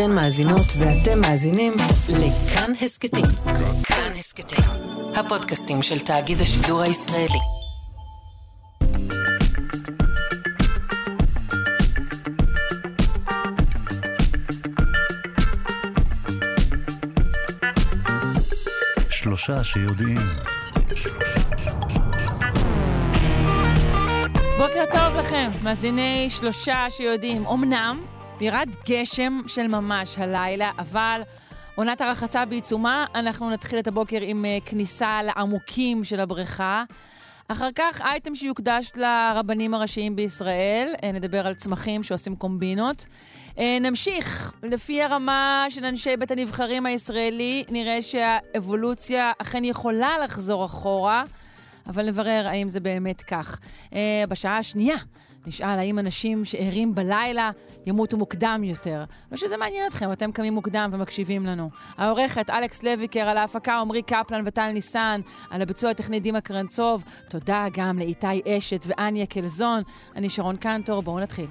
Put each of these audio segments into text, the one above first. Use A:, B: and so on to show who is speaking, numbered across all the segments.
A: אתן מאזינות ואתם מאזינים לכאן הסכתים. כאן הסכתים, הפודקאסטים של תאגיד השידור הישראלי.
B: שלושה שיודעים.
C: בוקר טוב לכם, מאזיני שלושה שיודעים. אמנם ירד גשם של ממש הלילה, אבל עונת הרחצה בעיצומה. אנחנו נתחיל את הבוקר עם אה, כניסה לעמוקים של הבריכה. אחר כך אייטם שיוקדש לרבנים הראשיים בישראל, אה, נדבר על צמחים שעושים קומבינות. אה, נמשיך, לפי הרמה של אנשי בית הנבחרים הישראלי, נראה שהאבולוציה אכן יכולה לחזור אחורה, אבל נברר האם זה באמת כך. בשעה השנייה נשאל האם אנשים שערים בלילה ימותו מוקדם יותר. לא שזה מעניין אתכם, אתם קמים מוקדם ומקשיבים לנו. העורכת אלכס לויקר, על ההפקה עמרי קפלן וטל ניסן, על הביצוע הטכני דימה קרנצוב. תודה גם לאיתי אשת ואניה קלזון. אני שרון קנטור, בואו נתחיל.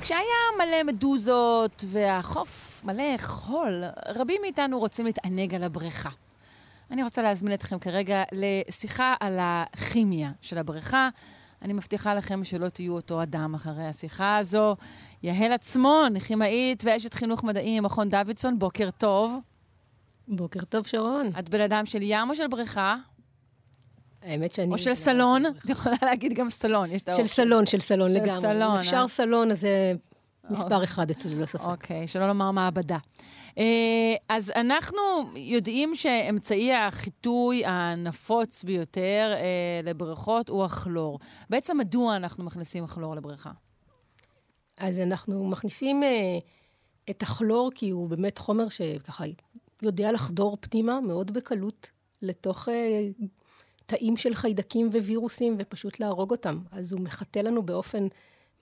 C: כשהיה מלא מדוזות והחוף מלא חול, רבים מאיתנו רוצים להתענג על הבריכה. אני רוצה להזמין אתכם כרגע לשיחה על הכימיה של הבריכה. אני מבטיחה לכם שלא תהיו אותו אדם אחרי השיחה הזו. יהל עצמון, כימאית ואשת חינוך מדעי ממכון דוידסון, בוקר טוב.
D: בוקר טוב, שרון.
C: את בן אדם של ים או של בריכה?
D: האמת שאני...
C: או של סלון? את יכולה להגיד גם סלון, יש את
D: האור. של סלון, של סלון לגמרי. של
C: סלון.
D: אם אפשר אה? סלון, אז זה מספר אחד אצלי, לא ספק.
C: אוקיי, שלא לומר מעבדה. אה, אז אנחנו יודעים שאמצעי החיטוי הנפוץ ביותר אה, לבריכות הוא הכלור. בעצם מדוע אנחנו מכניסים כלור לבריכה?
D: אז אנחנו מכניסים אה, את הכלור כי הוא באמת חומר שככה יודע לחדור פנימה מאוד בקלות לתוך תאים של חיידקים ווירוסים ופשוט להרוג אותם. אז הוא מחטא לנו באופן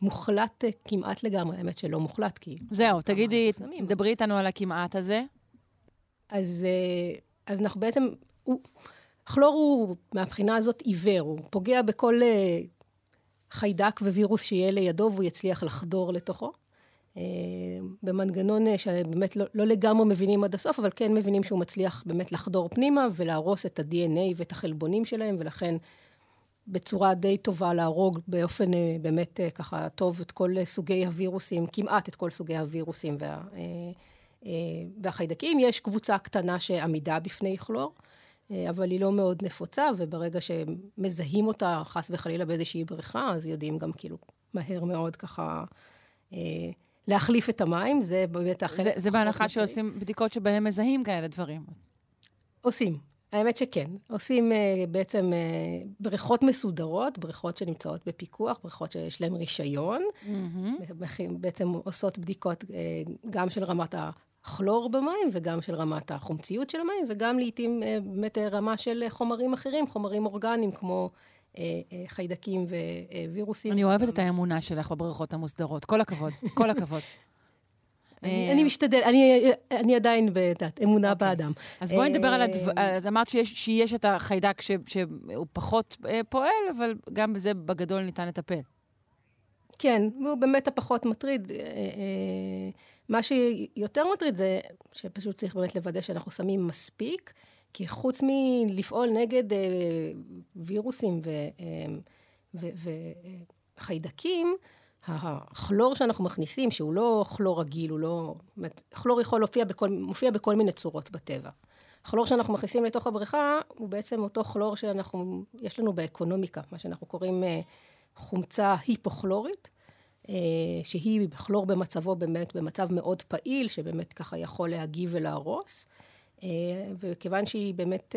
D: מוחלט אה, כמעט לגמרי, האמת שלא מוחלט, כי...
C: זהו, תגידי, דברי איתנו על הכמעט הזה.
D: אז, אה, אז אנחנו בעצם, הוא, כלור הוא מהבחינה הזאת עיוור, הוא פוגע בכל אה, חיידק ווירוס שיהיה לידו והוא יצליח לחדור לתוכו. במנגנון שבאמת לא, לא לגמרי מבינים עד הסוף, אבל כן מבינים שהוא מצליח באמת לחדור פנימה ולהרוס את ה-DNA ואת החלבונים שלהם, ולכן בצורה די טובה להרוג באופן אה, באמת אה, ככה טוב את כל סוגי הווירוסים, כמעט את כל סוגי הווירוסים וה, אה, והחיידקים. יש קבוצה קטנה שעמידה בפני כלור, אבל היא לא מאוד נפוצה, וברגע שמזהים אותה חס וחלילה באיזושהי בריכה, אז יודעים גם כאילו מהר מאוד ככה... להחליף את המים, זה באמת החלק...
C: זה, זה בהנחה שעושים בדיקות שבהן מזהים כאלה דברים.
D: עושים, האמת שכן. עושים uh, בעצם uh, בריכות מסודרות, בריכות שנמצאות בפיקוח, בריכות שיש להן רישיון. Mm-hmm. בעצם עושות בדיקות uh, גם של רמת הכלור במים וגם של רמת החומציות של המים, וגם לעיתים uh, באמת רמה של חומרים אחרים, חומרים אורגניים כמו... חיידקים ווירוסים.
C: אני אוהבת את האמונה שלך בבריכות המוסדרות. כל הכבוד, כל הכבוד.
D: אני משתדל, אני עדיין בדת, אמונה אוקיי. באדם.
C: אז בואי נדבר על הדבר... אה, אז אמרת שיש את החיידק שהוא פחות אה, פועל, אבל גם בזה בגדול ניתן לטפל.
D: כן, הוא באמת הפחות מטריד. אה, מה שיותר מטריד זה שפשוט צריך באמת לוודא שאנחנו שמים מספיק, כי חוץ מלפעול נגד וירוסים וחיידקים, הכלור שאנחנו מכניסים, שהוא לא כלור רגיל, הוא לא... כלור יכול להופיע בכל, מופיע בכל מיני צורות בטבע. הכלור שאנחנו מכניסים לתוך הבריכה, הוא בעצם אותו כלור שאנחנו, יש לנו באקונומיקה, מה שאנחנו קוראים אה, חומצה היפוכלורית, אה, שהיא כלור במצבו באמת, במצב מאוד פעיל, שבאמת ככה יכול להגיב ולהרוס. אה, וכיוון שהיא באמת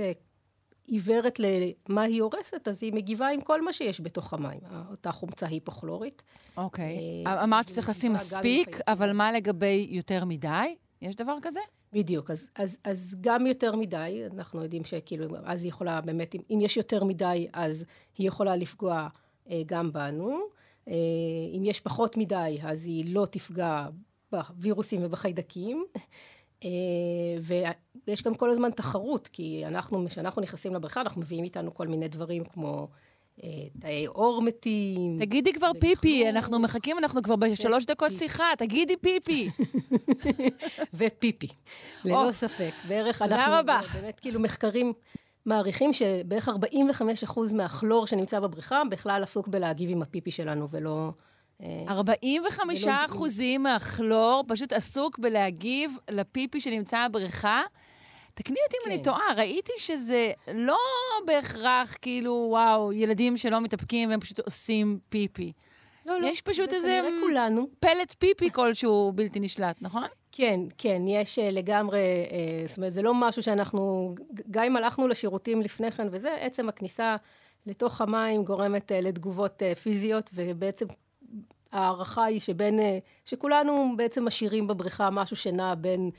D: עיוורת למה היא הורסת, אז היא מגיבה עם כל מה שיש בתוך המים, אותה חומצה היפוכלורית.
C: אוקיי. אה, אמרת שצריך לשים מספיק, אבל מה לגבי יותר מדי? יש דבר כזה?
D: בדיוק, אז, אז, אז גם יותר מדי, אנחנו יודעים שכאילו, אז היא יכולה באמת, אם, אם יש יותר מדי, אז היא יכולה לפגוע אה, גם בנו. אה, אם יש פחות מדי, אז היא לא תפגע בווירוסים ובחיידקים. אה, ויש גם כל הזמן תחרות, כי אנחנו, כשאנחנו נכנסים לבריכה, אנחנו מביאים איתנו כל מיני דברים כמו אה, תאי עור מתים.
C: תגידי כבר פיפי, אנחנו מחכים, אנחנו כבר בשלוש דקות שיחה, תגידי פיפי.
D: ופיפי, ללא ספק. בערך אנחנו...
C: תודה רבה.
D: באמת, כאילו, מחקרים מעריכים שבערך 45% מהכלור שנמצא בבריכה בכלל עסוק בלהגיב עם הפיפי שלנו, ולא...
C: 45 אחוזים מהכלור פשוט עסוק בלהגיב לפיפי שנמצא בבריכה. תקני אותי אם אני
D: כן.
C: טועה, ראיתי שזה לא בהכרח כאילו, וואו, ילדים שלא מתאפקים והם פשוט עושים פיפי.
D: לא, לא.
C: יש פשוט
D: זה
C: איזה
D: כולנו.
C: פלט פיפי כלשהו בלתי נשלט, נכון?
D: כן, כן, יש אה, לגמרי, אה, זאת אומרת, זה לא משהו שאנחנו, גם אם הלכנו לשירותים לפני כן וזה, עצם הכניסה לתוך המים גורמת אה, לתגובות אה, פיזיות, ובעצם ההערכה היא שבין, אה, שכולנו בעצם משאירים בבריכה משהו שנע בין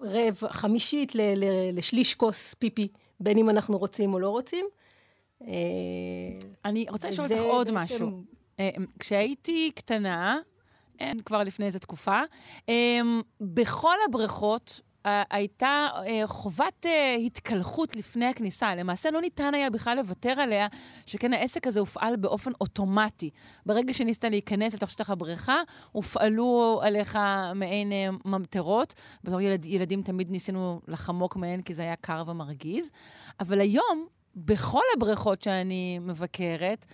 D: רבע, חמישית ל, ל, לשליש כוס פיפי, בין אם אנחנו רוצים או לא רוצים. אה,
C: אני רוצה לשאול אותך עוד
D: בעצם-
C: משהו. אה, כשהייתי קטנה, כבר לפני איזו תקופה, אה, בכל הבריכות הייתה אה, חובת אה, התקלחות לפני הכניסה. למעשה לא ניתן היה בכלל לוותר עליה, שכן העסק הזה הופעל באופן אוטומטי. ברגע שניסית להיכנס לתוך שטח הבריכה, הופעלו עליך מעין אה, ממטרות. בתור ילד, ילדים תמיד ניסינו לחמוק מהן, כי זה היה קר ומרגיז. אבל היום, בכל הבריכות שאני מבקרת,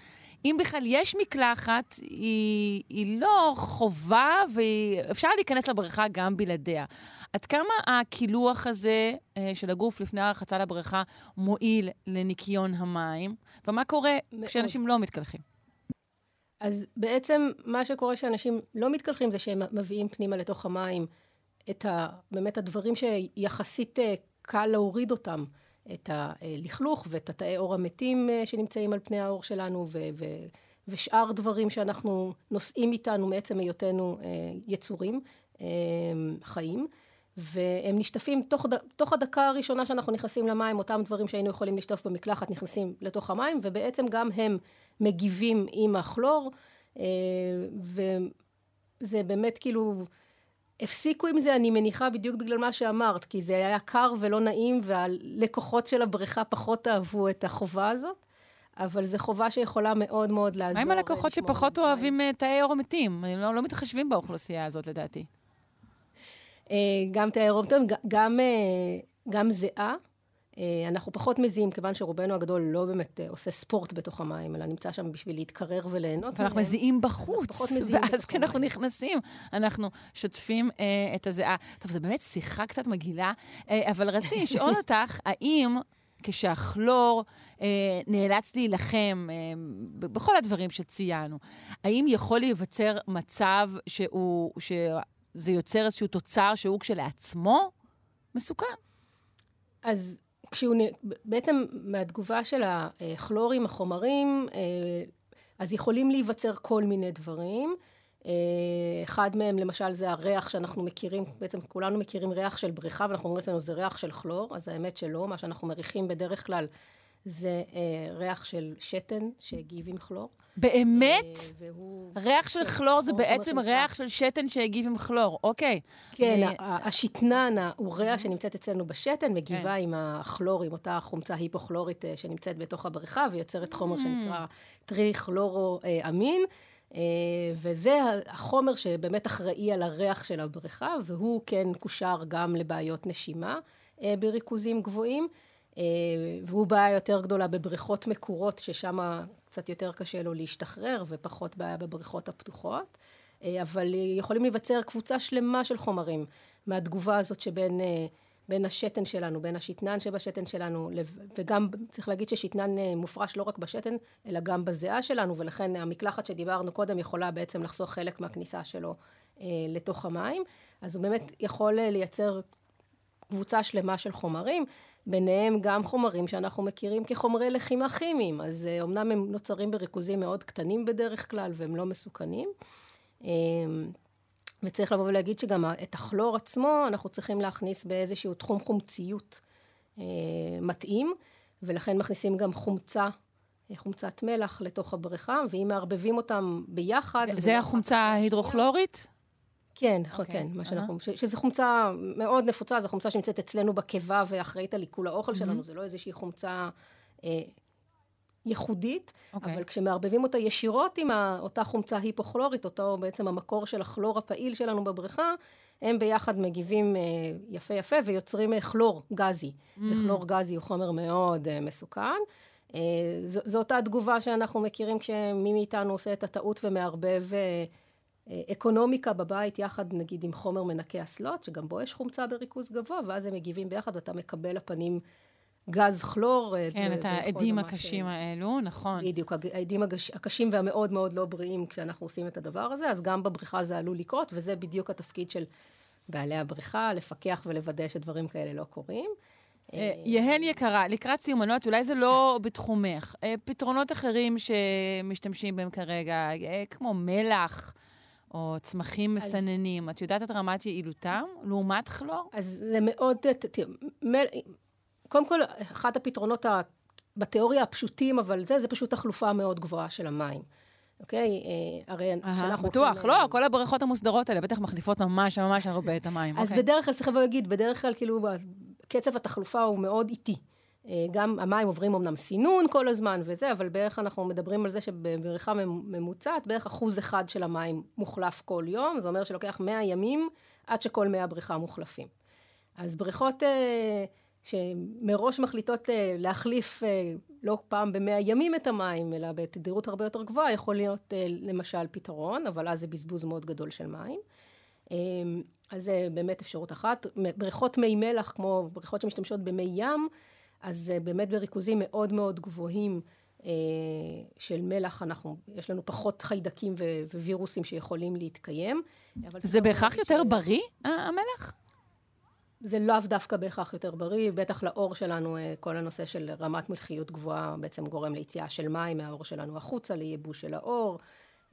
C: אם בכלל יש מקלחת, היא, היא לא חובה, ואפשר להיכנס לבריכה גם בלעדיה. עד כמה הקילוח הזה אה, של הגוף לפני הרחצה לבריכה מועיל לניקיון המים, ומה קורה
D: מאוד.
C: כשאנשים לא מתקלחים?
D: אז בעצם מה שקורה שאנשים לא מתקלחים זה שהם מביאים פנימה לתוך המים את ה... באמת הדברים שיחסית אה, קל להוריד אותם, את הלכלוך ואת התאי עור המתים אה, שנמצאים על פני העור שלנו ו... ו... ושאר דברים שאנחנו נושאים איתנו מעצם היותנו אה, יצורים אה, חיים. והם נשטפים תוך, ד... תוך הדקה הראשונה שאנחנו נכנסים למים, אותם דברים שהיינו יכולים לשטוף במקלחת נכנסים לתוך המים, ובעצם גם הם מגיבים עם הכלור, וזה באמת כאילו, הפסיקו עם זה, אני מניחה, בדיוק בגלל מה שאמרת, כי זה היה קר ולא נעים, והלקוחות של הבריכה פחות אהבו את החובה הזאת, אבל זו חובה שיכולה מאוד מאוד לעזור.
C: מה עם הלקוחות שפחות. אוהבים אה, תאי עור מתים? לא, לא מתחשבים באוכלוסייה הזאת, לדעתי.
D: אה, גם תאי אירופטום, גם, אה, גם זיעה. אה, אנחנו פחות מזיעים, כיוון שרובנו הגדול לא באמת אה, עושה ספורט בתוך המים, אלא נמצא שם בשביל להתקרר וליהנות
C: ואנחנו
D: מהם.
C: מזיעים בחוץ, ואז כשאנחנו. נכנסים, אנחנו שוטפים אה, את הזיעה. טוב, זו באמת שיחה קצת מגעילה, אה, אבל רציתי לשאול אותך, האם כשהכלור אה, נאלץ להילחם אה, בכל הדברים שציינו, האם יכול להיווצר מצב שהוא, שזה יוצר איזשהו תוצר שהוא כשלעצמו מסוכן?
D: אז כשהוא, נ- בעצם מהתגובה של הכלורים, החומרים, אה, אז יכולים להיווצר כל מיני דברים. אה, אחד מהם למשל זה הריח שאנחנו מכירים, בעצם כולנו מכירים ריח של בריכה ואנחנו אומרים לעצמנו זה ריח של כלור, אז האמת שלא, מה שאנחנו מריחים בדרך כלל זה אה, ריח של שתן שהגיב עם כלור.
C: באמת?
D: אה, והוא...
C: ריח של
D: כן,
C: כלור זה בעצם ריח של שתן שהגיב עם כלור, אוקיי.
D: כן, ה- השתנן, האוריה שנמצאת אצלנו בשתן, מגיבה
C: כן.
D: עם הכלור, עם אותה חומצה היפוכלורית אה, שנמצאת בתוך הבריכה, ויוצרת חומר
C: Mm.
D: שנקרא טריכלורו-אמין, אה, וזה החומר שבאמת אחראי על הריח של הבריכה, והוא כן קושר גם לבעיות נשימה אה, בריכוזים גבוהים. אה, והוא בעיה יותר גדולה בבריכות מקורות, ששם קצת יותר קשה לו להשתחרר, ופחות בעיה בבריכות הפתוחות. אה, אבל יכולים להיווצר קבוצה שלמה של חומרים מהתגובה הזאת שבין אה, בין השתן שלנו, בין השתנן שבשתן שלנו, וגם צריך להגיד ששתנן מופרש לא רק בשתן, אלא גם בזיעה שלנו, ולכן המקלחת שדיברנו קודם יכולה בעצם לחסוך חלק מהכניסה שלו לתוך המים. אז הוא באמת יכול לייצר קבוצה שלמה של חומרים, ביניהם גם חומרים שאנחנו מכירים כחומרי לחימה כימיים, אז אה, אומנם הם נוצרים בריכוזים מאוד קטנים בדרך כלל והם לא מסוכנים. אה, וצריך לבוא ולהגיד שגם את הכלור עצמו אנחנו צריכים להכניס באיזשהו תחום חומציות אה, מתאים, ולכן מכניסים גם חומצה, אה, חומצת מלח לתוך הבריכה, ואם מערבבים אותם ביחד...
C: זה- זה
D: אחת
C: החומצה ההידרוכלורית?
D: כן,
C: אוקיי,
D: כן, מה. שאנחנו, ש- שזו חומצה מאוד נפוצה, זו חומצה שנמצאת אצלנו בקיבה ואחראית על עיכול האוכל שלנו, זה לא איזושהי חומצה אה, ייחודית, okay.
C: אוקיי.
D: אבל כשמערבבים אותה ישירות עם אותה חומצה היפוכלורית, אותו בעצם המקור של הכלור הפעיל שלנו בבריכה, הם ביחד מגיבים אה, יפה יפה ויוצרים אה, כלור גזי. Mm. וכלור גזי הוא חומר מאוד אה, מסוכן. זו, זו אותה תגובה שאנחנו מכירים כשמי מאיתנו עושה את הטעות ומערבב אקונומיקה בבית יחד נגיד עם חומר מנקה אסלות, שגם בו יש חומצה בריכוז גבוה, ואז הם מגיבים ביחד ואתה מקבל לפנים גז כלור.
C: כן, את העדים הקשים האלו, נכון.
D: בדיוק, העדים הקשים והמאוד מאוד לא בריאים כשאנחנו עושים את הדבר הזה, אז גם בבריכה זה עלול לקרות, וזה בדיוק התפקיד של בעלי הבריכה, לפקח ולוודא שדברים כאלה לא קורים.
C: אה, יהן יקרה, לקראת סיומנות, אולי זה לא בתחומך, אה, פתרונות אחרים שמשתמשים בהם כרגע, אה, כמו מלח, או צמחים מסננים, את יודעת את רמת יעילותם לעומת כלור?
D: אז זה מאוד, תראה, קודם כל, אחד הפתרונות ה... בתיאוריה הפשוטים, אבל זה, זה פשוט תחלופה מאוד גבוהה של המים. אוקיי? אה, הרי
C: כשאנחנו... בטוח, לא, כל הבריכות המוסדרות האלה בטח מחליפות ממש ממש הרבה את המים.
D: אז אוקיי. בדרך כלל, צריך להגיד, בדרך כלל, כאילו, קצב התחלופה הוא מאוד איטי. אה, גם המים עוברים אמנם סינון כל הזמן וזה, אבל בערך אנחנו מדברים על זה שבבריכה ממוצעת, בערך אחוז אחד של המים מוחלף כל יום, זה אומר שלוקח 100 ימים עד שכל 100 בריכה מוחלפים. אז בריכות... אה, שמראש מחליטות אה, להחליף לא פעם במאה ימים את המים, אלא בתדירות הרבה יותר גבוהה, יכול להיות למשל פתרון, אבל אז זה בזבוז מאוד גדול של מים. אז זה באמת אפשרות אחת. בריכות מי מלח, כמו בריכות שמשתמשות במי ים, אז באמת בריכוזים מאוד מאוד גבוהים של מלח, אנחנו, יש לנו פחות חיידקים ווירוסים שיכולים להתקיים.
C: זה בהכרח יותר ש... בריא, המלח?
D: זה לאו דווקא בהכרח יותר בריא, בטח לאור שלנו, אה, כל הנושא של רמת מלחיות גבוהה בעצם גורם ליציאה של מים מהאור שלנו החוצה, לייבוש של האור.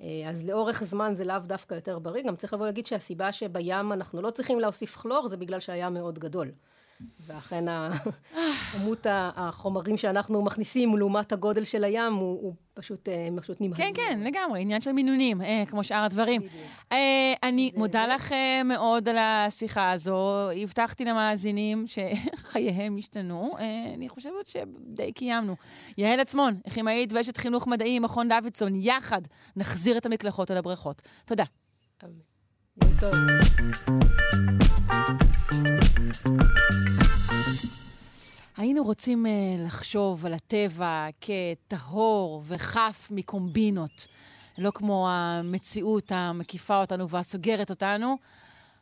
D: אה, אז לאורך זמן זה לאו דווקא יותר בריא. גם צריך לבוא להגיד שהסיבה שבים אנחנו לא צריכים להוסיף כלור, זה בגלל שהים מאוד גדול. ואכן כמות החומרים שאנחנו מכניסים לעומת הגודל של הים הוא, הוא פשוט, אה, פשוט נמהל.
C: כן, כן, לגמרי, עניין של מינונים, אה, כמו שאר הדברים. אה, אני זה, מודה זה... לך אה, מאוד על השיחה הזו. הבטחתי למאזינים שחייהם השתנו. אה, אני חושבת שדי קיימנו. יעל עצמון, כימאית ואשת חינוך מדעי, מכון דוידסון, יחד נחזיר את המקלחות על הבריכות. תודה. יום טוב. היינו רוצים uh, לחשוב על הטבע כטהור וחף מקומבינות, לא כמו המציאות המקיפה אותנו והסוגרת אותנו,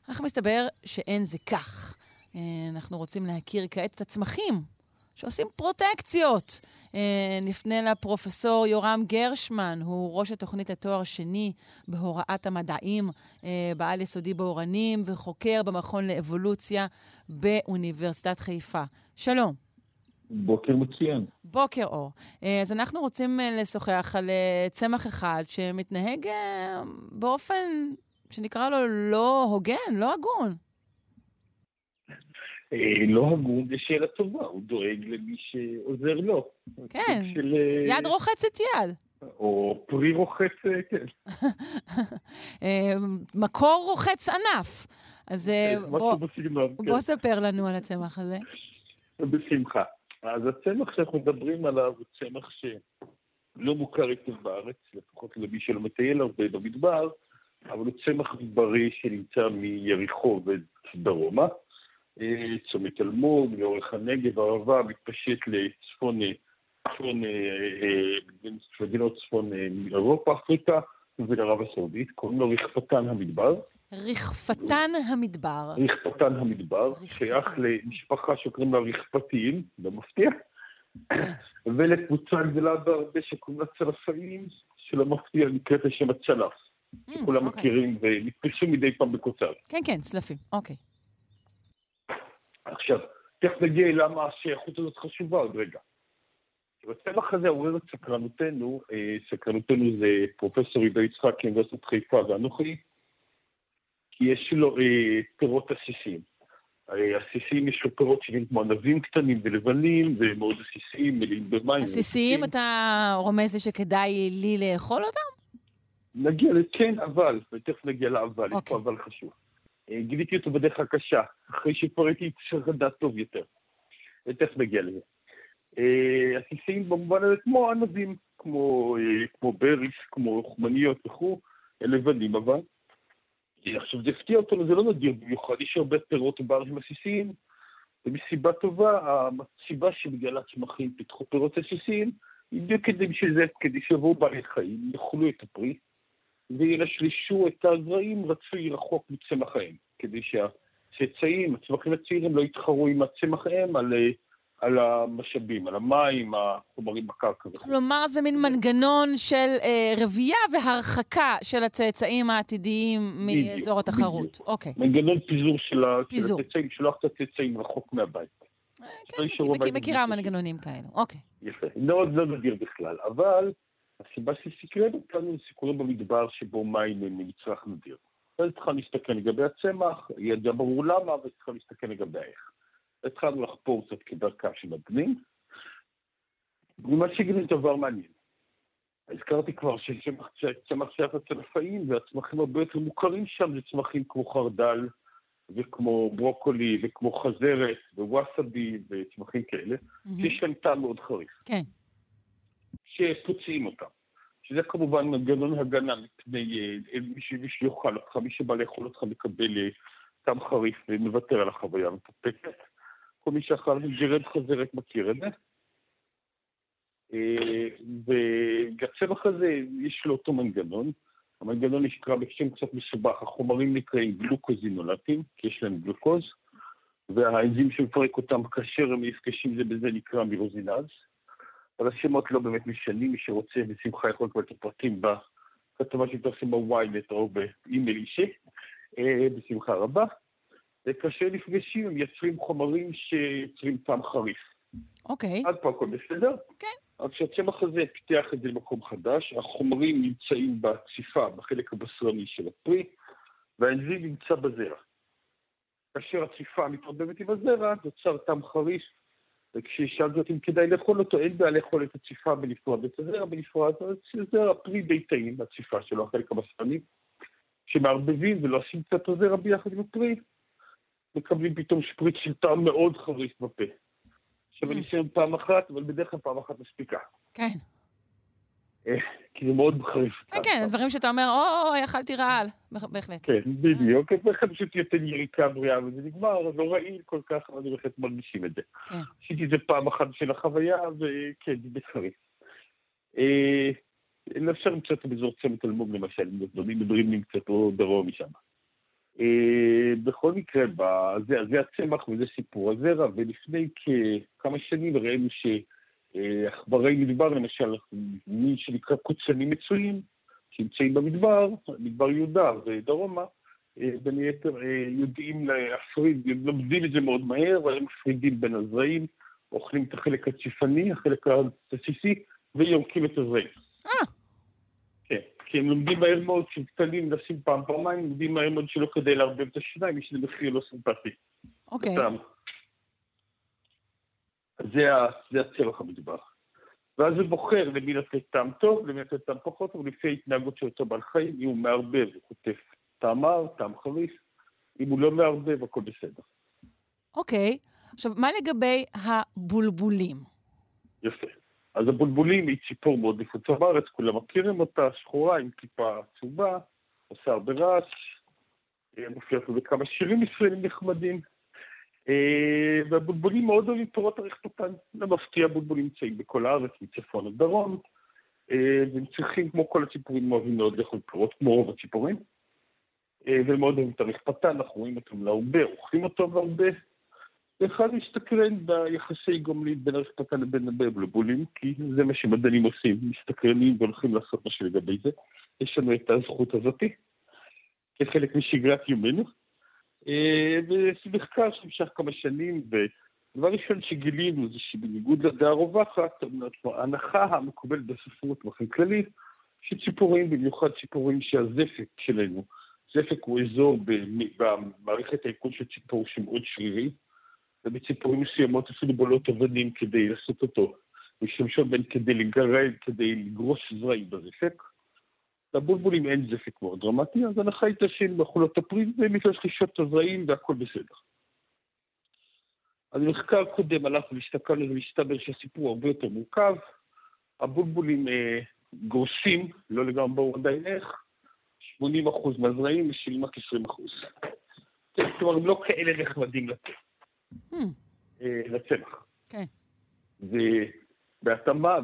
C: אך מסתבר שאין זה כך. Uh, אנחנו רוצים להכיר כעת את הצמחים שעושים פרוטקציות. אה, נפנה לפרופסור יורם גרשמן, הוא ראש התוכנית לתואר שני בהוראת המדעים אה, בעל יסודי באורנים וחוקר במכון לאבולוציה באוניברסיטת חיפה. שלום.
B: בוקר מצוין.
C: בוקר אור. אה, אז אנחנו רוצים לשוחח על צמח אחד שמתנהג באופן שנקרא לו לא הוגן, לא הגון.
B: אה, לא הגון זה שאלה טובה, הוא דואג למי שעוזר לו.
C: כן, של... אה, יד רוחצת יד.
B: או פרי רוחץ, אה, כן.
C: מקור רוחץ ענף. אז
B: בוא,
C: בוא כן. ספר לנו על הצמח הזה.
B: בשמחה. אז הצמח שאנחנו מדברים עליו הוא צמח שלא מוכר היטב בארץ, לפחות למי שלא מטייל הרבה במדבר, אבל הוא צמח בריא שנמצא מיריחו ודרומה. צומת אלמוג, לאורך הנגב, הערבה, מתפשט לצפון, צפון, אה, אה, מדינות צפון אה, אירופה, אפריקה ולערב הסעודית, קוראים לו רכפתן המדבר.
C: רכפתן המדבר.
B: רכפתן המדבר, שייך למשפחה שקוראים לה רכפתים, לא מפתיע, כן. ולקבוצה גדולה בהרבה שקוראים לה צלפאים, שלא מפתיע נקראת לשם הצלף. Mm, כולם אוקיי. מכירים ונתפסו מדי פעם בקוצר.
C: כן, כן, צלפים, אוקיי.
B: עכשיו, תכף נגיע למה השייכות הזאת חשובה עוד רגע. הצמח הזה עורר את סקרנותנו, אה, סקרנותנו זה פרופסור עידו יצחק מאוניברסיטת חיפה ואנוכי, כי יש לו אה, פירות עסיסיים. עסיסיים יש לו פירות שנראים כמו ענבים קטנים ולבנים, ומאוד עסיסיים, מלאים במים.
C: עסיסיים אתה רומז לי שכדאי לי לאכול אותם?
B: נגיע, כן, אבל, ותכף נגיע לאבל, יש פה אבל חשוב. אה, גיליתי אותו בדרך הקשה, אחרי שכבר הייתי חרדה טוב יותר. ותכף נגיע לזה. עסיסיים במובן הזה כמו ענבים, כמו, כמו בריס, כמו חמניות וכו', לבנים אבל. עכשיו זה הפתיע אותנו, זה לא נדיר במיוחד, יש הרבה פירות בארצים עסיסיים, ומסיבה טובה, הסיבה שבגלל הצמחים פיתחו פירות עסיסיים, היא בדיוק כדי בשביל כדי שיבואו בעלי חיים, יאכלו את הפרי, וילשלשו את הזרעים רצוי רחוק מצמח האם, כדי שהצאצאים, הצמחים הצעירים לא יתחרו עם הצמח האם על על המשאבים, על המים, החומרים בקרקע.
C: כלומר, זה מין מנגנון של אה, רבייה והרחקה של הצאצאים העתידיים מאזור התחרות. אוקיי.
B: מנגנון פיזור של, פיזור. של הצאצאים, שלוח את הצאצאים רחוק מהבית.
C: אה, כן, מכיר, מכירה מנגנונים כאלו, אוקיי.
B: יפה, מאוד לא נדיר בכלל, אבל הסיבה שסקרן אותנו זה סיכורים במדבר שבו מים הם מצרך נדיר. אז צריכה להסתכל לגבי הצמח, ידע ברור למה, וצריכה להסתכל לגבי האיך. התחלנו לחפור קצת כדרכה של מדנים, ומה שגילינו דבר מעניין. הזכרתי כבר שצמח שייך לצלפאים, והצמחים הרבה יותר מוכרים שם זה צמחים כמו חרדל, וכמו ברוקולי, וכמו חזרת, ווואסבי, וצמחים כאלה, שיש להם טעם מאוד חריף.
C: כן.
B: שפוצעים אותם. שזה כמובן מנגנון הגנה מפני אה, מי שיאכל אותך, מי שבא לאכול אותך מקבל אה, טעם חריף ומוותר על החוויה המפופקת. כל מי שאכל ג'רד חזרת מכיר את זה. אה, והצמח הזה, יש לו אותו מנגנון. המנגנון נקרא בשם קצת מסובך, החומרים נקראים גלוקוזינולטים, כי יש להם גלוקוז, והאנזים שמפרק אותם כאשר הם נפגשים זה בזה נקרא מירוזינז. אבל השמות לא באמת משנים, מי שרוצה בשמחה יכול לקבל את הפרטים בכתבה שתעשו בוויינט או באימייל אישי, אה, בשמחה רבה. וכאשר נפגשים הם מייצרים חומרים שיוצרים טעם חריף.
C: אוקיי.
B: עד פה הכל בסדר?
C: כן.
B: אז כשהצמח הזה פיתח את זה למקום חדש, החומרים נמצאים בציפה, בחלק הבשרני של הפרי, והאנזים נמצא בזרע. כאשר הציפה מתרבבת עם הזרע, נוצר טעם חריף, וכששאל זאת אם כדאי לאכול אותו, אין בעיה לאכול את הציפה את הזרע בנפרד, זרע פרי די טעים, הציפה שלו, החלק הבשרני, שמערבבים ולועשים קצת הזרע ביחד עם הפרי, מקבלים פתאום שפריץ של טעם מאוד חריף בפה. עכשיו אני אסיים פעם אחת, אבל בדרך כלל פעם אחת מספיקה.
C: כן.
B: אה, כי זה מאוד חריף.
C: כן, כן, דברים שאתה אומר, או, אכלתי רעל, בהחלט.
B: כן, בדיוק, בהחלט פשוט יוצא יריקה בריאה, וזה נגמר, לא רעיל כל כך, אבל אני בהחלט מרגישים את זה. כן. עשיתי את זה פעם אחת של החוויה, וכן, זה בחריף. אה, אפשר למצוא את זה באזור צומת אלמוג למשל, אם מדברים קצת או דרום משם. אה, בכל מקרה, זה, הצמח וזה סיפור הזרע, ולפני כמה שנים ראינו שעכברי מדבר, למשל, מי שנקרא קוצנים מצויים, שנמצאים במדבר, מדבר יהודה ודרומה, אה, בין היתר אה, יודעים להפריד, לומדים את זה מאוד מהר, והם מפרידים בין הזרעים, אוכלים את החלק הציפני, החלק הבסיסי, ויורקים את הזרעים. אה. כי הם לומדים מהר מאוד, כשהם קטנים, לשים פעם, פעמיים, לומדים מהר מאוד שלא כדי לערבב את השיניים, יש לזה מחיר לא סימפטי.
C: אוקיי.
B: זה, זה הצמח המטבח. ואז הוא בוחר למי לתת טעם טוב, למי לתת טעם פחות טוב, לפי ההתנהגות של אותו בעל חיים, אם הוא מערבב, הוא חוטף טעם מר, טעם חריף, אם הוא לא מערבב, הכל בסדר.
C: אוקיי. עכשיו, מה לגבי הבולבולים?
B: יפה. אז הבולבולים היא ציפור מאוד נפוצה בארץ, כולם מכירים אותה, שחורה עם כיפה עצובה, עושה הרבה רעש, אה, מופיעה פה בכמה שירים ישראלים נחמדים. אה, והבולבולים מאוד אוהבים פירות הרכפתן. לא מפתיע, בולבולים נמצאים בכל הארץ, מצפון עד דרום, אה, והם צריכים, כמו כל הציפורים, אוהבים מאוד לאכול פירות, כמו רוב הציפורים. והם מאוד אוהבים את הרכפתן, אנחנו רואים אותם להרבה, אוכלים אותו להרבה. ואחד להסתקרן ביחסי גומלין בין הרשתקה לבין הבלבולים, כי זה מה שמדענים עושים, מסתקרנים והולכים לעשות משהו לגבי זה. יש לנו את הזכות הזאתי, כחלק משגרת יומנו. אה, וזה מחקר שנמשך כמה שנים, ודבר ראשון שגילינו זה שבניגוד לדעה הרווחת, ההנחה המקובלת בספרות באופן כללי, שציפורים, במיוחד ציפורים שהזפק שלנו, זפק הוא אזור במערכת העיכול של ציפור שמאוד שרירי, ובציפורים מסוימות אפילו בולות אבנים כדי לעשות אותו. משתמשות בהן כדי לגרד, כדי לגרוש זרעים בזפק. לבולבולים אין זפק מאוד דרמטי, אז הנחה הייתה שהן בחולות הפרי ומתלשלישות את הזרעים והכל בסדר. אז במחקר קודם הלכנו והסתכלנו ומסתבר שהסיפור הרבה יותר מורכב. הבולבולים אה, גורסים, לא לגמרי ברור עדיין איך, 80% מהזרעים משלים רק 20%. כן, כלומר, הם לא כאלה נחמדים
C: Hmm,
B: אה, לצמח.
C: כן.
B: ובהתאמה,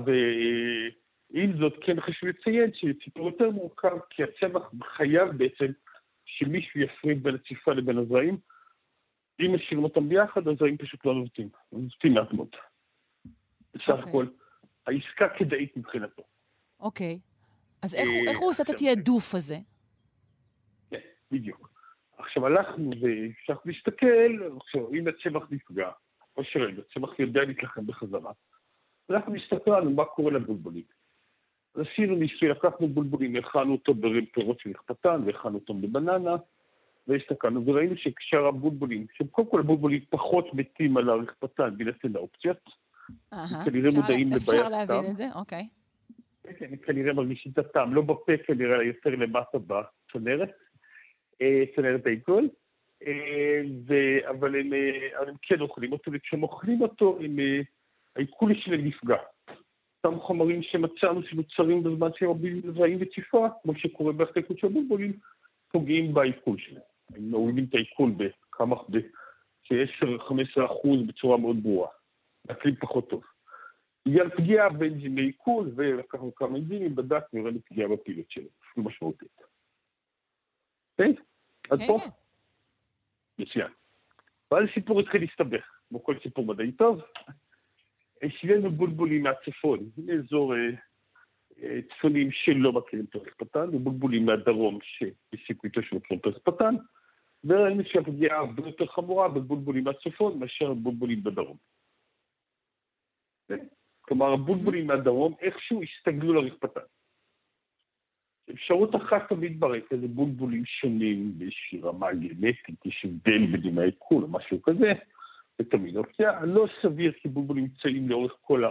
B: ועם זאת, כן חשוב לציין שסיפור יותר מורכב, כי הצמח חייב בעצם שמישהו יפריד בין הציפה לבין הזרעים. אם משאירים אותם ביחד, הזרעים פשוט לא נובטים. נובטים מעט מאוד. בסך
C: אוקיי.
B: הכל, העסקה כדאית מבחינתו.
C: אוקיי. אז איך הוא-
B: אה,
C: איך הוא עושה את
B: עכשיו,
C: התעדוף הזה?
B: כן, בדיוק. עכשיו הלכנו ואפשר להסתכל, עכשיו אם הצמח נפגע, או שרגע, הצמח יודע להתלחם בחזרה, אנחנו הסתכלנו מה קורה לבולבולים. עשינו ניסוי, לקחנו בולבולים, הכנו אותו בפירות של נחפתן, והכנו אותם בבננה, והסתכלנו וראינו שכשאר הבולבולים, שקודם כל הבולבולים פחות מתים על הרכפתן בהינתן האופציות, כנראה
C: אפשר-
B: מודעים
C: אפשר
B: לבעיית
C: להבין
B: טעם.
C: את זה, אוקיי.
B: כן, כנראה מרגישים את הטעם, לא בפה כנראה, אלא יותר למטה בצנרת, אה, צנרת העיגול, אה, אבל הם, אה, הם כן אוכלים אותו, וכשהם אוכלים אותו, הם, העיכול שלהם נפגע. אותם חומרים שמצאנו שנוצרים בזמן שהם רבים זרעים וציפה, כמו שקורה בהחלקות של הבולבולים, פוגעים בעיכול שלהם. הם מורידים את העיכול בכמה, ב-10-15 אחוז בצורה מאוד ברורה. אקלים פחות טוב. בגלל פגיעה באנזימי עיכול, ולקחנו כמה אנזימים, בדקנו, ראינו פגיעה בפעילות שלו, אפילו משמעותית. כן? עד
C: כן,
B: פה?
C: כן.
B: מצוין. ואז הסיפור התחיל להסתבך, כמו כל סיפור מדעי טוב. השווינו בולבולים מהצפון, מאזור אה, אה, צפונים שלא מכירים פרק פתן, ובולבולים מהדרום שהסיקו איתו שמכירים פרק פתן, וראינו שהפגיעה הרבה יותר חמורה בבולבולים מהצפון מאשר בולבולים בדרום. כן? כלומר, הבולבולים מהדרום איכשהו הסתגלו לרצפתן. אפשרות אחת תמיד ברקע זה בולבולים שונים באיזושהי רמה גנטית, יש הבדל בדימי העיכול או משהו כזה, זה תמיד אופציה. לא סביר כי בולבולים נמצאים לאורך כל, ה,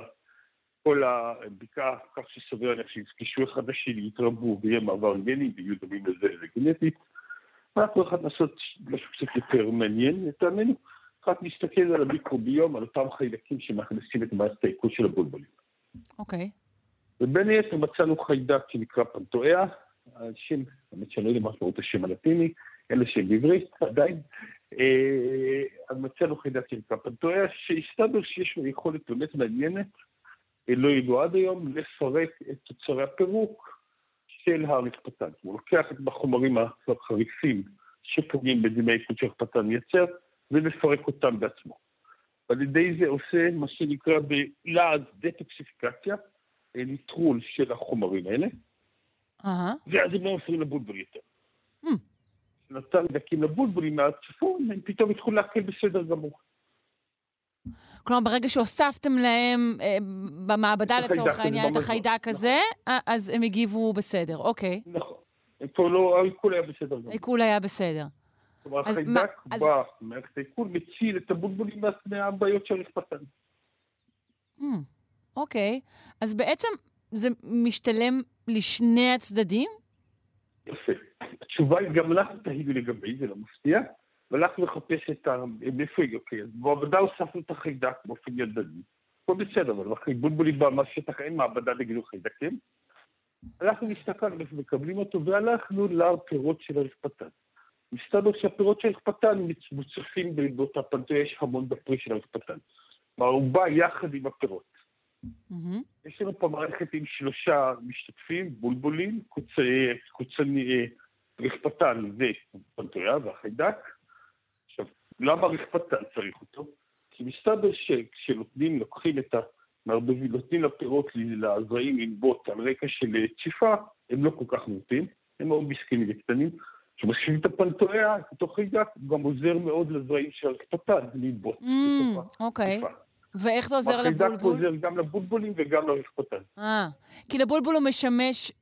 B: כל הבקעה, כך שסביר להניח שיפגשו אחד לשני, יתרבו ויהיה מעבר גני ויהיו דומים לזה לגנטית. אנחנו יכולים לעשות משהו קצת יותר מעניין לטעמנו, רק להסתכל על המיקרוביום, על אותם חיידקים שמכניסים את מערכת העיכול של הבולבולים.
C: אוקיי.
B: ובין היתר מצאנו חיידק שנקרא פנטואיה, השם, האמת שאני לא יודע מה משמעות השם הלטיני, לו שם בעברית עדיין. אז מצאנו חיידק שנקרא פנטואיה, שהסתבר שיש לו יכולת באמת מעניינת, לא ידוע עד היום, לפרק את תוצרי הפירוק של הרצפתן. הוא לוקח את החומרים החריפים שפוגעים בדימי עיכול שהרכפתן מייצר, ומפרק אותם בעצמו. על ידי זה עושה מה שנקרא בלעז דטוקסיפיקציה, אה, ניטרול של החומרים האלה,
C: אהה.
B: ואז הם לא מפריעים לבולבול יותר.
C: Hmm.
B: נתנו חיידקים לבולבולים מהצפון, הם פתאום התחילו לאכול בסדר גמור.
C: כלומר, ברגע שהוספתם להם אה, במעבדה לצורך העניין את. החיידק הזה, אה, אז הם הגיבו בסדר, אוקיי.
B: נכון. לא, העיכול היה בסדר גמור.
C: העיכול היה בסדר.
B: כלומר, החיידק
C: אז-
B: בא, מערכת העיכול מציל את הבולבולים מה- מהבעיות של הרצפתן.
C: Hmm, אוקיי. אז בעצם זה משתלם לשני הצדדים?
B: יפה. התשובה היא גם לך תהיו לגבי, זה לא מפתיע, והלכנו לחפש את ה... מאיפה היא, אוקיי, אז במעבדה הוספנו את החיידק באופן ידני. הכל בסדר, אבל אחרי בולבולים בשטח אין מעבדה לגידול חיידקים. הלכנו הסתכלנו איפה מקבלים אותו, והלכנו לפירות של הרצפתן. מסתבר שהפירות של הרצפתן מוצפים באותה פנטה, יש המון בפרי של הרצפתן. כלומר, הוא בא יחד עם הפירות. יש לנו פה מערכת עם שלושה משתתפים, בולבולים, קוצני, קוצני, רכפתן ופנטויה והחיידק. עכשיו, למה רכפתן צריך אותו? כי מסתבר שכשנותנים, לוקחים את ה... מערבבים, נותנים לפירות, לזרעים לנבוט על רקע של ציפה, הם לא כל כך נוטים, הם מאוד מסכנים וקטנים. כשמשווים את הפנטויה, אותו חיידק, הוא גם עוזר מאוד לזרעים של הרכפתן לנבוט.
C: Mm, אוקיי. ואיך זה עוזר
B: החיידק
C: לבולבול?
B: עוזר גם לבולבולים וגם לרכפתן.
C: אה, כי לבולבול הוא משמש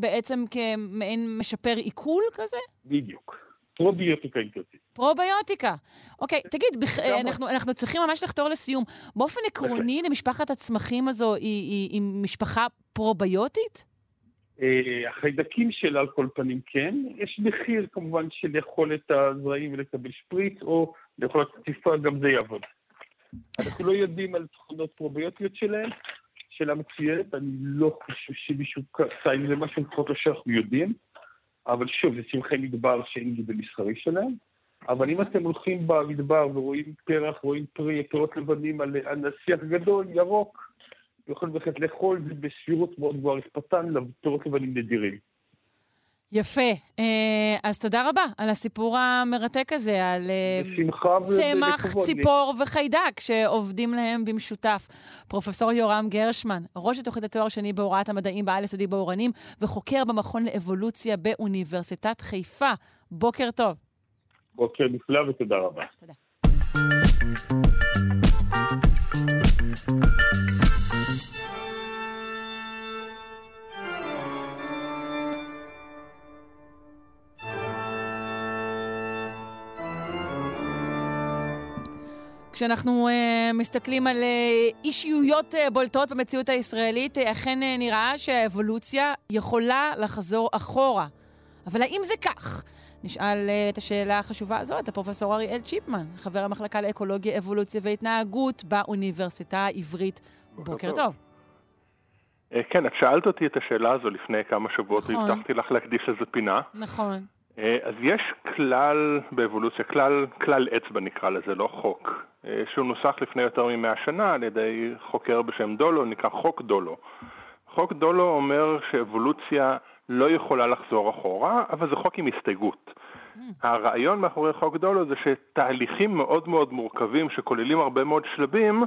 C: בעצם כמעין משפר עיכול כזה?
B: בדיוק. פרוביוטיקה תרצי.
C: פרוביוטיקה. אוקיי, תגיד.
B: לגמרי.
C: אנחנו, אנחנו צריכים ממש לחתור לסיום. באופן עקרוני, למשפחת הצמחים הזו היא, היא, היא משפחה פרוביוטית?
B: אה, החיידקים שלה על כל פנים כן, יש מחיר כמובן של לאכול את הזרעים ולקבל שפריץ, או לאכול את גם זה יעבוד. אנחנו לא יודעים על תכונות פרוביוטיות שלהם. שאלה מצוינת, אני לא חושב שמישהו קצה עם זה משהו לפחות לא שאנחנו יודעים, אבל שוב, זה צמחי מדבר שאין גידול מסחרי שלהם. אבל אם אתם הולכים במדבר ורואים פרח, רואים פרי, פירות לבנים על הנסיח גדול, ירוק, יכולים בהחלט לאכול, זה בסבירות מאוד גבוהה רצפתן, פירות לבנים נדירים.
C: יפה. אה, אז תודה רבה על הסיפור המרתק הזה, על
B: אה,
C: צמח, ציפור וחיידק שעובדים להם במשותף. פרופסור יורם גרשמן, ראש התוכנית התואר שני בהוראת המדעים בעל יסודי באורנים וחוקר במכון לאבולוציה באוניברסיטת חיפה. בוקר טוב.
B: בוקר נפלא ותודה רבה. תודה.
C: כשאנחנו uh, מסתכלים על uh, אישיויות uh, בולטות במציאות הישראלית, uh, אכן uh, נראה שהאבולוציה יכולה לחזור אחורה. אבל האם זה כך? נשאל uh, את השאלה החשובה הזו את הפרופסור אריאל צ'יפמן, חבר המחלקה לאקולוגיה, אבולוציה והתנהגות באוניברסיטה העברית. בוקר, בוקר טוב.
E: כן, את שאלת אותי את השאלה הזו לפני כמה שבועות, נכון. והבטחתי לך להקדיש לזה פינה.
C: נכון.
E: אה, אז יש כלל באבולוציה, כלל, כלל אצבע נקרא לזה, לא חוק, אה, שהוא נוסח לפני יותר ממאה שנה על ידי חוקר בשם דולו, נקרא חוק דולו. חוק דולו אומר שאבולוציה לא יכולה לחזור אחורה, אבל זה חוק עם הסתייגות. Mm. הרעיון מאחורי חוק דולו זה שתהליכים מאוד מאוד מורכבים שכוללים הרבה מאוד שלבים,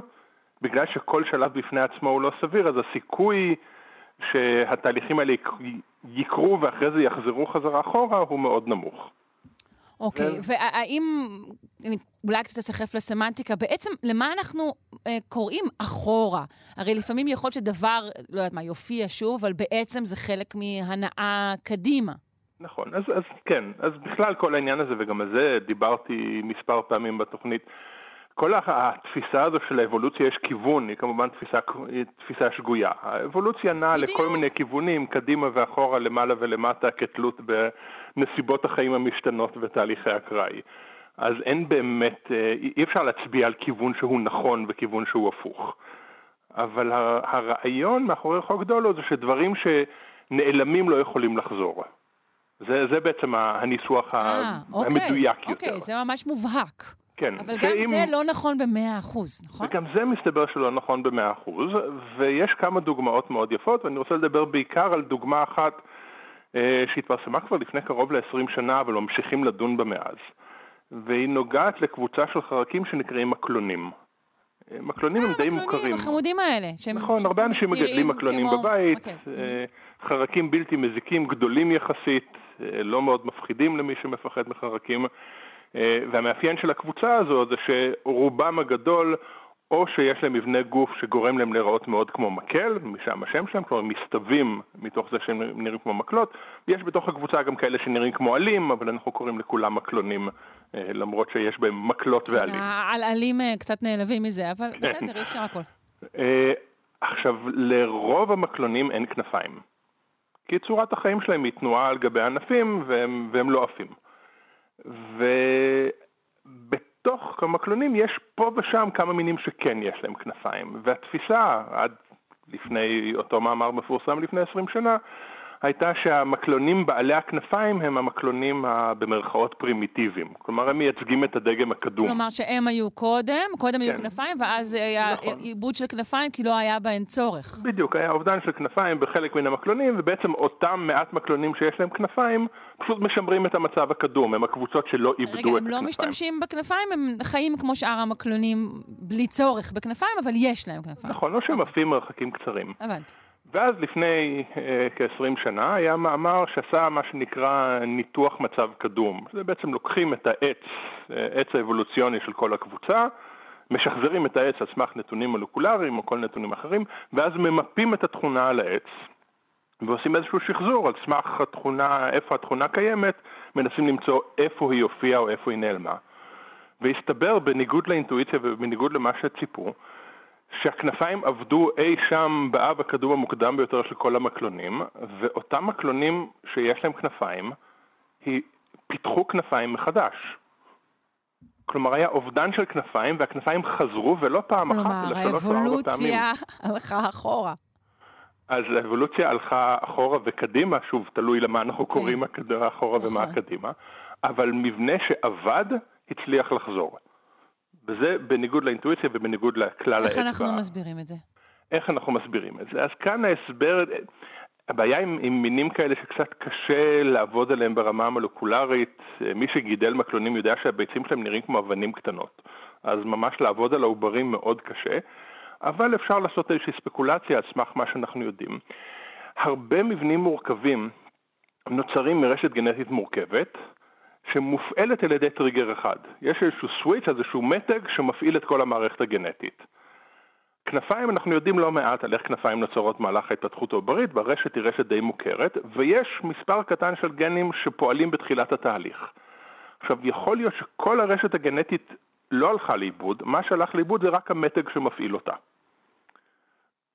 E: בגלל שכל שלב בפני עצמו הוא לא סביר, אז הסיכוי שהתהליכים האלה יקרו ואחרי זה יחזרו חזרה אחורה הוא מאוד נמוך.
C: אוקיי, okay, כן. והאם, אולי קצת תסחף לסמנטיקה, בעצם למה אנחנו אה, קוראים אחורה? הרי לפעמים יכול להיות שדבר, לא יודעת מה, יופיע שוב, אבל בעצם זה חלק מהנאה קדימה.
E: נכון, אז, אז כן, אז בכלל כל העניין הזה, וגם על זה דיברתי מספר פעמים בתוכנית, כל התפיסה הזו של האבולוציה יש כיוון, היא כמובן תפיסה, תפיסה שגויה. האבולוציה נעה לכל מיני כיוונים, קדימה ואחורה, למעלה ולמטה, כתלות בנסיבות החיים המשתנות ותהליכי אקראי. אז אין באמת, אה, אי אפשר להצביע על כיוון שהוא נכון וכיוון שהוא הפוך. אבל הרעיון מאחורי חוק דולו זה שדברים שנעלמים לא יכולים לחזור. זה, זה בעצם הניסוח 아, אה, אוקיי, המדויק
C: אוקיי,
E: יותר.
C: אוקיי, זה ממש מובהק.
E: כן.
C: אבל גם אם... זה לא נכון במאה אחוז, נכון?
E: וגם זה מסתבר שלא נכון במאה אחוז, ויש כמה דוגמאות מאוד יפות, ואני רוצה לדבר בעיקר על דוגמה אחת אה, שהתפרסמה כבר לפני קרוב ל-20 שנה, אבל ממשיכים לדון בה מאז. והיא נוגעת לקבוצה של חרקים שנקראים מקלונים. אה, מקלונים הם די מוכרים.
C: המקלונים החמודים האלה.
E: נכון, הרבה אנשים מגדלים מקלונים בבית, אוקיי. אה, חרקים בלתי מזיקים, גדולים יחסית, לא מאוד מפחידים למי שמפחד מחרקים. אה, והמאפיין של הקבוצה הזו זה שרובם הגדול או שיש להם מבנה גוף שגורם להם להיראות מאוד כמו מקל, משם השם שלהם, כלומר מסתווים מתוך זה שהם נראים כמו מקלות, יש בתוך הקבוצה גם כאלה שנראים כמו עלים, אבל אנחנו קוראים לכולם מקלונים, אה, למרות שיש בהם מקלות ועלים.
C: אה, קצת נעלבים מזה, אבל. בסדר, אי אפשר הכל.
E: עכשיו, לרוב המקלונים אין כנפיים, כי צורת החיים שלהם היא תנועה על גבי ענפים והם, והם לא עפים. ובתוך המקלונים יש פה ושם כמה מינים שכן יש להם כנפיים, והתפיסה עד לפני אותו מאמר מפורסם לפני 20 שנה הייתה שהמקלונים בעלי הכנפיים הם המקלונים במרכאות פרימיטיביים. כלומר, הם מייצגים את הדגם הקדום.
C: כלומר, שהם היו קודם, קודם כן. היו כנפיים, ואז היה נכון. עיבוד של כנפיים כי לא היה בהן צורך.
E: בדיוק, היה אובדן של כנפיים בחלק מן המקלונים, ובעצם אותם מעט מקלונים שיש להם כנפיים, פשוט משמרים את המצב הקדום, הם הקבוצות שלא איבדו רגע, את הכנפיים. רגע, הם
C: לא משתמשים בכנפיים, הם חיים כמו שאר המקלונים בלי צורך בכנפיים, אבל יש להם כנפיים.
E: נכון, לא שהם עפים מרחקים קצרים.
C: הבנתי.
E: ואז לפני אה, כ-20 שנה היה מאמר שעשה מה שנקרא ניתוח מצב קדום. זה בעצם לוקחים את העץ, אה, עץ האבולוציוני של כל הקבוצה, משחזרים את העץ על סמך נתונים מולקולריים או כל נתונים אחרים, ואז ממפים את התכונה על העץ, ועושים איזשהו שחזור על סמך התכונה, איפה התכונה קיימת, מנסים למצוא איפה היא הופיעה או איפה היא נעלמה. והסתבר, בניגוד לאינטואיציה ובניגוד למה שציפו, שהכנפיים עבדו אי שם באב הקדום המוקדם ביותר של כל המקלונים, ואותם מקלונים שיש להם כנפיים, פיתחו כנפיים מחדש. כלומר, היה אובדן של כנפיים, והכנפיים חזרו, ולא פעם אחת,
C: אלא שלוש או ארבע פעמים. כלומר, האבולוציה הלכה אחורה.
E: אז האבולוציה הלכה אחורה וקדימה, שוב, תלוי למה אנחנו okay. אוקיי. קוראים אחורה ומה נכון. קדימה, אבל מבנה שעבד, הצליח לחזור. וזה בניגוד לאינטואיציה ובניגוד לכלל האצבע.
C: איך אנחנו מסבירים את זה?
E: איך אנחנו מסבירים את זה? אז כאן ההסבר, הבעיה עם, עם מינים כאלה שקצת קשה לעבוד עליהם ברמה המולקולרית, מי שגידל מקלונים יודע שהביצים שלהם נראים כמו אבנים קטנות. אז ממש לעבוד על העוברים מאוד קשה, אבל אפשר לעשות איזושהי ספקולציה על סמך מה שאנחנו יודעים. הרבה מבנים מורכבים נוצרים מרשת גנטית מורכבת, שמופעלת על ידי טריגר אחד. יש איזשהו סוויץ', איזשהו מתג שמפעיל את כל המערכת הגנטית. כנפיים, אנחנו יודעים לא מעט על איך כנפיים נוצרות מהלך ההתפתחות העוברית, ברשת היא רשת די מוכרת, ויש מספר קטן של גנים שפועלים בתחילת התהליך. עכשיו, יכול להיות שכל הרשת הגנטית לא הלכה לאיבוד, מה שהלך לאיבוד זה רק המתג שמפעיל אותה.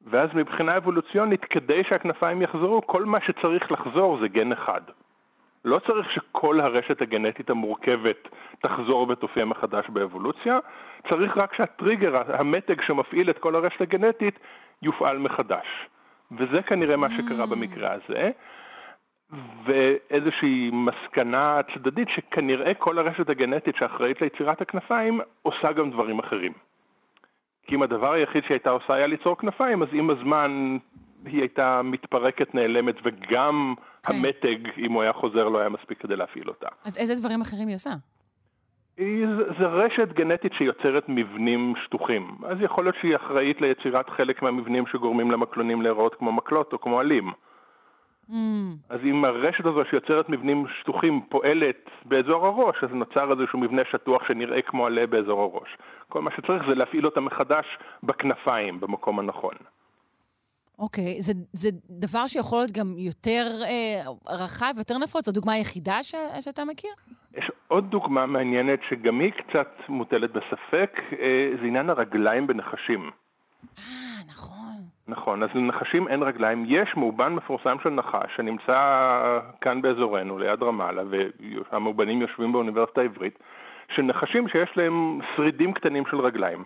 E: ואז מבחינה אבולוציונית, כדי שהכנפיים יחזרו, כל מה שצריך לחזור זה גן אחד. לא צריך שכל הרשת הגנטית המורכבת תחזור ותופיע מחדש באבולוציה, צריך רק שהטריגר, המתג שמפעיל את כל הרשת הגנטית, יופעל מחדש. וזה כנראה מה שקרה. במקרה הזה. ואיזושהי מסקנה צדדית שכנראה כל הרשת הגנטית שאחראית ליצירת הכנפיים עושה גם דברים אחרים. כי אם הדבר היחיד שהייתה עושה היה ליצור כנפיים, אז עם הזמן היא הייתה מתפרקת, נעלמת, וגם כן. המתג, אם הוא היה חוזר, לא היה מספיק כדי להפעיל אותה.
C: אז איזה דברים אחרים היא עושה?
E: היא, זה רשת גנטית שיוצרת מבנים שטוחים. אז יכול להיות שהיא אחראית ליצירת חלק מהמבנים שגורמים למקלונים להיראות כמו מקלות או כמו עלים. Mm. אז אם הרשת הזו שיוצרת מבנים שטוחים פועלת באזור הראש, אז נוצר איזשהו מבנה שטוח שנראה כמו עלה באזור הראש. כל מה שצריך זה להפעיל אותה מחדש בכנפיים, במקום הנכון.
C: אוקיי, okay. זה, זה דבר שיכול להיות גם יותר אה, רחב, יותר נפוץ? זו דוגמה היחידה ש, שאתה מכיר?
E: יש עוד דוגמה מעניינת שגם היא קצת מוטלת בספק, אה, זה עניין הרגליים בנחשים.
C: אה, נכון.
E: נכון, אז לנחשים אין רגליים. יש מאובן מפורסם של נחש שנמצא כאן באזורנו, ליד רמאללה, והמאובנים יושבים באוניברסיטה העברית, של נחשים שיש להם שרידים קטנים של רגליים.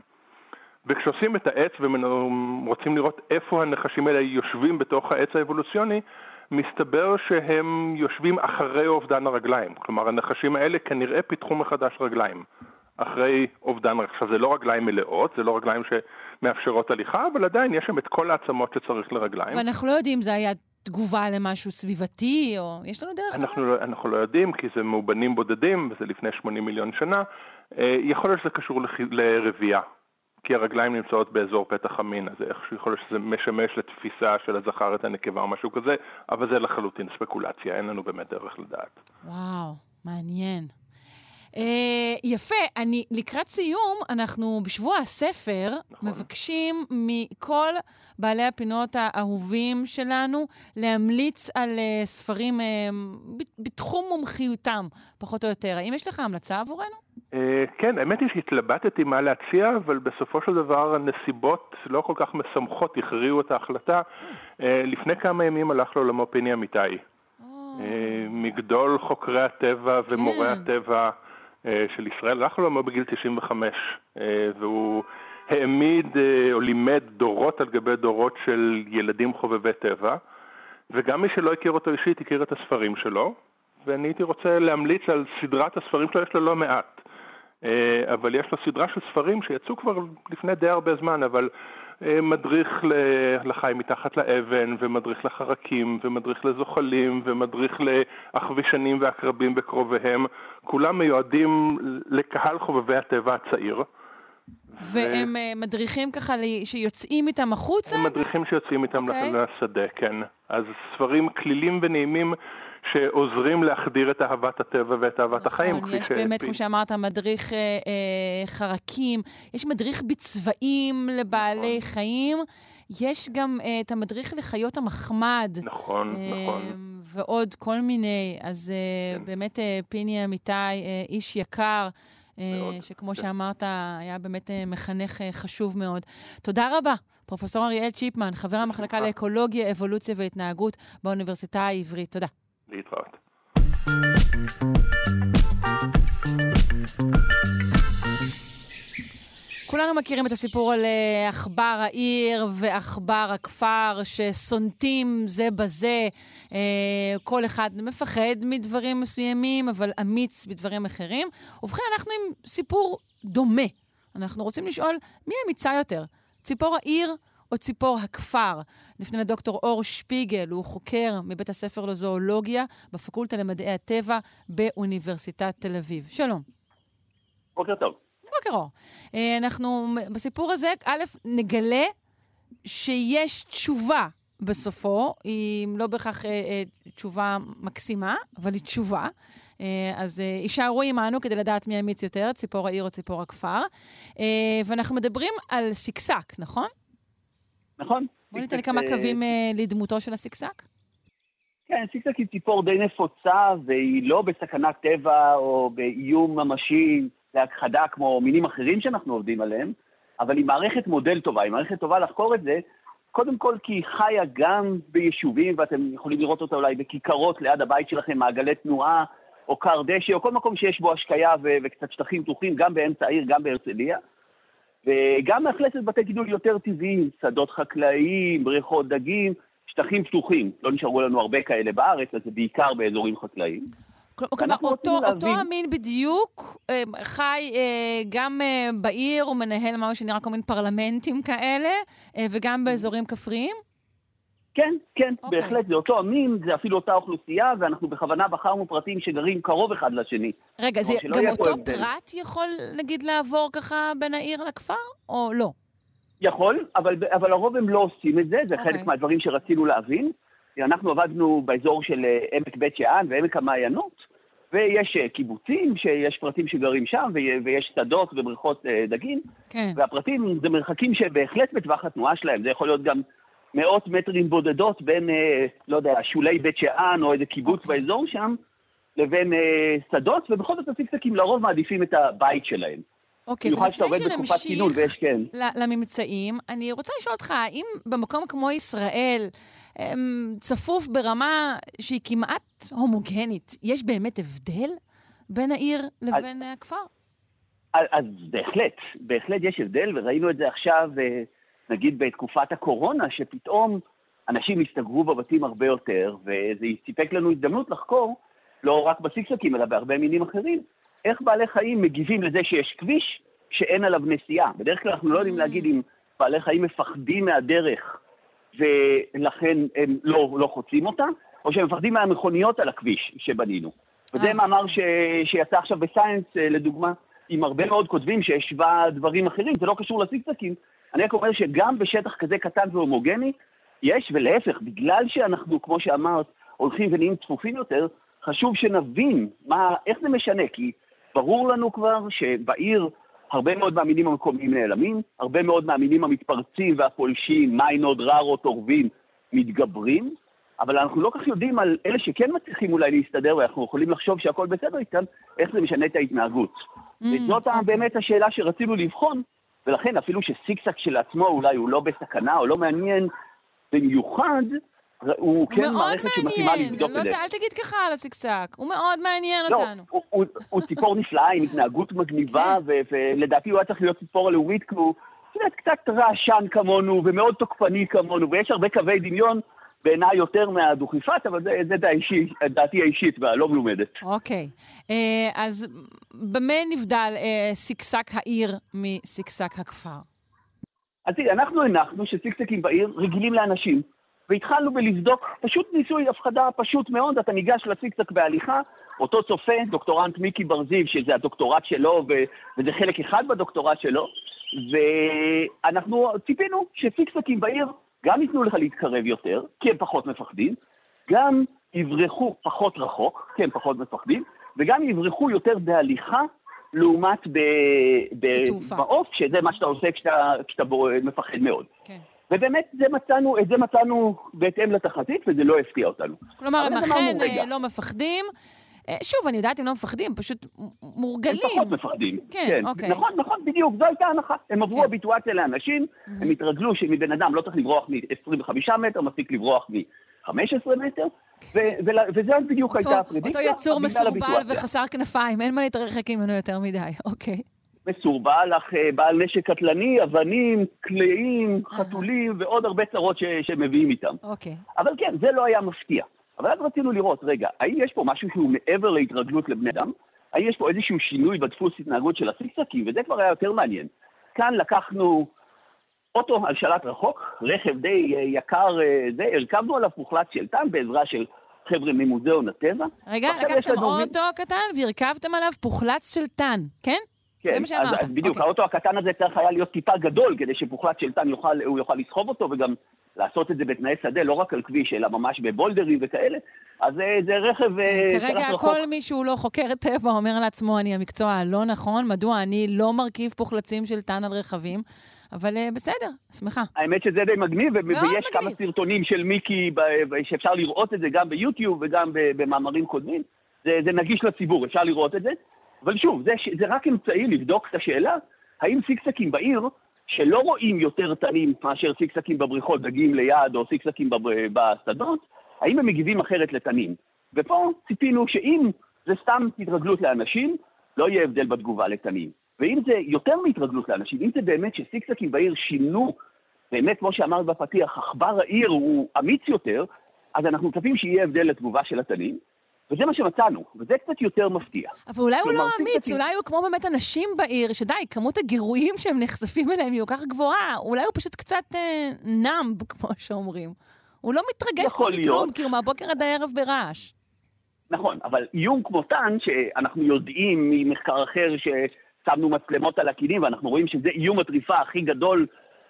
E: וכשעושים את העץ ורוצים לראות איפה הנחשים האלה יושבים בתוך העץ האבולוציוני, מסתבר שהם יושבים אחרי אובדן הרגליים. כלומר, הנחשים האלה כנראה פיתחו מחדש רגליים. אחרי אובדן, עכשיו זה לא רגליים מלאות, זה לא רגליים שמאפשרות הליכה, אבל עדיין יש שם את כל העצמות שצריך לרגליים.
C: ואנחנו לא יודעים אם זה היה תגובה למשהו סביבתי, או יש לנו דרך
E: אנחנו לא, אנחנו לא יודעים, כי זה מאובנים בודדים, וזה לפני 80 מיליון שנה. אה, יכול להיות שזה קשור לרבייה. כי הרגליים נמצאות באזור פתח המין, אז איכשהו יכול להיות שזה משמש לתפיסה של הזכר את הנקבה או משהו כזה, אבל זה לחלוטין ספקולציה, אין לנו באמת דרך לדעת.
C: וואו, מעניין. Uh, יפה, אני לקראת סיום, אנחנו בשבוע הספר נכון. מבקשים מכל בעלי הפינות האהובים שלנו להמליץ על uh, ספרים uh, בתחום מומחיותם, פחות או יותר. האם יש לך המלצה עבורנו?
E: אה, כן, האמת היא שהתלבטתי מה להציע, אבל בסופו של דבר הנסיבות לא כל כך משמחות הכריעו את ההחלטה. אה, לפני כמה ימים הלך לעולמו פיני אמיתי. אה, מגדול חוקרי הטבע ומורי כן. הטבע של ישראל, הלך לעולמו בגיל 95, והוא העמיד או לימד דורות על גבי דורות של ילדים חובבי טבע, וגם מי שלא הכיר אותו אישית הכיר את הספרים שלו, ואני הייתי רוצה להמליץ על סדרת הספרים שלו, יש לו לא מעט. אה, אבל יש לו סדרה של ספרים שיצאו כבר לפני די הרבה זמן, אבל אה, מדריך לחיים מתחת לאבן, ומדריך לחרקים, ומדריך לזוחלים, ומדריך לאחבישנים ועקרבים וקרוביהם, כולם מיועדים לקהל חובבי הטבע הצעיר.
C: והם ו... מדריכים ככה שיוצאים איתם החוצה?
E: הם מדריכים שיוצאים איתם okay. אוקיי. לשדה, כן. אז ספרים כלילים ונעימים שעוזרים להחדיר את אהבת הטבע ואת אהבת
C: נכון,
E: החיים.
C: נכון, יש. באמת, כמו שאמרת, מדריך אה, אה, חרקים, יש מדריך בצבעים לבעלי נכון. חיים, יש גם אה, את המדריך לחיות המחמד.
E: נכון, אה, נכון.
C: ועוד כל מיני. אז אה, כן. באמת, אה, פיני אמיתי, אה, איש יקר. אה, מאוד. שכמו כן. שאמרת, היה באמת אה, מחנך חשוב מאוד. תודה רבה. פרופ' אריאל צ'יפמן, חבר המחלקה לאקולוגיה, אבולוציה והתנהגות באוניברסיטה העברית. תודה.
E: להתראות.
C: כולנו מכירים את הסיפור על אה, עכבר העיר ועכבר הכפר שסונטים זה בזה. אה, כל אחד מפחד מדברים מסוימים, אבל אמיץ בדברים אחרים. ובכן, אנחנו עם סיפור דומה. אנחנו רוצים לשאול, מי אמיצה יותר? ציפור העיר או ציפור הכפר? נפנה לדוקטור אור שפיגל, הוא חוקר מבית הספר לזואולוגיה בפקולטה למדעי הטבע באוניברסיטת תל אביב. שלום.
F: בוקר טוב.
C: בוקר אור. אה, אנחנו בסיפור הזה, א', נגלה שיש תשובה בסופו, היא לא בהכרח אה, אה, תשובה מקסימה, אבל היא תשובה. אה, אז אה, יישארו עמנו כדי לדעת מי אמיץ יותר, ציפור העיר או ציפור הכפר. אה, ואנחנו מדברים על סיקסק, נכון?
F: נכון.
C: בוא ניתן כמה
F: אה,
C: קווים אה, לדמותו של הסיקסק.
F: כן, סיקסק היא ציפור די נפוצה, והיא לא בסכנת טבע או באיום ממשי להכחדה כמו מינים אחרים שאנחנו עובדים עליהם, אבל היא מערכת מודל טובה, היא מערכת טובה לחקור את זה, קודם כל כי היא חיה גם ביישובים, ואתם יכולים לראות אותה אולי בכיכרות ליד הבית שלכם, מעגלי תנועה, או כר דשא, או כל מקום שיש בו השקיה ו- וקצת שטחים פתוחים, גם באמצע העיר, גם בהרצליה. וגם מאכלסת בתי גידול יותר טבעיים, שדות חקלאיים, בריכות דגים, שטחים פתוחים. לא נשארו לנו הרבה כאלה בארץ, אז זה בעיקר באזורים חקלאיים.
C: כלומר,
F: ואנחנו
C: אותו, אותו המין בדיוק אה, חי אה, גם אה, בעיר, הוא מנהל מה שנראה כל מיני פרלמנטים כאלה, וגם באזורים כפריים?
F: כן, כן,
C: אוקיי.
F: בהחלט, זה אותו המין, זה אפילו אותה אוכלוסייה, ואנחנו בכוונה בחרנו פרטים שגרים קרוב אחד לשני.
C: רגע, זה, גם אותו
F: הבדל.
C: פרט יכול, נגיד, לעבור ככה בין העיר לכפר, או לא?
F: יכול, אבל, אבל לרוב הם לא עושים את זה, זה
C: אוקיי.
F: חלק מהדברים שרצינו להבין. אנחנו עבדנו באזור של אה, עמק בית שאן ועמק המעיינות, ויש אה, קיבוצים, שיש פרטים שגרים שם, וי- ויש שדות ובריכות אה, דגים,
C: כן.
F: והפרטים זה מרחקים שבהחלט בטווח התנועה שלהם, זה יכול להיות גם מאות מטרים בודדות בין, אה, לא יודע, שולי בית שאן או איזה קיבוץ
C: אוקיי.
F: באזור שם, לבין אה, שדות, ובכל זאת הסיקסקים לרוב מעדיפים את הבית שלהם.
C: אוקיי,
F: במיוחד שאתה
C: ולפני
F: עובד בתקופת ויש,
C: שנמשיך
F: כן.
C: לממצאים, אני רוצה לשאול אותך, האם במקום כמו ישראל, אמ, צפוף ברמה שהיא כמעט הומוגנית, יש באמת הבדל בין העיר לבין הכפר?
F: אז, אז בהחלט, בהחלט יש הבדל, וראינו את זה עכשיו, אה, נגיד בתקופת הקורונה, שפתאום אנשים הסתגרו בבתים הרבה יותר, וזה סיפק לנו הזדמנות לחקור, לא רק בסיקסקים, אלא בהרבה מינים אחרים, איך בעלי חיים מגיבים לזה שיש כביש שאין עליו נסיעה. בדרך כלל אנחנו לא יודעים להגיד אם בעלי חיים מפחדים מהדרך ולכן הם לא, לא חוצים אותה, או שהם מפחדים מהמכוניות על הכביש שבנינו. וזה
C: אה,
F: מאמר ש... שיצא עכשיו בסיינס, אה, לדוגמה, עם הרבה מאוד כותבים שהשווה דברים אחרים, זה לא קשור לסיקסקים. אני רק אומר שגם בשטח כזה קטן והומוגני, יש, ולהפך, בגלל שאנחנו, כמו שאמרת, הולכים ונהיים צפופים יותר, חשוב שנבין מה, איך זה משנה, כי ברור לנו כבר שבעיר הרבה מאוד מהמינים המקומיים נעלמים, הרבה מאוד מהמינים המתפרצים והפולשים, מיינות, ררות, עורבים, מתגברים, אבל אנחנו לא כך יודעים על אלה שכן מצליחים אולי להסתדר, ואנחנו יכולים לחשוב שהכל בסדר איתם, איך זה משנה את ההתנהגות. וזאת
C: אוקיי.
F: באמת השאלה שרצינו לבחון, ולכן אפילו שסיקסק כשלעצמו אולי הוא לא בסכנה או לא מעניין במיוחד, הוא כן מערכת שמתאימה לבדוק
C: לא,
F: את זה.
C: אל תגיד ככה על הסיקסק, הוא מאוד מעניין
F: לא,
C: אותנו.
F: הוא, הוא, הוא ציפור נפלאה עם התנהגות מגניבה,
C: כן.
F: ולדעתי הוא היה צריך להיות ציפור הלאומית, כי הוא קצת רעשן כמונו, ומאוד תוקפני כמונו, ויש הרבה קווי דמיון בעיניי יותר מהדוכיפת, אבל זה, זה דעתי, דעתי האישית והלא מלומדת.
C: אוקיי, אה, אז במה נבדל אה, סיקסק העיר מסיקסק הכפר?
F: אז תראי, אנחנו הנחנו שסיקסקים בעיר רגילים לאנשים, והתחלנו בלבדוק פשוט ניסוי הפחדה פשוט מאוד, אתה ניגש לסיקסק בהליכה, אותו צופה, דוקטורנט מיקי בר זיו, שזה הדוקטורט שלו, ו- וזה חלק אחד בדוקטורט שלו, ואנחנו ציפינו שסיקסקים בעיר גם ייתנו לך להתקרב יותר, כי הם פחות מפחדים, גם יברחו פחות רחוק, כי הם פחות מפחדים, וגם יברחו יותר בהליכה לעומת ב- ב-
C: בתעופה.
F: בעוף, שזה מה שאתה עושה כשאתה, כשאתה בו- מפחד מאוד.
C: כן.
F: ובאמת, זה מצאנו, את זה מצאנו בהתאם לתחזית, וזה לא הפתיע אותנו.
C: כלומר, הם אכן. אה, לא מפחדים. אה, שוב, אני יודעת, הם לא מפחדים, פשוט מורגלים.
F: הם פחות מפחדים.
C: כן,
F: כן,
C: אוקיי.
F: נכון, נכון, בדיוק, זו הייתה ההנחה. הם עברו
C: כן.
F: הביטואציה לאנשים, הם התרגלו שמבן אדם לא צריך לברוח מ-25 מטר, מספיק לברוח מ-15 מטר, ו- ול- וזה בדיוק
C: אותו-
F: הייתה הפרדיקציה.
C: אותו יצור מסורבל. וחסר כנפיים, אין מה להתרחק ממנו יותר מדי, אוקיי.
F: מסורבל, אך אה, בעל נשק קטלני, אבנים, קלעים, חתולים ועוד הרבה צרות ש- שמביאים איתם.
C: אוקיי.
F: אבל כן, זה לא היה מפתיע. אבל אז רצינו לראות, רגע, האם יש פה משהו שהוא מעבר להתרגלות לבני אדם? האם יש פה איזשהו שינוי בדפוס התנהגות של הסיקסקים? וזה כבר היה יותר מעניין. כאן לקחנו אוטו על שלט רחוק, רכב די אה, יקר אה, זה, הרכבנו עליו מוחלט של טעם בעזרה של חבר'ה ממוזיאון הטבע.
C: רגע, לקחתם
F: לנו מין-
C: אוטו קטן והרכבתם עליו פוחלץ של טאן, כן?
F: כן,
C: זה מה שאמרת,
F: אז, אז בדיוק,
C: אוקיי.
F: האוטו הקטן הזה צריך היה להיות טיפה גדול, כדי שפוחלט של טן יוכל, הוא יוכל לסחוב אותו, וגם לעשות את זה בתנאי שדה, לא רק על כביש, אלא ממש בבולדרים וכאלה. אז זה, רכב אה,
C: כרגע
F: שלט רחוק.
C: כל מי שהוא לא חוקר טבע אומר לעצמו, אני המקצוע הלא נכון, מדוע אני לא מרכיב פוחלצים של טאן על רכבים, אבל אה, בסדר, שמחה.
F: האמת שזה די מגניב, ויש כמה
C: מגניב.
F: סרטונים של מיקי שאפשר לראות את זה גם ביוטיוב וגם במאמרים קודמים. זה, זה נגיש לציבור, אפשר לראות את זה. אבל שוב, זה, זה רק אמצעי לבדוק את השאלה, האם סיקסקים בעיר, שלא רואים יותר תנים מאשר סיקסקים בבריכות, דגים ליד, או סיקסקים בשדות, האם הם מגיבים אחרת לתנים? ופה ציפינו שאם זה סתם התרגלות לאנשים, לא יהיה הבדל בתגובה לתנים. ואם זה יותר מהתרגלות לאנשים, אם זה באמת שסיקסקים בעיר שינו, באמת, כמו שאמרת בפתיח, עכבר העיר הוא אמיץ יותר, אז אנחנו מצפים שיהיה הבדל לתגובה של התנים, וזה מה שמצאנו, וזה קצת יותר מפתיע.
C: אבל אולי הוא לא אמיץ, אולי הוא כמו באמת אנשים בעיר, שדי, כמות הגירויים שהם נחשפים אליהם היא כל כך גבוהה, אולי הוא פשוט קצת אה, נאמב, כמו שאומרים. הוא לא מתרגש
F: יכול
C: מכלום, הוא מהבוקר עד הערב ברעש.
F: נכון, אבל איום כמו טאן, שאנחנו יודעים ממחקר אחר ששמנו מצלמות על הקינים, ואנחנו רואים שזה איום הטריפה הכי גדול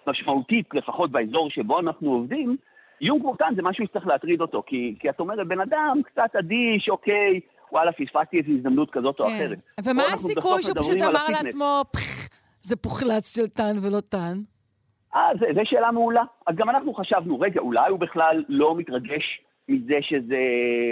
F: משמעותית, לפחות באזור שבו אנחנו עובדים, איום כמו טאן זה משהו שצריך להטריד אותו, כי, כי את אומרת, בן אדם קצת אדיש, אוקיי, וואלה, פספסתי איזו הזדמנות כזאת או אחרת.
C: כן. ומה הסיכוי שהוא פשוט אמר. לעצמו, פח, זה פוחלץ של תן ולא תן?
F: אה, זה, זה שאלה מעולה. אז גם אנחנו חשבנו, רגע, אולי הוא בכלל לא מתרגש מזה שזה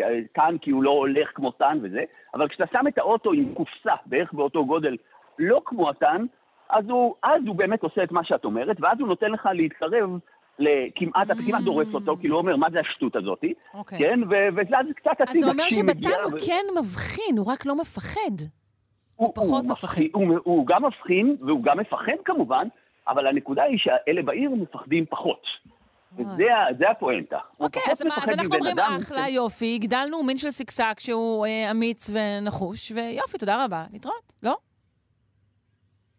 F: אה, תן, כי הוא לא הולך כמו תן וזה, אבל כשאתה שם את האוטו עם קופסה, בערך באותו גודל, לא כמו התן, אז הוא, אז הוא באמת עושה את מה שאת אומרת, ואז הוא נותן לך להתקרב לכמעט, אתה כמעט דורס אותו, כי הוא אומר, מה זה השטות הזאת?
C: אוקיי.
F: כן, ואז קצת
C: אז
F: הצידה
C: זה אומר
F: כשהיא
C: שבטאן
F: מגיעה,
C: הוא כן מבחין, הוא רק לא מפחד.
F: הוא
C: פחות
F: הוא
C: מפחד.
F: הוא, הוא גם מבחין והוא גם מפחד כמובן, אבל הנקודה היא שאלה בעיר מפחדים פחות. וזה הפואנטה. הוא
C: אוקיי, אז מה, אז אנחנו אומרים, אחלה,
F: כן.
C: יופי, הגדלנו מין של סקסק שהוא אה, אמיץ ונחוש, ויופי, תודה רבה, להתראות, לא?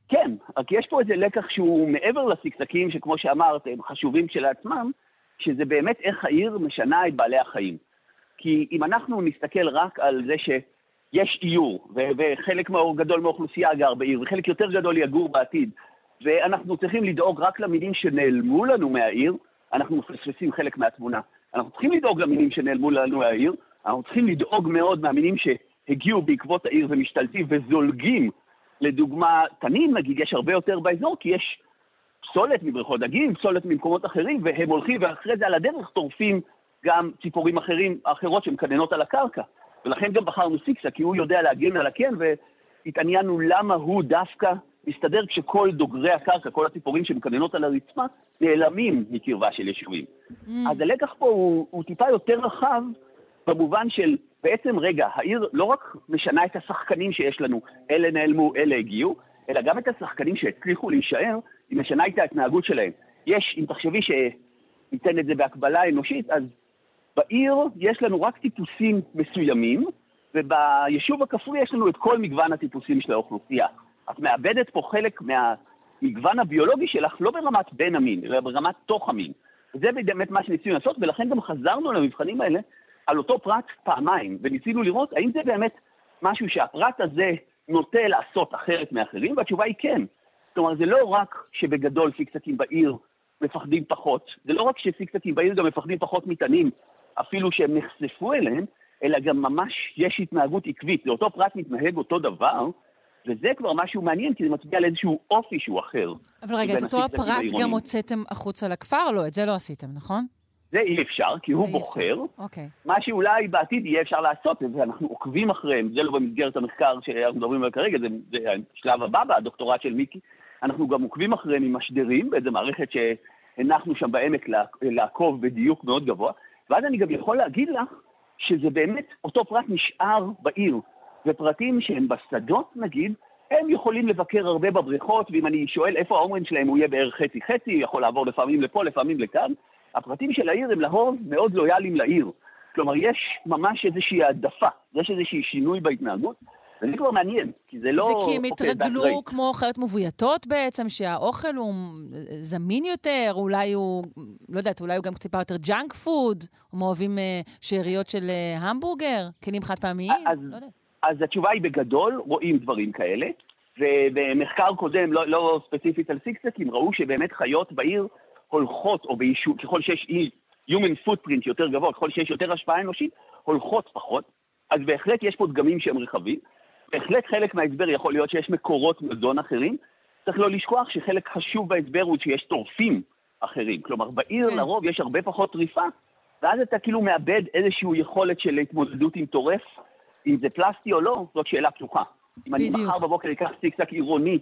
F: כן, רק יש פה איזה לקח שהוא מעבר לסקסקים, שכמו שאמרת, הם חשובים כשלעצמם, שזה באמת איך העיר משנה את בעלי החיים. כי אם אנחנו נסתכל רק על זה שיש איור, ו- וחלק גדול מהאוכלוסייה גר בעיר, וחלק יותר גדול יגור בעתיד, ואנחנו צריכים לדאוג רק למינים שנעלמו לנו מהעיר, אנחנו מפספסים חלק מהתמונה. אנחנו צריכים לדאוג למינים שנעלמו לנו מהעיר, אנחנו צריכים לדאוג מאוד מהמינים שהגיעו בעקבות העיר ומשתלטים וזולגים לדוגמה, תנים, נגיד, יש הרבה יותר באזור, כי יש פסולת מבריכות דגים, פסולת ממקומות אחרים, והם הולכים ואחרי זה על הדרך טורפים גם ציפורים אחרים, אחרות שמקננות על הקרקע. ולכן גם בחרנו סיקסה, כי הוא יודע להגן על הקן, והתעניינו למה הוא דווקא מסתדר כשכל דוגרי הקרקע, כל הציפורים שמקננות על הרצפה, נעלמים מקרבה של יישובים. אז הלקח פה הוא, הוא טיפה יותר רחב, במובן של בעצם, רגע, העיר לא רק משנה את השחקנים שיש לנו, אלה נעלמו, אלה הגיעו, אלא גם את השחקנים שהצליחו להישאר, היא משנה את ההתנהגות שלהם. יש, אם תחשבי שניתן את זה בהקבלה אנושית, אז בעיר יש לנו רק טיפוסים מסוימים, וביישוב הכפרי יש לנו את כל מגוון הטיפוסים של האוכלוסייה. את מאבדת פה חלק מהמגוון הביולוגי שלך לא ברמת בין המין, אלא ברמת תוך המין. וזה באמת מה שניסינו לעשות, ולכן גם חזרנו למבחנים האלה על אותו פרט פעמיים, וניסינו לראות האם זה באמת משהו שהפרט הזה נוטה לעשות אחרת מאחרים, והתשובה היא כן. כלומר, זה לא רק שבגדול פיקסקים בעיר מפחדים פחות, זה לא רק שפיקסקים בעיר גם מפחדים פחות מטענים, אפילו שהם נחשפו אליהם, אלא גם ממש יש התנהגות עקבית. לאותו פרט מתנהג אותו דבר, וזה כבר משהו מעניין, כי זה מצביע על איזשהו אופי שהוא אחר.
C: אבל רגע, את אותו הפרט גם. הוצאתם החוצה לכפר? לא, את זה לא עשיתם, נכון?
F: זה אי אפשר, כי הוא. בוחר.
C: אוקיי.
F: מה שאולי בעתיד יהיה אפשר לעשות, ואנחנו עוקבים אחריהם, זה לא במסגרת המחקר שאנחנו מדברים עליו כרגע, זה, זה השלב הבא בדוקטורט של מיקי. אנחנו גם עוקבים אחריהם עם משדרים, באיזו מערכת שהנחנו שם בעמק לע- לעקוב בדיוק מאוד גבוה, ואז אני גם יכול להגיד לך שזה באמת, אותו פרט נשאר בעיר, ופרטים שהם בשדות נגיד, הם יכולים לבקר הרבה בבריכות, ואם אני שואל איפה ההומרן שלהם, הוא יהיה בערך חצי-חצי, יכול לעבור לפעמים לפה, לפעמים לכאן. הפרטים של העיר הם לרוב מאוד לויאליים לעיר. כלומר, יש ממש איזושהי העדפה, יש איזשהו שינוי בהתנהגות, וזה כבר מעניין, כי זה לא...
C: זה כי הם
F: אוקיי,
C: התרגלו. כמו חיות מבויתות בעצם, שהאוכל הוא זמין יותר, אולי הוא, לא יודעת, אולי הוא גם טיפה יותר junk food, הם אוהבים אה, שאריות של אה, המבורגר, כלים חד פעמיים,
F: אז-
C: לא יודעת.
F: אז התשובה היא בגדול, רואים דברים כאלה, ובמחקר קודם, לא, לא ספציפית על סיקסקים, ראו שבאמת חיות בעיר הולכות, או ביישוב, ככל שיש human footprint יותר גבוה, ככל שיש יותר השפעה אנושית, הולכות פחות. אז בהחלט יש פה דגמים שהם רחבים. בהחלט חלק מההסבר יכול להיות שיש מקורות מזון אחרים. צריך לא לשכוח שחלק חשוב בהסבר הוא שיש טורפים אחרים. כלומר, בעיר
C: כן.
F: לרוב יש הרבה פחות טריפה, ואז אתה כאילו מאבד איזושהי יכולת של התמודדות עם טורף. אם זה פלסטי או לא, זאת שאלה פתוחה. אם אני
C: בדיוק.
F: מחר בבוקר אקח סיקסק עירוני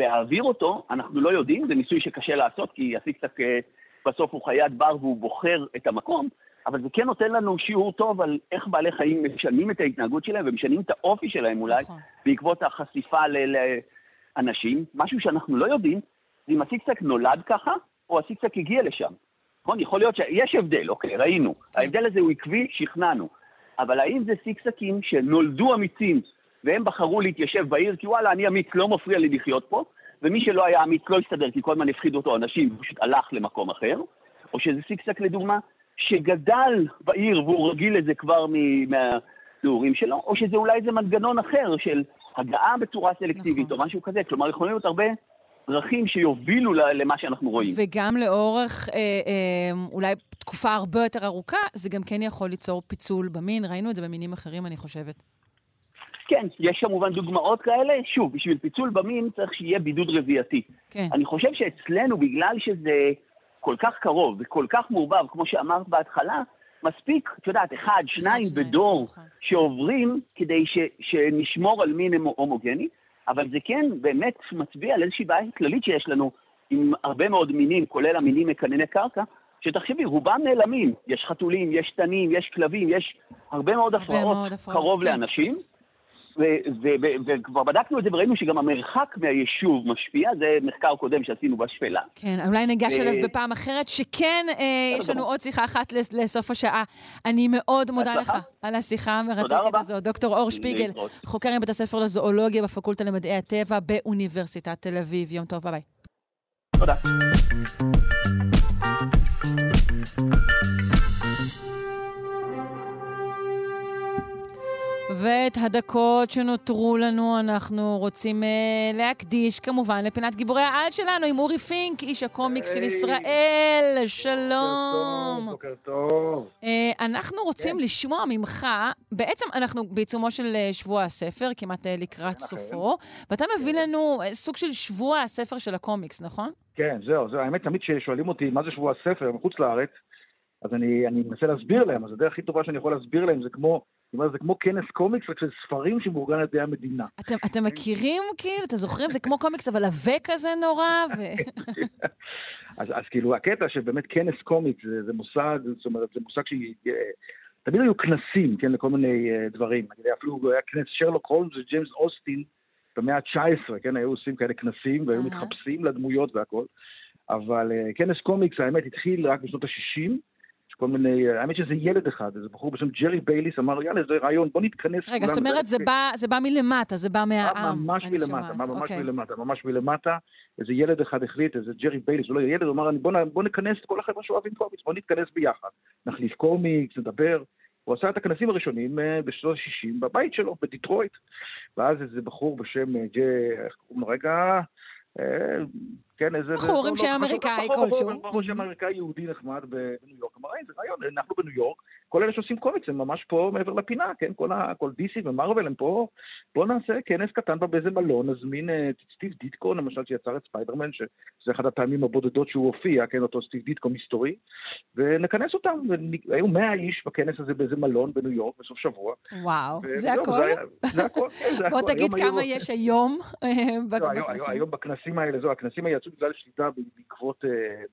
F: ואעביר אותו, אנחנו לא יודעים, זה ניסוי שקשה לעשות, כי הסיקסק אה, בסוף הוא חיית בר והוא בוחר את המקום, אבל זה כן נותן לנו שיעור טוב על איך בעלי חיים משנים את ההתנהגות שלהם ומשנים את האופי שלהם אולי,
C: נכון.
F: בעקבות החשיפה ל- לאנשים. משהו שאנחנו לא יודעים, זה אם הסיקסק נולד ככה, או הסיקסק הגיע לשם. נכון? יכול להיות שיש הבדל, אוקיי, ראינו. ההבדל הזה הוא עקבי, שכנענו. אבל האם זה סיקסקים שנולדו אמיצים והם בחרו להתיישב בעיר כי וואלה, אני אמיץ, לא מפריע לי לחיות פה, ומי שלא היה אמיץ לא הסתדר כי כל הזמן הפחידו אותו אנשים, הוא פשוט הלך למקום אחר, או שזה סיקסק לדוגמה, שגדל בעיר והוא רגיל לזה כבר מהנעורים שלו, או שזה אולי איזה מנגנון אחר של הגעה בצורה סלקטיבית
C: נכון.
F: או משהו כזה. כלומר, יכולים להיות הרבה דרכים שיובילו למה שאנחנו רואים.
C: וגם לאורך אה, אה, אולי תקופה הרבה יותר ארוכה, זה גם כן יכול ליצור פיצול במין. ראינו את זה במינים אחרים, אני חושבת.
F: כן, יש כמובן דוגמאות כאלה. שוב, בשביל פיצול במין צריך שיהיה בידוד רבייתי.
C: כן.
F: אני חושב שאצלנו, בגלל שזה כל כך קרוב וכל כך מעורבב, כמו שאמרת בהתחלה, מספיק, את יודעת, אחד, שניים בדור
C: נכון.
F: שעוברים כדי ש, שנשמור על מין הומו- הומוגני, אבל זה כן באמת מצביע על איזושהי בעיה כללית שיש לנו עם הרבה מאוד מינים, כולל המינים מקנני קרקע, שתחשבי, רובם נעלמים. יש חתולים, יש תנים, יש כלבים, יש הרבה מאוד הפרעות, קרוב
C: כן.
F: לאנשים. וכבר בדקנו את זה וראינו שגם המרחק מהיישוב משפיע, זה מחקר קודם שעשינו בשפלה.
C: כן, אולי ניגש אליו בפעם אחרת, שכן, אה, יש לנו. עוד שיחה אחת לס- לסוף השעה. אני מאוד מודה לך. על השיחה המרתקת. הזו. דוקטור אור שפיגל. חוקר עם בית הספר לזואולוגיה בפקולטה למדעי הטבע באוניברסיטת תל אביב. יום טוב, ביי.
F: תודה.
C: ואת הדקות שנותרו לנו אנחנו רוצים uh, להקדיש כמובן לפינת גיבורי העל שלנו עם אורי פינק, איש הקומיקס של
G: היי.
C: ישראל. שלום.
G: בוקר טוב.
C: Uh, אנחנו רוצים לשמוע ממך, בעצם אנחנו בעיצומו של uh, שבוע הספר, כמעט uh, לקראת
G: כן,
C: סופו, ואתה מביא לנו uh, סוג של שבוע הספר של הקומיקס, נכון?
G: כן, זהו, זהו. האמת, תמיד כששואלים אותי מה זה שבוע הספר מחוץ לארץ, אז אני, אני מנסה להסביר להם, אז הדרך הכי טובה שאני יכול להסביר להם זה כמו, אני אומר, זה כמו כנס קומיקס, רק של ספרים שמאורגן על ידי המדינה.
C: אתם, אתם מכירים, כאילו, אתם זוכרים? זה כמו קומיקס, אבל עבה כזה נורא, ו...
G: אז, אז כאילו, הקטע שבאמת כנס קומיקס זה, זה מושג, זאת אומרת, זה מושג ש... תמיד היו כנסים, כן, לכל מיני uh, דברים. אפילו היה כנס שרלוק הולמס וג'יימס אוסטין במאה ה-19, כן, היו עושים כאלה כנסים והיו. מתחפשים לדמויות והכל. אבל uh, כנס קומיקס, האמת, התחיל רק בשנות ה-60. כל מיני, uh, האמת שזה ילד אחד, איזה בחור בשם ג'רי בייליס אמר, יאללה, זה רעיון, בוא נתכנס
C: רגע, זאת
G: כולנו."
C: אומרת, זה בא, זה בא מלמטה, זה בא מהעם.
G: ממש מלמטה. ממש
C: אוקיי.
G: מלמטה, ממש מלמטה. איזה ילד אחד החליט, איזה ג'רי בייליס, הוא לא ילד, הוא אמר, "אני- בוא בוא נכנס את כל החבר'ה שאוהבים קומיקס, בוא נתכנס ביחד. נחליף קומיקס, נדבר. הוא עשה את הכנסים הראשונים אה, בשנות ה-60 בבית שלו, בדיטרויט. ואז איזה בחור בשם אה, איך קוראים לו רגע? אה, כן, איזה...
C: בחור עם
G: לא- לא
C: שם
G: חשוב,
C: אמריקאי
G: בחור-
C: כלשהו.
G: בחור- בחור שם אמריקאי יהודי נחמד בניו יורק. אמר, "היי, זה רעיון, אנחנו בניו יורק, כל אלה שעושים קומיקס הם ממש פה מעבר לפינה, כן? כל, ה, כל DC ומארוול הם פה, בואו נעשה כנס קטן באיזה מלון, נזמין את uh, סטיב דיטקו, למשל, שיצר את ספיידרמן, שזה אחד הפעמים הבודדות שהוא הופיע, כן? אותו סטיב דיטקו מסתורי, ונכנס אותם, והיו מאה איש בכנס הזה באיזה מלון בניו יורק בסוף שבוע.
C: וואו, ו- זה הכל?
G: זה הכל, כן, זה
C: הכל. בוא תגיד כמה יש היום
G: אה, בכנסים. היום בכנסים האלה, זהו, הכנסים האלה יצאו בגלל שליטה בעקבות, אה,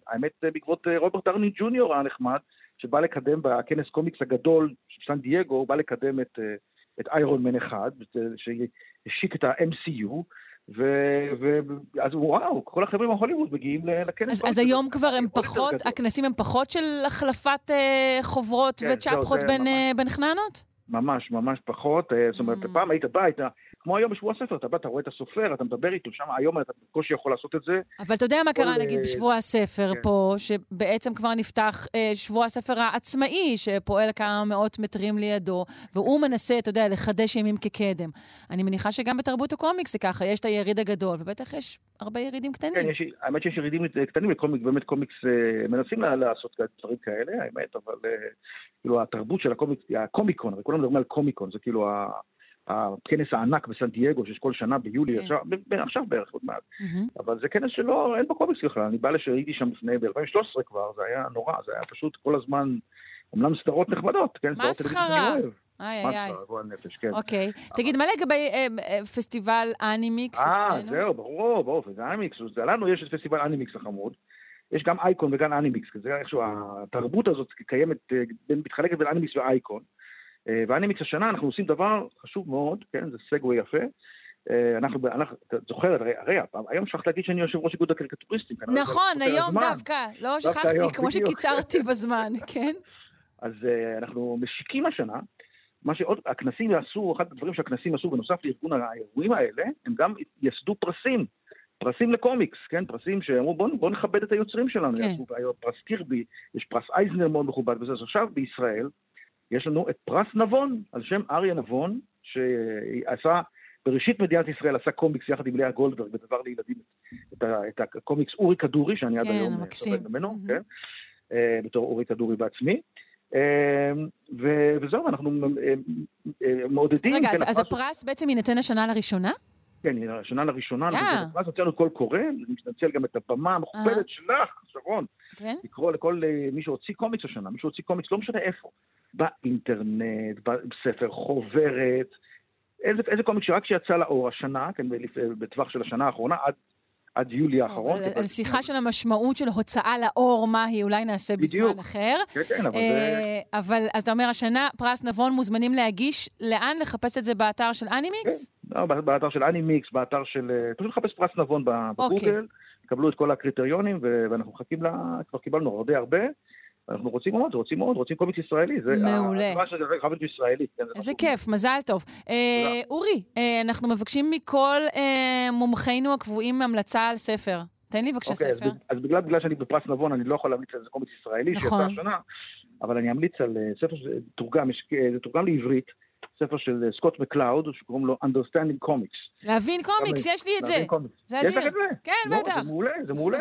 G: האמת, בעקבות רוברט טרני ג'וניור הנחמד, שבא לקדם בכנס קומיקס הגדול של סן דייגו, הוא בא לקדם את, אה, את איירון מן אחד, שהשיק את ה-MCU, ואז וואו, כל החברים מהוליווד מגיעים לכנס.
C: אז, אז היום כבר הם פחות, הכנסים הם פחות של החלפת אה, חוברות כן, וצ'פחות בין, אה, בין חננות?
G: ממש, ממש פחות. אה, זאת אומרת, mm. פעם היית בא, היית... כמו היום בשבוע הספר, אתה בא, אתה רואה את הסופר, אתה מדבר איתו, שם היום אתה בקושי יכול לעשות את זה.
C: אבל אתה יודע מה קרה, אה, נגיד, בשבוע הספר כן. פה, שבעצם כבר נפתח אה, שבוע הספר העצמאי, שפועל כמה מאות מטרים לידו, והוא מנסה, אתה יודע, לחדש ימים כקדם. אני מניחה שגם בתרבות הקומיקס זה ככה, יש את היריד הגדול, ובטח יש הרבה ירידים קטנים.
G: כן, יש, האמת שיש ירידים קטנים לקומיקס, באמת קומיקס אה, מנסים לעשות דברים כאלה, האמת, אבל אה, כאילו התרבות של הקומיקס, הקומיקון, הרי כולם מדברים על קומיקון, זה כאילו הכנס הענק בסן דייגו שיש כל שנה ביולי, כן. עכשיו, עכשיו בערך עוד מעט. Mm-hmm. אבל זה כנס שלא, אין בו קומיקס בכלל. אני בא כשהייתי שם לפני, ב-2013 כבר, זה היה נורא, זה היה פשוט כל הזמן, אומנם סדרות נחמדות, כן?
C: מסחרה. איי, איי, איי.
G: כן.
C: אוקיי. תגיד, מה לגבי אה, אה, פסטיבל אנימיקס
G: אצלנו? אה, זהו, ברור, ברור, זה אנימיקס. לנו יש את פסטיבל אנימיקס החמוד. יש גם אייקון וגם אנימיקס, זה איכשהו, התרבות הזאת קיימת, אה, מתחלקת בין אנימיקס ואייקון. אה, ואנימיקס השנה אנחנו עושים דבר חשוב מאוד, כן, זה סגווי יפה. אה, אנחנו, אנחנו, את זוכרת, הרי, הרי היום שכחת להגיד שאני יושב ראש איגוד הקריקטוריסטים.
C: נכון, היום דווקא, לא שכחתי, כמו שקיצרתי בזמן, כן?
G: אז אנחנו משיקים השנה, מה שעוד, הכנסים יעשו, אחד הדברים שהכנסים עשו בנוסף לארגון האירועים האלה, הם גם יסדו פרסים, פרסים לקומיקס, כן? פרסים שאמרו בואו בוא נכבד את היוצרים שלנו, כן. יעשו פרס קירבי, יש פרס אייזנר מאוד מכובד וזה, אז עכשיו בישראל, יש לנו את פרס נבון, על שם אריה נבון, שעשה, בראשית מדינת ישראל עשה קומיקס יחד עם לאה גולדברג בדבר לילדים, את, ה, את הקומיקס אורי כדורי, שאני
C: כן,
G: עד היום
C: סובל
G: ממנו, mm-hmm. כן, אה, בתור אורי כדורי בעצמי. אה, ו- וזהו, אנחנו אה, מעודדים...
C: רגע, כן, אז, אז הפרס בעצם יינתן השנה לראשונה?
G: כן, השנה לראשונה, אנחנו הוצאנו קול קורא, אני מנצל גם את הבמה המכובדת שלך, שרון, כן? לקרוא לכל מי שהוציא קומיקס השנה, מי שהוציא קומיקס, לא משנה איפה, באינטרנט, בספר חוברת, איזה, איזה קומיקס רק שיצא לאור השנה, כן, בטווח של השנה האחרונה, עד, עד יולי האחרון.
C: על שיחה של המשמעות של הוצאה לאור, מה היא, אולי נעשה. בזמן אחר.
G: כן, כן, אבל זה...
C: אה, אבל, אז אתה אומר, השנה פרס נבון מוזמנים להגיש, לאן? לחפש את זה באתר של אנימיקס?
G: כן, לא, באתר של אנימיקס, באתר של... אה, פשוט לחפש פרס נבון בגוגל. אוקיי. קבלו את כל הקריטריונים, ואנחנו מחכים לה, כבר קיבלנו הרבה הרבה. אנחנו רוצים מאוד, רוצים מאוד, רוצים קומיקס ישראלי.
C: מעולה.
G: זה ישראלי. כן,
C: איזה כיף, מזל טוב. אה, אורי, אה, אנחנו מבקשים מכל אה, מומחינו הקבועים המלצה על ספר. תן לי בבקשה אוקיי, ספר.
G: אז בגלל, שאני בפרס נבון, אני לא יכול להמליץ על איזה קומיקס ישראלי נכון. שיצא השנה, אבל אני אמליץ על ספר שתורגם, זה תורגם לעברית. ספר של אה, סקוט מקלאוד, שקוראים לו Understanding Comics.
C: להבין קומיקס, יש לי את זה. זה אדיר.
G: יש לך את זה?
C: כן,
G: לא,
C: בטח.
G: זה מעולה, זה מעולה.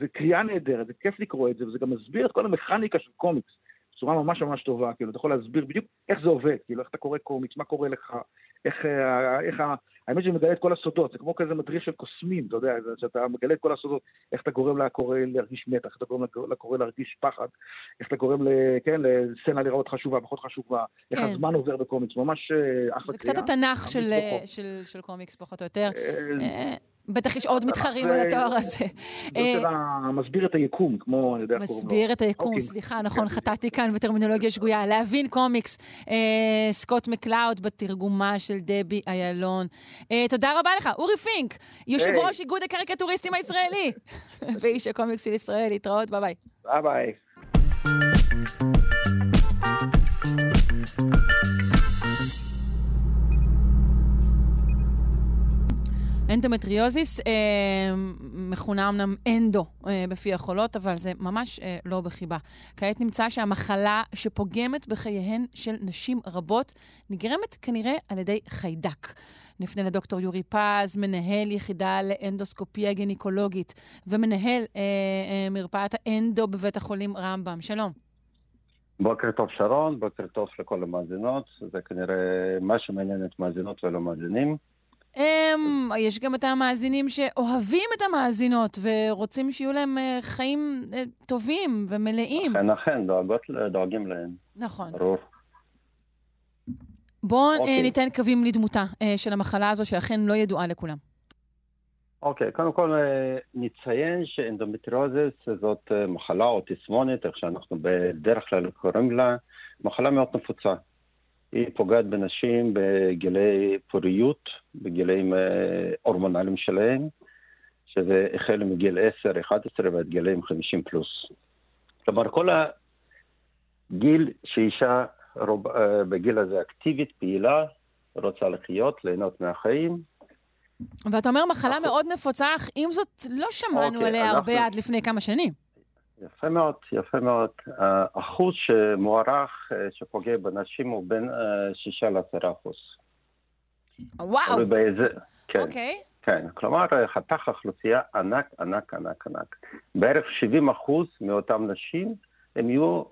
G: זה קריאה נהדרת, זה כיף לקרוא את זה, וזה גם מסביר את כל המכניקה של קומיקס. בצורה ממש ממש טובה, כאילו, אתה יכול להסביר בדיוק איך זה עובד, כאילו, איך אתה קורא קומיקס, מה קורה לך, איך, אה, איך, האמת שזה מגלה את כל הסודות, זה כמו כזה מדריך של קוסמים, אתה יודע, שאתה מגלה את כל הסודות, איך אתה גורם לקורא להרגיש מתח, איך אתה גורם לקורא להרגיש פחד, איך אתה גורם, כן, לסצנה לראות חשובה, פחות חשובה, כן. איך הזמן עובר בקומיקס, ממש אה, אחלה קריאה.
C: זה קצת התנ"ך של, של, של קומיקס, פחות או יותר. אה, בטח יש עוד מתחרים על התואר הזה.
G: זה מסביר את היקום, כמו, אני יודע
C: קוראים לו. מסביר את היקום, אוקיי. סליחה, נכון, כן. חטאתי כאן בטרמינולוגיה שגויה. להבין קומיקס, אה, סקוט מקלאוד בתרגומה של דבי איילון. אה, תודה רבה לך, אורי פינק, יושב ראש איגוד הקריקטוריסטים הישראלי, ואיש הקומיקס של ישראל, להתראות, ביי ביי.
G: ביי ביי.
C: אנדומטריוזיס אה, מכונה אמנם אנדו אה, בפי החולות, אבל זה ממש אה, לא בחיבה. כעת נמצא שהמחלה שפוגמת בחייהן של נשים רבות נגרמת כנראה על ידי חיידק. נפנה לדוקטור יורי פז, מנהל יחידה לאנדוסקופיה גינקולוגית ומנהל אה, אה, מרפאת האנדו בבית החולים רמב"ם. שלום.
H: בוקר טוב שרון, בוקר טוב לכל המאזינות, זה כנראה מה שמעניין את מאזינות ולא מאזינים.
C: Um, יש גם את המאזינים שאוהבים את המאזינות ורוצים שיהיו להם uh, חיים uh, טובים ומלאים.
H: אכן, אכן, דואגות, דואגים להם.
C: נכון.
H: ברור.
C: בואו okay.
H: אוקיי.
C: ניתן קווים לדמותה של המחלה הזו, שאכן לא ידועה לכולם.
H: אוקיי, קודם כל אה, נציין שאנדומטריוזיס זאת אה, מחלה או תסמונת, איך שאנחנו בדרך כלל קוראים לה, מחלה מאוד נפוצה. היא פוגעת בנשים בגילי פוריות, בגילאים אה, הורמונליים שלהם, שזה החל מגיל 10, 11 ועד גילאים 50 פלוס. כלומר, כל הגיל שאישה רוב, בגיל הזה אקטיבית, פעילה, רוצה לחיות, ליהנות מהחיים,
C: ואתה אומר מחלה מאוד נפוצה, אך עם זאת לא שמענו
H: אוקיי,
C: עליה
H: אנחנו-
C: הרבה עד לפני כמה שנים.
H: יפה מאוד, יפה מאוד. האחוז שמוערך אה, שפוגע בנשים הוא בין אה, 6 ל-10 אחוז.
C: וואו,
H: באיזה... כן,
C: אוקיי.
H: כן. כלומר, אה, חתך האוכלוסייה ענק, ענק, ענק, ענק. בערך 70 אחוז מאותן נשים הן יהיו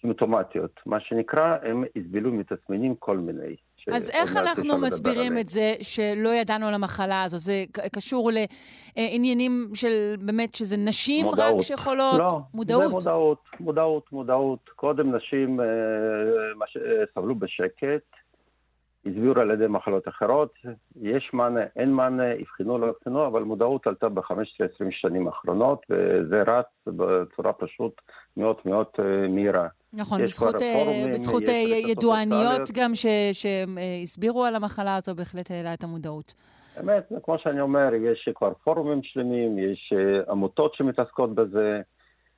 H: סימפטומטיות. מה שנקרא, הם יסבלו מתסמינים כל מיני.
C: אז איך אנחנו מסבירים. את זה שלא ידענו על המחלה הזו? זה קשור לעניינים של באמת שזה נשים רק
H: מודעות.
C: שחולות?
H: לא,
C: מודעות.
H: זה מודעות, מודעות, מודעות. קודם נשים אה, מש... אה, סבלו בשקט, הסבירו על ידי מחלות אחרות, יש מענה, אין מענה, אבחנו, לא אבחנו, אבל מודעות עלתה ב-15-20 שנים האחרונות, וזה רץ בצורה פשוט מאוד מאוד אה, מהירה.
C: נכון, בזכות, אה,
H: פורומים,
C: בזכות אה, ידועניות. גם שהסבירו על המחלה הזו, בהחלט העלה את המודעות.
H: באמת, כמו שאני אומר, יש כבר פורומים שלמים, יש עמותות שמתעסקות בזה.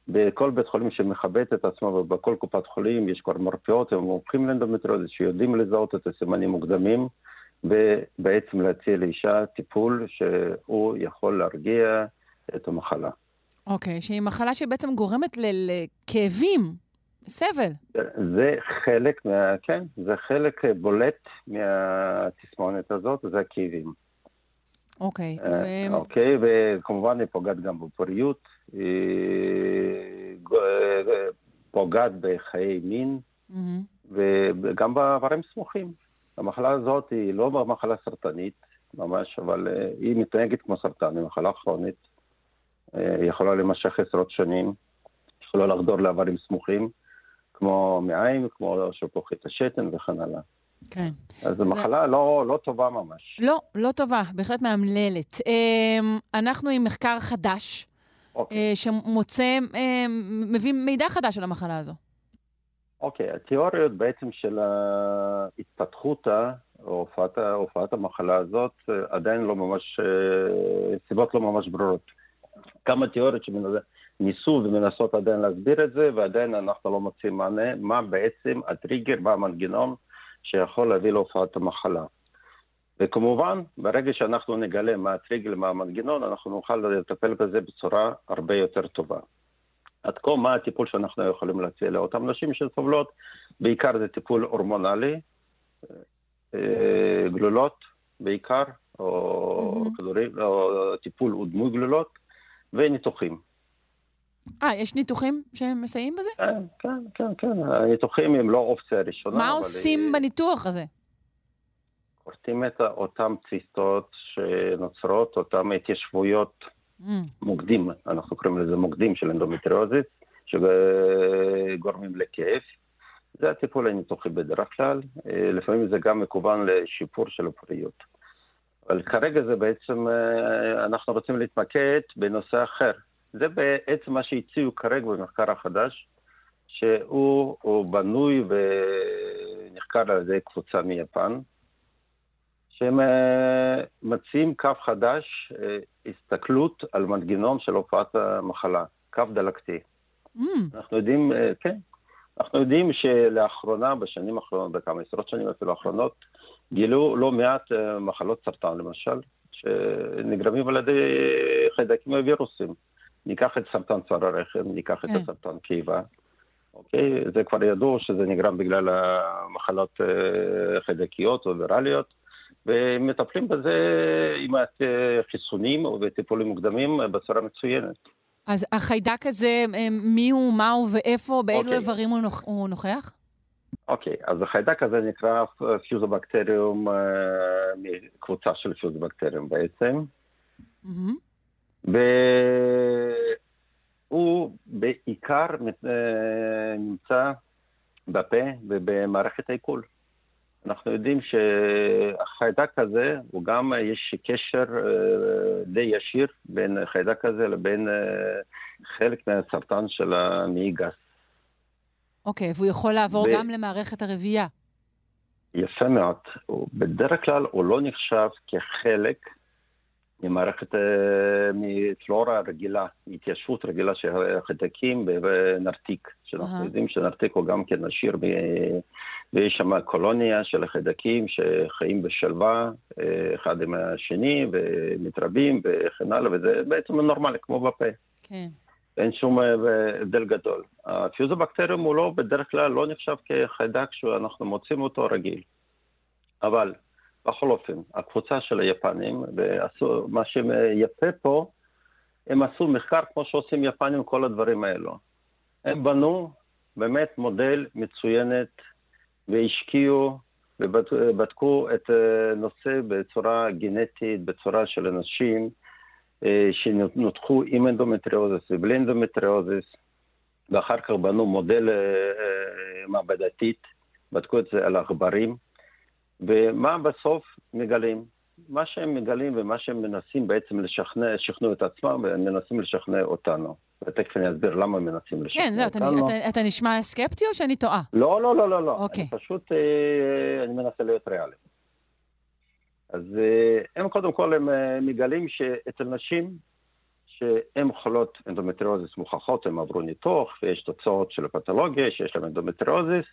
H: בכל בית חולים שמכבד את עצמו ובכל קופת חולים יש כבר מרפאות, הם מומחים לאנדומטריוזיס שיודעים לזהות את הסימנים מוקדמים ובעצם להציע לאישה טיפול שהוא יכול להרגיע את המחלה.
C: אוקיי, שהיא מחלה שבעצם גורמת לכאבים, סבל.
H: זה חלק מה... כן, זה חלק בולט מהתסמונת הזאת, זה הכאבים.
C: אוקיי,
H: אה,
C: ו...
H: אוקיי, וכמובן היא פוגעת גם בפוריות, היא אה, פוגעת בחיי מין
C: מהמם.
H: וגם באיברים סמוכים. המחלה הזאת היא לא מחלה סרטנית ממש, אבל אה, היא מתנהגת כמו סרטן, היא מחלה כרונית, היא יכולה להימשך עשרות שנים, יכולה לחדור לאיברים סמוכים, כמו מעיים, כמו שלפוחית השתן וכן הלאה.
C: כן.
H: אז זו מחלה לא, לא טובה ממש.
C: לא, לא טובה, בהחלט מאמללת. אמ, אנחנו עם מחקר חדש,
H: אוקיי.
C: אה, שמוצא, אמ, מביא מידע חדש על המחלה הזו.
H: אוקיי, התיאוריות בעצם של ההתפתחותה, או הופעת, הופעת המחלה הזאת, אה, עדיין לא ממש, אה, סיבות לא ממש ברורות. כמה תיאוריות שניסו ומנסות עדיין להסביר את זה, ועדיין אנחנו לא מוצאים מענה, מה בעצם הטריגר, מה המנגנון שיכול להביא להופעת המחלה. וכמובן, ברגע שאנחנו נגלה מה הטריגר, מה המנגנון, אנחנו נוכל לטפל בזה בצורה הרבה יותר טובה. עד כה, מה הטיפול שאנחנו יכולים להציע לאותן נשים שסובלות? בעיקר זה טיפול הורמונלי, אה, גלולות בעיקר, או
C: מהמם.
H: כדורים, או טיפול ודמוי גלולות, וניתוחים.
C: אה, יש ניתוחים שמסייעים בזה?
H: כן, כן, כן, כן. הניתוחים הם לא אופציה ראשונה,
C: מה עושים
H: אה,
C: בניתוח הזה?
H: כורתים את אותן ציסטות שנוצרות, אותן התיישבויות
C: אמ,
H: מוקדים, אנחנו קוראים לזה מוקדים של אנדומטריוזיס, שגורמים לכאב. זה הטיפול הניתוחי בדרך כלל, אה, לפעמים זה גם מכוון לשיפור של הפוריות. אבל כרגע זה בעצם, אה, אנחנו רוצים להתמקד בנושא אחר. זה בעצם מה שהציעו כרגע במחקר החדש, שהוא הוא בנוי ונחקר על ידי קבוצה מיפן, שהם אה, מציעים קו חדש, אה, הסתכלות על מנגנון של הופעת המחלה, קו דלקתי.
C: אמ,
H: אנחנו יודעים, אה, כן, אנחנו יודעים שלאחרונה, בשנים האחרונות, בכמה עשרות שנים אפילו האחרונות, גילו לא מעט מחלות סרטן למשל, שנגרמים על ידי חיידקים ווירוסים. ניקח את סרטן צוואר הרחם, ניקח את
C: כן.
H: הסרטן קיבה. אוקיי? זה כבר ידוע שזה נגרם בגלל המחלות אה, חיידקיות או ויראליות, ומטפלים בזה עם החיסונים וטיפולים מוקדמים בצורה מצוינת.
C: אז החיידק הזה, מי הוא, מה הוא ואיפה, באילו
H: אוקיי.
C: איברים הוא, נוכ... הוא נוכח?
H: אוקיי, אז החיידק הזה נקרא פיוזובקטריום, אה, מקבוצה של פיוזובקטריום בעצם,
C: מהמם.
H: והוא בעיקר אה, נמצא בפה ובמערכת העיכול. אנחנו יודעים שהחיידק הזה, הוא גם, יש קשר אה, די ישיר בין החיידק הזה לבין אה, חלק מהסרטן של המעי גס.
C: אוקיי, והוא יכול לעבור
H: ו-
C: גם למערכת הרבייה.
H: יפה מאוד. בדרך כלל הוא לא נחשב כחלק ממערכת, אה, מפלורה רגילה, מהתיישבות רגילה של החיידקים בנרתיק, שאנחנו
C: אהה.
H: יודעים שנרתיק הוא גם כן עשיר, ב- ויש שם קולוניה של החיידקים שחיים בשלווה אה, אחד עם השני ומתרבים וכן הלאה, וזה בעצם נורמלי, כמו בפה.
C: כן.
H: אין שום אה, הבדל גדול. הפיוזובקטריום הוא לא, בדרך כלל לא נחשב כחיידק שאנחנו מוצאים אותו רגיל. אבל בכל אופן, הקבוצה של היפנים, ועשו, מה שיפה פה, הם עשו מחקר כמו שעושים יפנים כל הדברים האלו. הם בנו באמת מודל מצוינת והשקיעו ובדקו את הנושא בצורה גנטית, בצורה של אנשים אה, שנותחו עם אנדומטריוזיס ובלי אנדומטריוזיס, ואחר כך בנו מודל אה, אה, מעבדתית, בדקו את זה על עכברים, ומה בסוף מגלים? מה שהם מגלים ומה שהם מנסים בעצם לשכנע, שכנעו את עצמם ומנסים לשכנע אותנו. ותכף אני אסביר למה הם מנסים לשכנע
C: כן, זהו, אתה,
H: אותנו.
C: אתה, אתה נשמע סקפטי או שאני טועה?
H: לא, לא, לא, לא, לא.
C: אוקיי.
H: אני פשוט, אה, אני מנסה להיות ריאלי. אז אה, הם קודם כל, הם אה, מגלים שאצל נשים שהן חולות אנדומטריוזיס מוכחות, הם עברו ניתוח, ויש תוצאות של הפתולוגיה, שיש להם אנדומטריוזיס,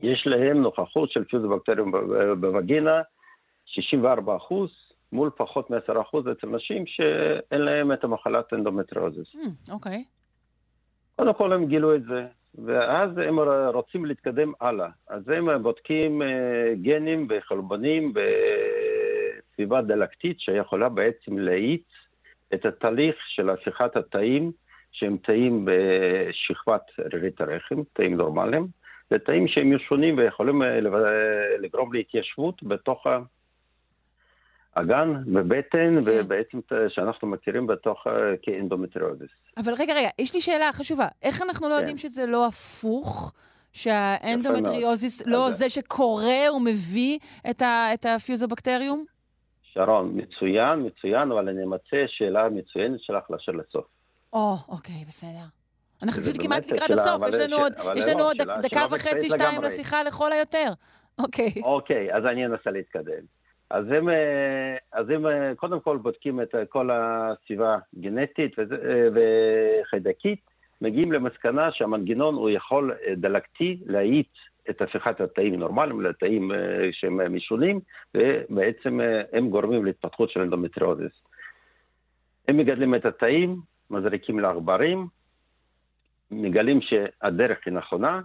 H: יש להם נוכחות של פיוזובקטריום בווגינה, 64 אחוז, מול פחות מ-10 אחוז אצל נשים שאין להם את המחלת אנדומטריוזיס.
C: המ, אוקיי.
H: קודם כל הם גילו את זה, ואז הם רוצים להתקדם הלאה. אז הם בודקים אה, גנים וחלבונים בסביבה דלקתית שיכולה בעצם להאיץ את התהליך של הפיכת התאים, שהם תאים בשכבת רירית הרחם, תאים נורמליים, לתאים שהם משונים ויכולים אה, לב- לגרום להתיישבות בתוך האגן, בבטן,
C: כן.
H: ובעצם שאנחנו מכירים בתוך אה, כאנדומטריוזיס.
C: אבל רגע, רגע, יש לי שאלה חשובה. איך אנחנו לא
H: כן.
C: יודעים שזה לא הפוך? שהאנדומטריוזיס. לא
H: אז-
C: זה שקורא ומביא את, ה, את הפיוזובקטריום?
H: שרון, מצוין, מצוין, אבל אני אמצא שאלה מצוינת שלך לשאול לסוף.
C: או, אוקיי, בסדר. אנחנו פשוט כמעט לקראת הסוף, יש לנו עוד, יש
H: לא,
C: לנו עוד דקה וחצי, שתיים. לשיחה לכל היותר. אוקיי.
H: אוקיי, אז אני אנסה להתקדם. אז הם, אה, אז הם אה, קודם כל בודקים את אה, כל הסביבה הגנטית וחיידקית, מגיעים למסקנה שהמנגנון הוא יכול דלקתי להאיץ את הפיכת התאים נורמליים לתאים שהם משונים, ובעצם הם גורמים להתפתחות של אנדומטריוזיס. הם מגדלים את התאים, מזריקים לעכברים, מגלים שהדרך היא נכונה,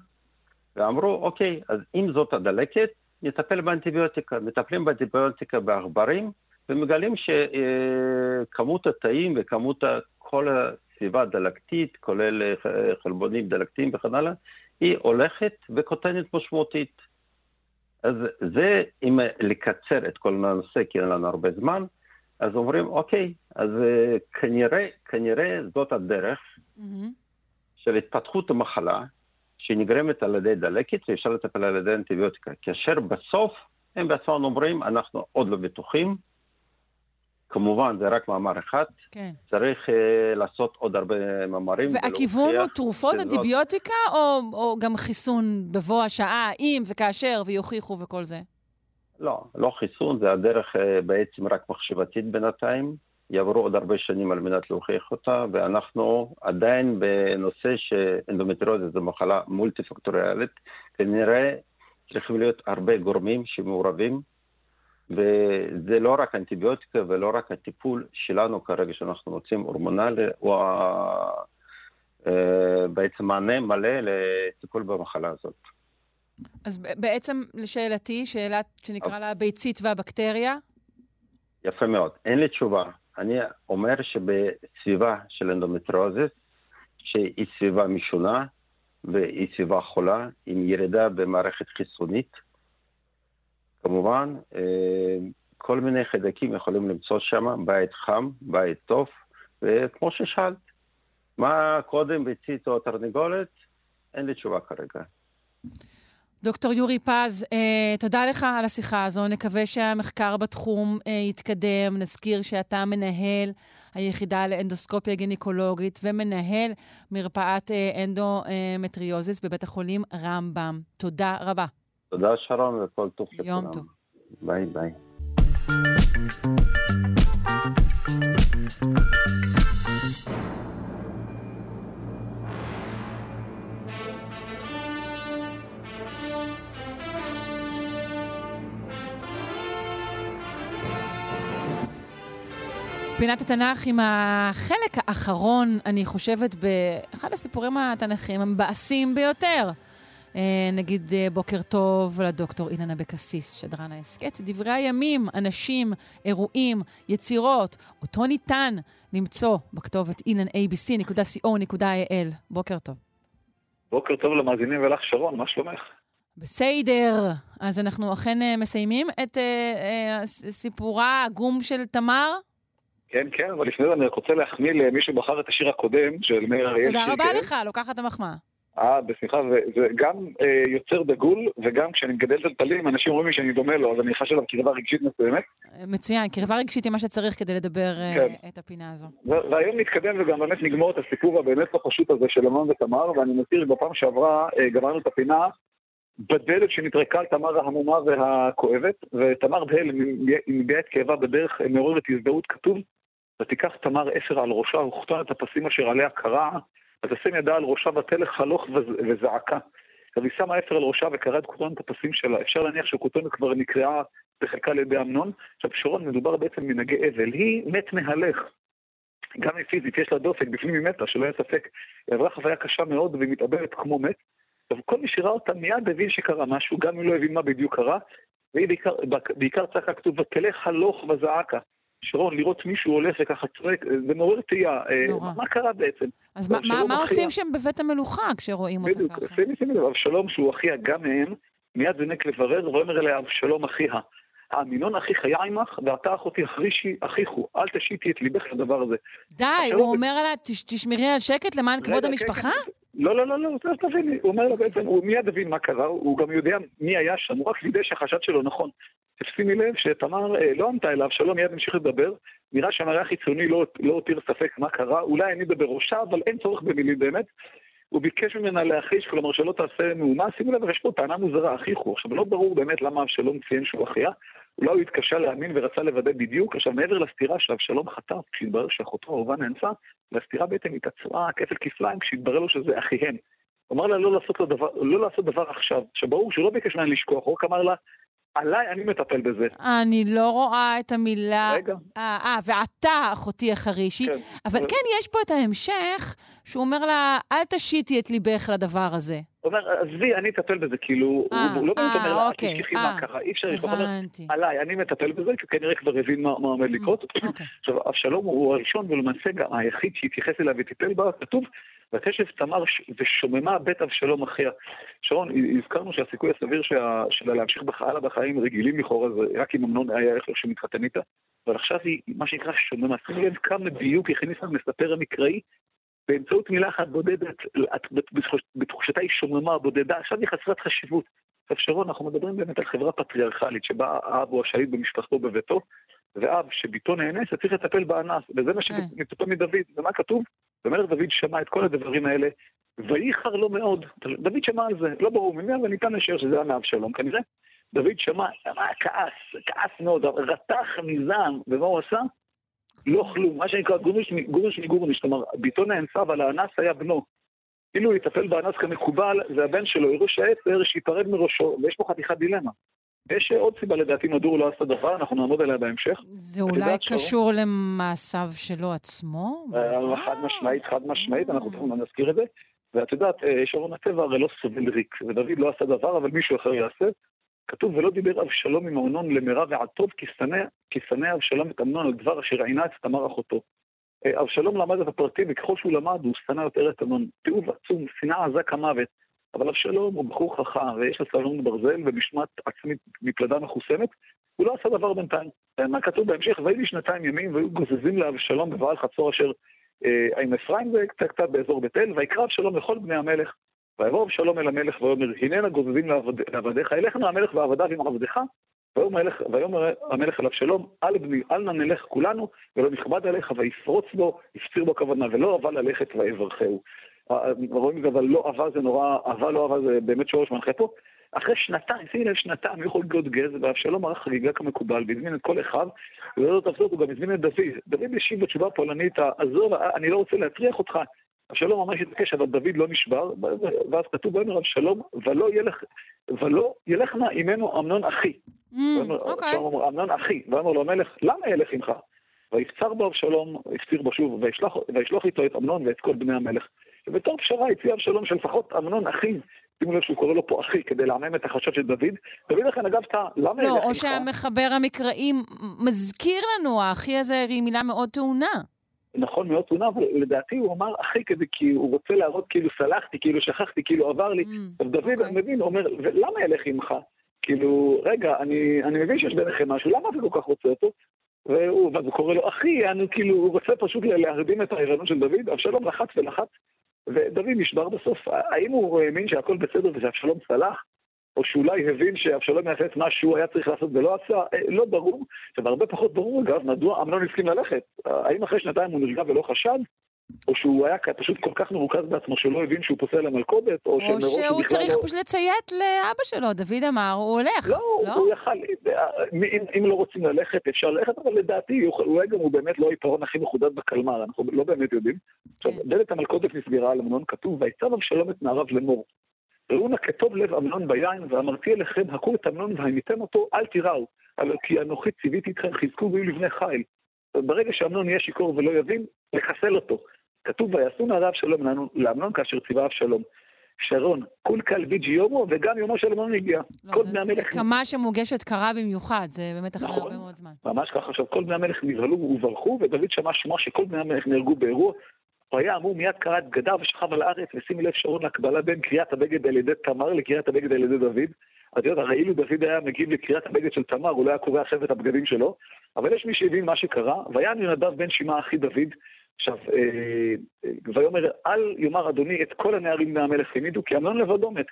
H: ואמרו, אוקיי, אז אם זאת הדלקת, נטפל באנטיביוטיקה. מטפלים באנטיביוטיקה בעכברים, ומגלים שכמות התאים וכמות כל הסביבה הדלקתית, כולל אה, חלבונים דלקתיים וכן הלאה, היא הולכת וקוטנת משמעותית. אז זה, אם לקצר את כל הנושא, כי אין לנו הרבה זמן, אז אומרים, אוקיי, אז אה, כנראה, כנראה זאת הדרך
C: מהמם.
H: של התפתחות המחלה שנגרמת על ידי דלקת ואפשר לטפל על ידי אנטיביוטיקה. כאשר בסוף הם בעצמם אומרים, אנחנו עוד לא בטוחים. כמובן, זה רק מאמר אחד,
C: כן.
H: צריך uh, לעשות עוד הרבה מאמרים.
C: והכיוון הוא תרופות,
H: שזאת-
C: אנטיביוטיקה, או, או גם חיסון בבוא השעה, אם וכאשר, ויוכיחו וכל זה?
H: לא, לא חיסון, זה הדרך uh, בעצם רק מחשבתית בינתיים. יעברו עוד הרבה שנים על מנת להוכיח אותה, ואנחנו עדיין בנושא שאנדומטריוזיס זו מחלה מולטי-פקטוריאלית, כנראה צריכים להיות הרבה גורמים שמעורבים, וזה לא רק אנטיביוטיקה ולא רק הטיפול שלנו כרגע שאנחנו מוצאים הורמונלי, הוא אה, בעצם מענה מלא לטיפול במחלה הזאת.
C: אז בעצם, לשאלתי, שאלה שנקרא לה הביצית והבקטריה,
H: יפה מאוד. אין לי תשובה. אני אומר שבסביבה של אנדומטריוזיס, שהיא סביבה משונה והיא סביבה חולה, עם ירידה במערכת חיסונית, כמובן, אה, כל מיני חיידקים יכולים למצוא שם, בית חם, בית טוב, וכמו ששאלת, מה קודם ביצית או תרנגולת? אין לי תשובה כרגע.
C: דוקטור יורי פז, אה, תודה לך על השיחה הזו. נקווה שהמחקר בתחום אה, יתקדם. נזכיר שאתה מנהל היחידה לאנדוסקופיה גינקולוגית ומנהל מרפאת אה, אנדומטריוזיס בבית החולים רמב"ם. תודה רבה.
H: תודה, שרון, וכל טוב
C: לכולם. יום טוב.
H: ביי ביי.
C: פינת התנ"ך עם החלק האחרון, אני חושבת, באחד הסיפורים התנ"כיים המבאסים ביותר. אה, נגיד אה, בוקר טוב לדוקטור אילן אבקסיס, שדרן ההסכת. דברי הימים, אנשים, אירועים, יצירות, אותו ניתן למצוא בכתובת ilanabc.co.il. בוקר טוב.
I: בוקר טוב למאזינים ולך, שרון, מה שלומך?
C: בסדר. אז אנחנו אכן אה, מסיימים את סיפורה העגום של תמר?
I: כן, כן, אבל לפני זה אני רק רוצה להחמיא למי שבחר את השיר הקודם, של מאיר אריאל.
C: תודה רבה לך, לוקחת המחמאה.
I: אה, בשמחה, וזה גם אה, יוצר דגול, וגם כשאני מגדל טלטלים, אנשים אומרים לי שאני דומה לו, אז אני חש עליו קרבה רגשית מסוימת.
C: מצוין, קרבה רגשית היא מה שצריך כדי לדבר אה, כן. את הפינה הזו.
I: והיום נתקדם וגם באמת נגמור את הסיפור הבאמת לא פשוט הזה של אמנון ותמר, ואני מזכיר, בפעם שעברה אה, גמרנו את הפינה בדלת שנטרקה על תמר ההמומה והכואבת, ותמר בהל מביעה את כאבה בדרך מעוררת הזדהות כתוב, ותיקח תמר אפר על ראשה וכתון את הפסים אשר עליה קרע, ותשם ידה על ראשה ותלך הלוך וזעקה. עכשיו היא שמה אפר על ראשה וקראה את כותונת הפסים שלה. אפשר להניח שכותונת כבר נקראה בחלקה על ידי אמנון. עכשיו שרון מדובר בעצם מנהגי אבל. היא מת מהלך. גם היא פיזית, יש לה דופק, בפנים היא מתה, שלא יהיה ספק. היא עברה חוויה קשה מאוד והיא מתאבדת כמו מת. עכשיו כל מי שראה אותה מיד הבין שקרה משהו, גם אם לא הבין מה בדיוק קרה. והיא בעיקר, בעיקר צעקה כתוב, ותלך הלוך וזעקה. שרון, לראות מישהו הולך וככה צועק, זה מעורר תהייה. אה, נורא. מה קרה בעצם?
C: אז מה, מה, מה עושים שם בבית המלוכה כשרואים אותה ככה? בדיוק,
I: שימי לב, אבשלום שהוא אחיה גם מהם, מיד זינק לברר, ואומר אליה אבשלום אחיה. האמינון אחיך היה עמך, ואתה אחותי אחרישי אחיכו, אל תשיתי את ליבך לדבר הזה.
C: די, הוא אומר לה, תשמרי על שקט למען כבוד כן, המשפחה?
I: כן. לא, לא, לא, לא, אז תביני, הוא אומר לה בעצם, הוא מיד הבין מה קרה, הוא גם יודע מי היה שם, הוא רק וידא שהחשד שלו נכון. תשימי לב שתמר אה, לא ענתה אליו, שלום מיד המשיך לדבר, נראה שהמראה החיצוני לא, לא הותיר ספק מה קרה, אולי אני אדבר ראשה, אבל אין צורך במילים באמת. הוא ביקש ממנה להחיש, כלומר שלא תעשה מהומה, שימו לב, יש פה טענה מוזרה, אחיכו. עכשיו, לא ברור באמת למה אבשלום ציין שהוא אחיה, אולי הוא התקשה להאמין ורצה לוודא בדיוק. עכשיו, מעבר לסתירה שאבשלום חטף, כשהתברר שאחותו אהובה נאנסה, והסתירה בעצם התעצרה כפל כפליים כשהתברר לו שזה אחיהם. אמר לה לא לעשות, דבר, לא לעשות דבר עכשיו. עכשיו, ברור שהוא לא ביקש ממנה לשכוח, הוא רק אמר לה, עליי, אני מטפל בזה.
C: אני לא רואה את המילה... רגע. אה, אה ואתה, אחותי החרישי. כן. אבל. כן, יש פה את ההמשך, שהוא אומר לה, אל תשיתי את ליבך לדבר הזה.
I: הוא אומר, עזבי, אני אטפל בזה, כאילו, 아, הוא לא באמת אומר לה,
C: אוקיי,
I: תשכחי מה קרה, אי אפשר לשכוח, עליי, אני מטפל בזה, כי כנראה כבר הבין מה עומד לקרות. אוקיי. עכשיו, אבשלום הוא הראשון, ולמעשה גם היחיד שהתייחס אליה וטיפל בה, כתוב, ותשב תמר ושוממה בית אבשלום אחיה. שרון, הזכרנו שהסיכוי הסביר שלה להמשיך הלאה בחיים רגילים לכאורה, זה רק אם אמנון היה איך שהוא מתחתן איתה, אבל עכשיו היא, מה שנקרא, שוממה. שימו לב כמה דיוק הכניס המספר המקראי באמצעות מילה אחת בודדת, בתחושתה היא שוממה, בודדה, עכשיו היא חסרת חשיבות. עכשיו שרון, אנחנו מדברים באמת על חברה פטריארכלית, שבה האב הוא השליט במשפחתו בביתו, ואב שביתו נאנסת צריך לטפל באנס, וזה מה כן. שמצופה מדוד. ומה כתוב? ומלך דוד שמע את כל הדברים האלה, וייחר לו מאוד. דוד שמע על זה, לא ברור ממי, אבל ניתן לשער שזה היה מאבשלום כנראה. דוד שמע, שמע כעס, כעס מאוד, רתח מזעם, ומה הוא עשה? לא כלום, מה שנקרא גורניש, גורניש מגורניש, כלומר, ביתו נאנסה, אבל האנס היה בנו. אילו הוא יטפל באנס כמקובל, זה הבן שלו, ירוש העצר, שייפרד מראשו, ויש פה חתיכת דילמה. יש עוד סיבה לדעתי מדוע הוא לא עשה דבר, אנחנו נעמוד עליה בהמשך.
C: זה אולי קשור למעשיו שלו עצמו?
I: אה, חד משמעית, חד משמעית, אנחנו תכף נזכיר את זה. ואת יודעת, אה, שרון הטבע הרי לא סובל ריק, ודוד לא עשה דבר, אבל מישהו אחר יעשה. כתוב, ולא דיבר אבשלום עם אמנון למרע ועטוב, כי שנא אבשלום את אמנון על דבר אשר עינה את תמר אחותו. אה, אבשלום למד את הפרטים, וככל שהוא למד, הוא שנא יותר את אמנון. תיעוב עצום, שנאה עזה כמוות. אבל אבשלום הוא בחור חכם, ויש לו סלון ברזל ומשמעת עצמית מפלדה מחוסמת, הוא לא עשה דבר בינתיים. מה כתוב בהמשך? ויהי שנתיים ימים, והיו גוזזים לאבשלום בבעל חצור אשר אה, עם אפרים וקצת קצת באזור בית אל, ויקרא אבשלום לכל בני המלך. ויבוא אבשלום אל המלך ויאמר, הננה גוזזים לעבדיך, ילך נא המלך ועבדיו עם עבדך. ויאמר המלך אל אבשלום, אל בני, אל נא נלך כולנו, ולא נכבד עליך, ויפרוץ בו, יפציר בו הכוונה, ולא אבה ללכת ויברכהו. רואים את זה, אבל לא אבה זה נורא, אבה לא אבה זה באמת שורש מנחה פה. אחרי שנתיים, שימי לב, שנתיים, הוא יכול להיות גז, ואבשלום ערך חגיגה כמקובל, והזמין את כל אחיו, ולא זאת הוא גם הזמין את דוד. דוד השיב בתשובה הפולנית, עזוב, אני לא רוצה להטריח אותך. אבשלום ממש התעקש, אבל דוד לא נשבר, ואז כתוב באמר אבשלום, ולא ילך, ולא ילך נא עמנו אמנון אחי.
C: Mm, אוקיי.
I: אמנון אחי, ואמר לו המלך, למה ילך עמך? ויפצר בו אבשלום, הפציר בו שוב, וישלח איתו את אמנון ואת כל בני המלך. ובתור פשרה הציע אבשלום שלפחות אמנון אחיו שימו לב שהוא קורא לו פה אחי, כדי לעמם את החשש של דוד. דוד לכן, אגב, אתה, למה...
C: לא, או שהמחבר המקראי מזכיר לנו, האחי הזה היא מילה מאוד טעונה.
I: נכון, מאוד טעונה, אבל לדעתי הוא אמר אחי כזה, כי הוא רוצה להראות כאילו סלחתי, כאילו שכחתי, כאילו עבר לי. Mm, אז דוד אוקיי. מבין, הוא אומר, למה אלך עמך? כאילו, רגע, אני, אני מבין שיש ביניכם משהו, למה אתה כל כך רוצה אותו? והוא, ואז הוא קורא לו אחי, אני, כאילו, הוא רוצה פשוט להרדים את הערנות של דוד, אבשלום לחץ ולחץ, ודוד נשבר בסוף. האם הוא האמין שהכל בסדר ושאבשלום סלח? או שאולי הבין שאבשלום יעשה את מה שהוא היה צריך לעשות ולא עשה? אה, לא ברור. עכשיו, הרבה פחות ברור, אגב, מדוע אמנון הסכים ללכת. האם אחרי שנתיים הוא נרגע ולא חשד? או שהוא היה פשוט כל כך מרוכז בעצמו שהוא לא הבין שהוא פוסל למלכודת, או,
C: או
I: שמראש
C: שהוא שהוא צריך לא... פשוט לציית לאבא שלו, דוד אמר, הוא הולך.
I: לא, לא? הוא יכל, אם, אם לא רוצים ללכת, אפשר ללכת, אבל לדעתי, אולי גם הוא באמת לא היתרון הכי מחודד בקלמר, אנחנו לא באמת יודעים. כן. עכשיו, דלת המלכודת נסגרה על אמנון, כתוב, ויצב אבשלום את נעריו לאמור. ראו נא כטוב לב אמנון ביין, ואמרתי אליכם, הכו את אמנון והמיתם אותו, אל תיראו, אבל כי אנוכי ציוויתי אתכם, חזקו ויהיו לבני חיל. ברגע שאמנון יהיה שיכור ולא יבין, לחסל אותו. כתוב ויעשו נערי אבשלום לאמנון כאשר ציווה אבשלום. שרון, קול קל ביג'י יומו, וגם יומו של אמנון הגיע.
C: לא, כל בני המלך... קמה שמוגשת קרה במיוחד, זה באמת אחרי נכון, הרבה מאוד זמן.
I: ממש ככה. עכשיו, כל בני המלך נבהלו וברכו, ודוד שמע שמוע שכל בני המלך נהרגו באירוע. הוא היה אמור מיד קרא את בגדיו ושכב על הארץ, ושימי לב שרון להקבלה בין קריאת הבגד על ידי תמר לקריאת הבגד על ידי דוד. אז יודעת, הרי אילו דוד היה מגיב לקריאת הבגד של תמר, הוא לא היה קורא אחרי את הבגדים שלו. אבל יש מי שהבין מה שקרה, והיה יונדב בן שמעה אחי דוד, עכשיו, אה, ויאמר, אל יאמר אדוני את כל הנערים מהמלך העמידו, כי אמנון לבדו מת.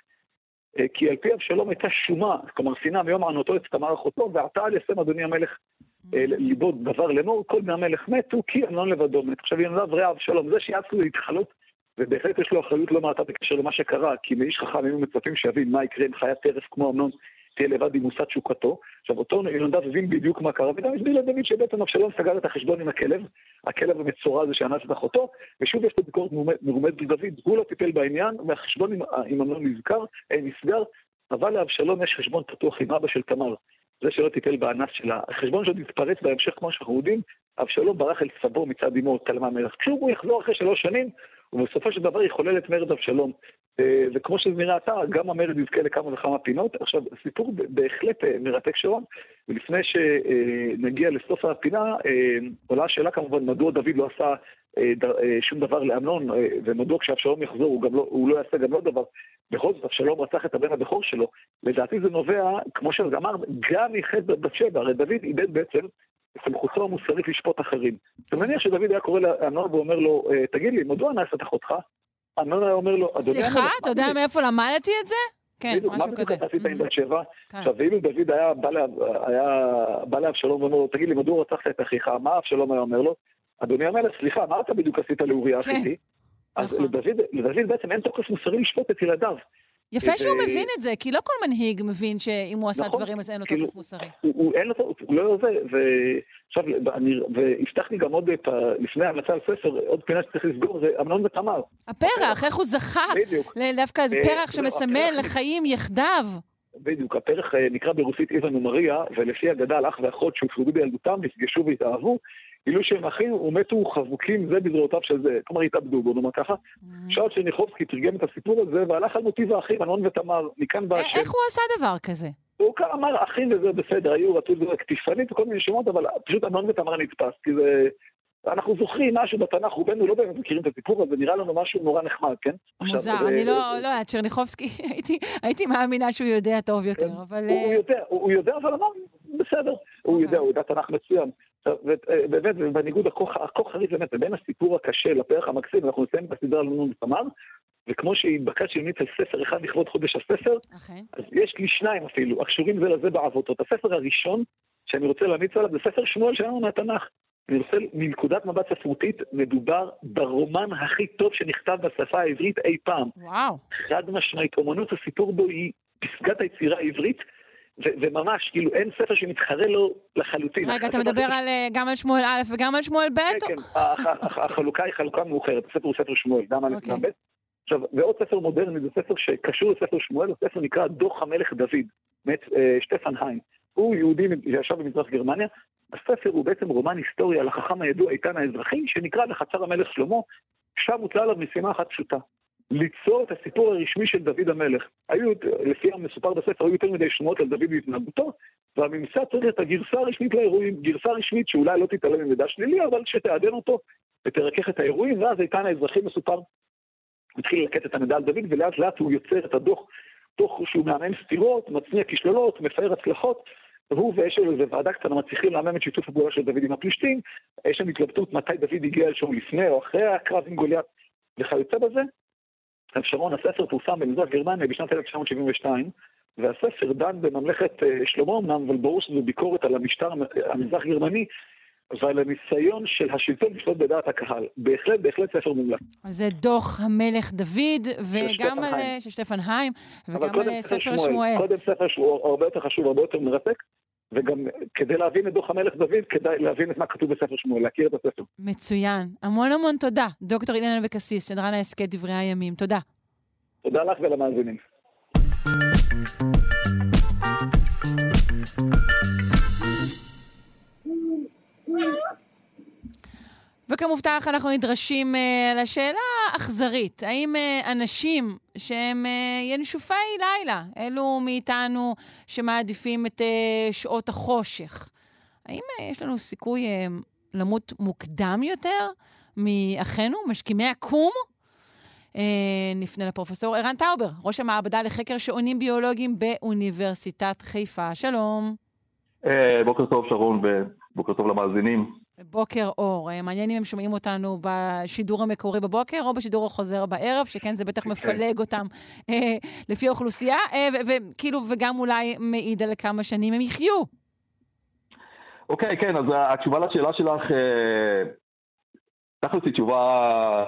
I: אה, כי על פי אבשלום הייתה שומה, כלומר שנאה מיום ענותו את תמר אחותו, ועתה על ישם אדוני המלך אה, ליבו דבר לאמור, כל בני המלך מתו, כי אמנון לבדו מת. עכשיו, ינדב רע אבשלום, זה שיעצו להתחלות, ובהחלט יש לו אחריות לא מעטה בקשר למה שקרה, כי מאיש חכם היינו מצפים שיבין מה יקרה עם חיית טרף כמו אמנון, תהיה לבד עם מושא תשוקתו. עכשיו, אותו יונדב הבין בדיוק מה קרה, וגם הסביר לדוד שבעצם אבשלום סגר את החשבון עם הכלב, הכלב המצורע הזה שאנס את אחותו, ושוב יש לו ביקורת מרומדת לדוד, הוא לא טיפל בעניין, והחשבון עם אמנון נזכר, אה, נסגר, אבל לאבשלום יש חשבון פתוח עם אבא של תמר. זה שלא טיפל באנס שלה. החשבון שלו מתפרץ בהמשך, כמו שאנחנו יודעים, אבשלום ברח אל סבו מצד אמו, תלמה מלך. כשהוא יחזור אחרי שלוש שנים, ובסופו של דבר יחולל את מרד אבשלום. אה, וכמו שזה נראה אתה, גם המרד יזכה לכמה וכמה פינות. עכשיו, סיפור בהחלט אה, מרתק שרון, ולפני שנגיע לסוף הפינה, אה, עולה השאלה כמובן, מדוע דוד לא עשה שום דבר לאמנון, ומדוע כשאבשלום יחזור הוא, גם לא, הוא לא יעשה גם לא דבר. בכל זאת, אבשלום רצח את הבן הבכור שלו. לדעתי זה נובע, כמו שאמר, גם מחטא בת שבע, הרי דוד איבד בעצם סמכותו המוסרית לשפוט אחרים. אני מניח שדוד היה קורא לאמנון ואומר לו, תגיד לי, מדוע נעשית אחותך? אמנון היה אומר לו,
C: אדוני... סליחה, אתה יודע מאיפה למדתי את זה? כן, משהו כזה.
I: מה אתה עשית עם בת שבע? כן. עכשיו, ואילו דוד היה בא לאבשלום ואומר לו, תגיד לי, מדוע רצחת את אחיך? מה אבשלום היה אומר לו? אדוני המלך, סליחה, מה אתה בדיוק עשית לאוריה החיתי? כן, אז נכון. לדוד בעצם אין תוקף מוסרי לשפוט את ילדיו.
C: יפה שהוא מבין את זה, כי לא כל מנהיג מבין שאם הוא עשה נכון, דברים אז אין לו כאילו, תוקף מוסרי.
I: הוא אין לו, הוא לא זה, ועכשיו, והבטחתי גם עוד, לפני על ספר, עוד פינה שצריך לסגור, זה אמנון ותמר.
C: הפרח, איך הוא זכה דווקא איזה פרח שמסמל לחיים יחדיו.
I: בדיוק, הפרח אה, נקרא ברוסית איוון ומריה, ולפי אגדה אח ואחות שהופרדו בילדותם, נפגשו והתאהבו, כאילו שהם אחים ומתו חבוקים זה בזרועותיו של זה, כלומר התאבדו, בוא נאמר ככה. Mm-hmm. שאול צ'רניחובסקי תרגם את הסיפור הזה והלך על מוטיב האחים, אלון ותמר, מכאן בא
C: השם. איך הוא עשה דבר כזה?
I: הוא אמר אחים וזה בסדר, היו רצו לזה קטיפנית וכל מיני שמות, אבל פשוט אנון ותמר נתפס, כי זה... אנחנו זוכרים משהו בתנ"ך, רובנו לא באמת מכירים את הסיפור הזה, נראה לנו משהו נורא נחמד, כן?
C: מוזר, אני לא, לא צ'רניחובסקי, הייתי מאמינה שהוא יודע טוב יותר, כן. אבל...
I: הוא יודע, הוא יודע, אבל אמר, בסדר, הוא אוקיי. יודע, הוא יודע תנ"ך מצוין. באמת, בניגוד הכה חריף באמת, בין הסיפור הקשה לפרח המקסים, אנחנו נסיים את הסדרה לנון ותמר, וכמו שהתבקש להמליץ על ספר אחד לכבוד חודש הספר, okay. אז יש לי שניים אפילו, הקשורים זה לזה בעבותות. הספר הראשון שאני רוצה להמליץ עליו זה ספר שמואל שלנו מהתנ"ך. אני רוצה, מנקודת מבט ספרותית, מדובר ברומן הכי טוב שנכתב בשפה העברית אי פעם.
C: וואו.
I: חד משמעית, אומנות הסיפור בו היא פסגת היצירה העברית, וממש, כאילו, אין ספר שמתחרה לו לחלוטין.
C: רגע, אתה מדבר על, אה, גם על שמואל א' וגם על שמואל ב'?
I: כן, כן, החלוקה היא חלוקה מאוחרת, הספר הוא ספר שמואל, גם א' וגם ב'. עכשיו, ועוד ספר מודרני, זה ספר שקשור לספר שמואל, הספר נקרא דוח המלך דוד, מאת אה, שטפן היין. הוא יהודי שישב במזרח גרמניה, הספר הוא בעצם רומן היסטורי על החכם הידוע איתן האזרחי, שנקרא לחצר המלך שלמה, שם הוטלה עליו משימה אחת פשוטה, ליצור את הסיפור הרשמי של דוד המלך. היו, לפי המסופר בספר, היו יותר מדי שמועות על דוד והתנהגותו, והממצא צריך את הגרסה הרשמית לאירועים, גרסה רשמית שאולי לא תתעלם ממידע שלילי, אבל שתעדן אותו ותרכך את האירועים, ואז איתן האזרחי מסופר התחיל לקט את המידע על דוד, ולאט לאט הוא יוצר את הדוח, תוך שהוא מאמן סתירות, מצניע כישלונות, מפאר הצלחות, והוא ויש לו איזה ועדה קטנה מצליחים לאמן את שיתוף הפעולה של דוד עם הפלישתים, יש שם התלבטות מתי דוד הגיע לשם לפני או אחרי הקרב עם גוליית וכיוצא בזה. רב שרון, הספר פורסם במזרח גרמניה בשנת 1972, והספר דן בממלכת אה, שלמה אמנם, אבל ברור שזו ביקורת על המשטר המזרח גרמני, ועל הניסיון של השלטון לשלוט בדעת הקהל. בהחלט, בהחלט ספר מומלץ.
C: אז זה דוח המלך דוד, וגם על... של שטפן היים, וגם על ספר שמואל. שמואל.
I: קודם ספר שהוא הרבה יותר חשוב, הרבה יותר מרתק. וגם כדי להבין את דוח המלך דוד, כדאי להבין את מה כתוב בספר שמואל, להכיר את הספר.
C: מצוין. המון המון תודה. דוקטור אילן אבקסיס, שדרן ההסכת דברי הימים. תודה.
I: תודה לך ולמאזינים.
C: וכמובטח אנחנו נדרשים uh, לשאלה האכזרית, האם uh, אנשים שהם uh, ינשופי לילה, אלו מאיתנו שמעדיפים את uh, שעות החושך, האם uh, יש לנו סיכוי uh, למות מוקדם יותר מאחינו, משכימי הקום? אה, נפנה לפרופסור ערן טאובר, ראש המעבדה לחקר שעונים ביולוגיים באוניברסיטת חיפה. שלום.
J: אה, בוקר טוב, שרון, ובוקר טוב למאזינים.
C: בוקר אור. אה, מעניין אם הם שומעים אותנו בשידור המקורי בבוקר או בשידור החוזר בערב, שכן זה בטח כן. מפלג אותם אה, לפי האוכלוסייה, אה, וכאילו, וגם אולי מעיד על כמה שנים הם יחיו.
J: אוקיי, כן, אז התשובה לשאלה שלך, אה, תכלס היא תשובה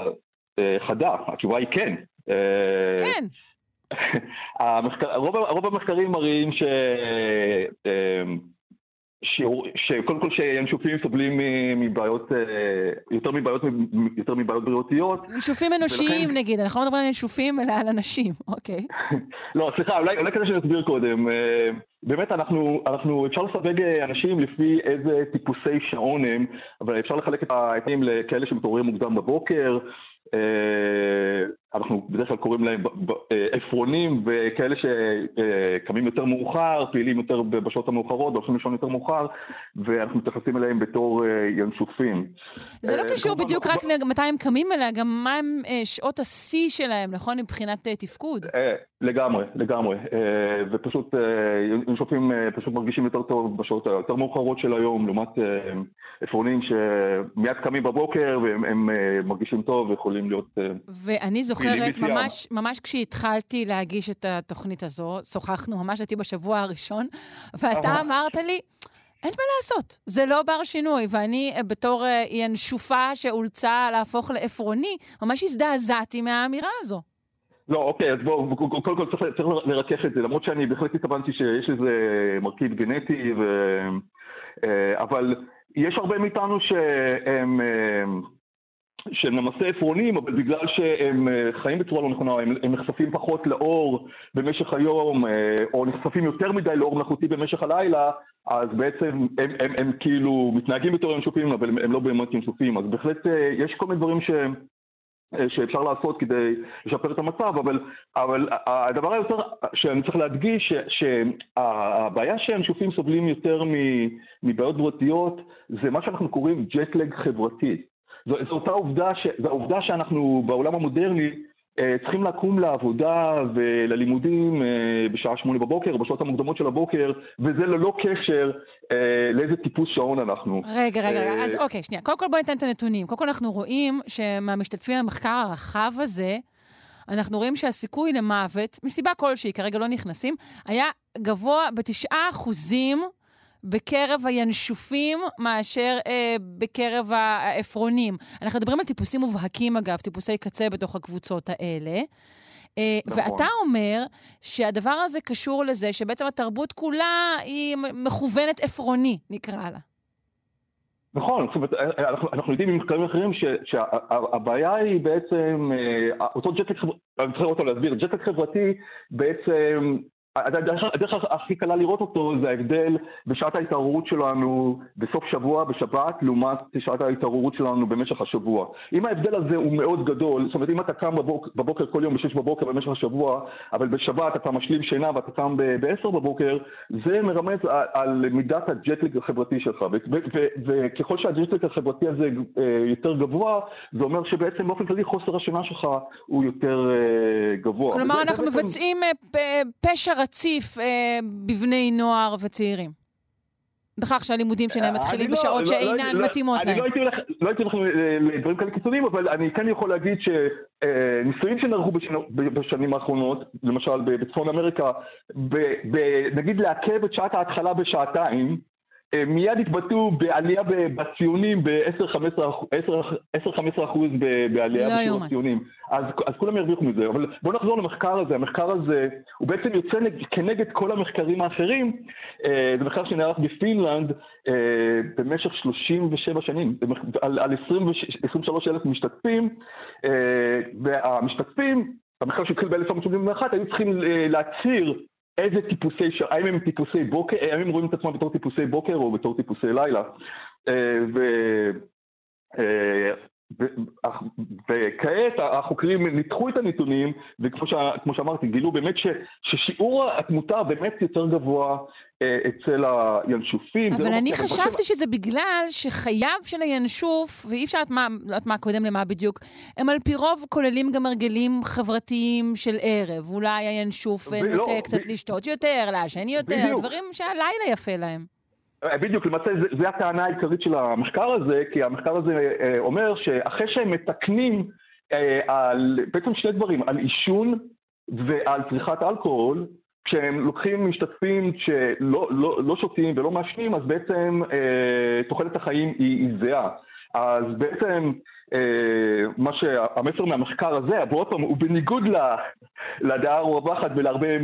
J: אה, חדה, התשובה היא כן.
C: אה, כן.
J: המחקר, רוב, רוב המחקרים מראים ש... אה, שקודם כל שינשופים סובלים מבעיות, אה, יותר מבעיות, יותר מבעיות בריאותיות.
C: ינשופים אנושיים ולכן... נגיד, אנחנו לא מדברים על ינשופים אלא על אנשים, אוקיי.
J: לא, סליחה, אולי, אולי כדי שנסביר קודם. אה, באמת, אנחנו, אנחנו, אפשר לסווג אה, אנשים לפי איזה טיפוסי שעון הם, אבל אפשר לחלק את העתים לכאלה שמתעוררים מוקדם בבוקר, אה, אנחנו בדרך כלל קוראים להם אה, עפרונים וכאלה שקמים יותר מאוחר, פעילים יותר בשעות המאוחרות, הולכים לישון יותר מאוחר, ואנחנו מתייחסים אליהם בתור אה, ינשופים.
C: זה לא קשור בדיוק רק מתי הם קמים, אלא גם מה הם שעות השיא שלהם, נכון? מבחינת תפקוד.
J: לגמרי, לגמרי. ופשוט ינשופים פשוט מרגישים יותר טוב בשעות היותר מאוחרות של היום, לעומת עפרונים שמיד קמים בבוקר והם מרגישים טוב ויכולים להיות...
C: ואני זוכרת, ממש, ממש כשהתחלתי להגיש את התוכנית הזו, שוחחנו, ממש הייתי בשבוע הראשון, ואתה אמרת לי, אין מה לעשות, זה לא בר שינוי. ואני, אה, בתור אה, ינשופה שאולצה להפוך לעפרוני, ממש הזדעזעתי מהאמירה הזו.
J: לא, אוקיי, אז בואו, קודם כל צריך, צריך לרכך את זה, למרות שאני בהחלט התכוונתי שיש איזה מרכיב גנטי, ו... אה, אבל יש הרבה מאיתנו שהם שהם למעשה עפרונים, אבל בגלל שהם אה, חיים בצורה לא נכונה, הם, הם נחשפים פחות לאור במשך היום, אה, או נחשפים יותר מדי לאור מלאכותי במשך הלילה, אז בעצם הם, הם, הם, הם כאילו מתנהגים בתור ינשופים, אבל הם, הם לא באמת ינשופים. אז בהחלט אה, יש כל מיני דברים ש... שאפשר לעשות כדי לשפר את המצב, אבל, אבל הדבר היותר שאני צריך להדגיש, שהבעיה שהנשופים סובלים יותר מבעיות בריאותיות, זה מה שאנחנו קוראים ג'טלג חברתי. זו, זו אותה עובדה, ש, זו העובדה שאנחנו בעולם המודרני אה, צריכים לקום לעבודה וללימודים אה, בשעה שמונה בבוקר, בשעות המוקדמות של הבוקר, וזה ללא קשר אה, לאיזה טיפוס שעון אנחנו.
C: רגע, רגע, רגע, אז אוקיי, שנייה. קודם כל בואי ניתן את הנתונים. קודם כל אנחנו רואים שמהמשתתפים במחקר הרחב הזה, אנחנו רואים שהסיכוי למוות, מסיבה כלשהי, כרגע לא נכנסים, היה גבוה בתשעה אחוזים בקרב הינשופים מאשר אה, בקרב העפרונים. אנחנו מדברים על טיפוסים מובהקים, אגב, טיפוסי קצה בתוך הקבוצות האלה. אה, נכון. ואתה אומר שהדבר הזה קשור לזה שבעצם התרבות כולה היא מכוונת עפרוני, נקרא לה.
J: נכון, זאת אומרת, אה, אנחנו, אנחנו יודעים ממחקרים אחרים שהבעיה היא בעצם, אה, אותו ג'ט לג, אני צריך אותו להסביר, ג'ט לג חברתי בעצם הדרך, הדרך הכי קלה לראות אותו זה ההבדל בשעת ההתעוררות שלנו בסוף שבוע, בשבת, לעומת שעת ההתעוררות שלנו במשך השבוע. אם ההבדל הזה הוא מאוד גדול, זאת אומרת אם אתה קם בבוק, בבוקר כל יום ב-6 בבוקר במשך השבוע, אבל בשבת אתה משלים שינה ואתה קם ב-10 בבוקר, זה מרמז על, על מידת הג'טליג החברתי שלך. וככל שהג'טליג החברתי הזה אה, יותר גבוה, זה אומר שבעצם באופן כללי חוסר השינה שלך הוא יותר אה, גבוה.
C: כלומר, אנחנו מבצעים אה, פשע רציף אה, בבני נוער וצעירים? בכך שהלימודים שלהם מתחילים לא, בשעות לא, שאינן לא, מתאימות להם.
J: אני לא הייתי הולך לא הייתי הולך לדברים כאלה קיצוניים, אבל אני כן יכול להגיד שניסויים שנערכו בשנים האחרונות, למשל בצפון אמריקה, נגיד לעכב את שעת ההתחלה בשעתיים, אה, מיד התבטאו בעלייה בציונים ב-10-15% בעלייה
C: לא
J: בשיעור הציונים. אז, אז כולם ירוויחו מזה. אבל בואו נחזור למחקר הזה. המחקר הזה, הוא בעצם יוצא כנגד כל המחקרים האחרים. אה, זה מחקר שנערך בפינלנד אה, במשך 37 שנים, על, על 23 אלף משתתפים, והמשתתפים, המחקר שהתחיל ב-1981, היו צריכים להצהיר איזה טיפוסי, האם הם טיפוסי בוקר, האם הם רואים את עצמם בתור טיפוסי בוקר או בתור טיפוסי לילה. אה, ו... וכעת החוקרים ניתחו את הנתונים, וכמו שאמרתי, גילו באמת ש, ששיעור התמותה באמת יותר גבוה אה, אצל הינשופים.
C: אבל לא אני חשבתי. שזה בגלל שחייו של הינשוף, ואי אפשר לדעת מה, קודם למה בדיוק, הם על פי רוב כוללים גם הרגלים חברתיים של ערב. אולי הינשוף נוטה קצת. לשתות יותר, לעשן יותר. דברים שהלילה יפה להם.
J: אה, בדיוק, למעשה זו הטענה העיקרית של המחקר הזה, כי המחקר הזה אה, אומר שאחרי שהם מתקנים אה, על בעצם שני דברים, על עישון ועל צריכת אלכוהול, כשהם לוקחים משתתפים שלא לא, לא שותים ולא מעשנים, אז בעצם אה, תוחלת החיים היא, היא זהה. אז בעצם מה שהמסר מהמחקר הזה, ועוד פעם, הוא בניגוד לדעה הרווחת ולהרבה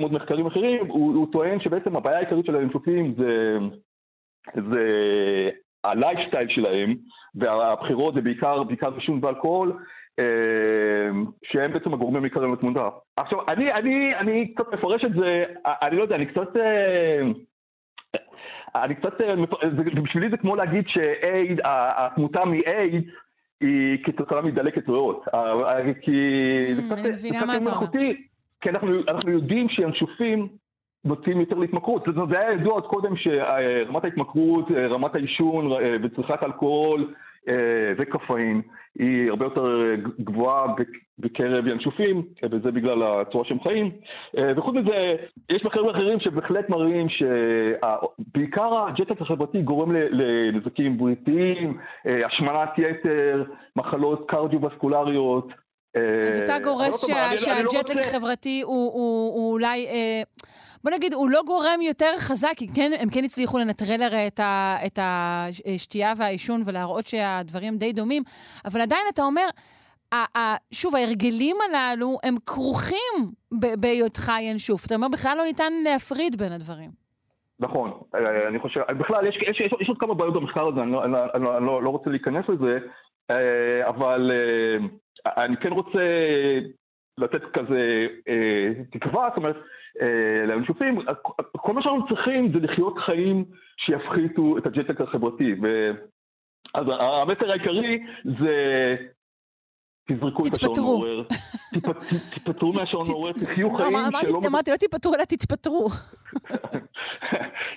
J: מאוד מחקרים אחרים, הוא, הוא טוען שבעצם הבעיה העיקרית של האינפופים זה, זה הלייפסטייל שלהם, והבחירות זה בעיקר, בעיקר עישון ואלכוהול, אה, שהם בעצם הגורמים העיקריים לתמונה. עכשיו, אני, אני, אני קצת מפרש את זה, אני לא יודע, אני קצת... אה, אני קצת, בשבילי זה כמו להגיד שהתמותה מאייד היא כתוצאה מדלקת ריאות. כי זה קצת מלאכותי, כי אנחנו יודעים שינשופים מוצאים יותר להתמכרות. זה היה ידוע עוד קודם שרמת ההתמכרות, רמת העישון וצריכת אלכוהול וקפאין היא הרבה יותר גבוהה בקרב ינשופים, וזה בגלל הצורה שהם חיים. וחוץ מזה, יש מחקרים אחרים שבהחלט מראים שבעיקר הג'טק החברתי גורם לנזקים בריאותיים, השמנת יתר, מחלות קרדיו-וסקולריות.
C: אז אתה גורס שהג'טק החברתי הוא אולי... בוא נגיד, הוא לא גורם יותר חזק, כי כן, הם כן הצליחו לנטרל הרי את, את השתייה והעישון ולהראות שהדברים די דומים, אבל עדיין אתה אומר, ה, ה, שוב, ההרגלים הללו הם כרוכים בהיותך ינשוף. אתה אומר, בכלל לא ניתן להפריד בין הדברים.
J: נכון, אה, אני חושב, בכלל, יש, יש, יש, יש עוד כמה בעיות במחקר הזה, אני לא, אני, אני, אני לא, לא רוצה להיכנס לזה, אה, אבל אה, אני כן רוצה לתת כזה תקווה, זאת אומרת, לינשופים, כל מה שאנחנו צריכים זה לחיות חיים שיפחיתו את הג'טק החברתי. ו... אז המסר העיקרי זה תזרקו את השעון מעורר. תתפטרו מהשעון מעורר, תחיו חיים
C: שלא... אמרתי, לא תתפטרו, אלא תתפטרו.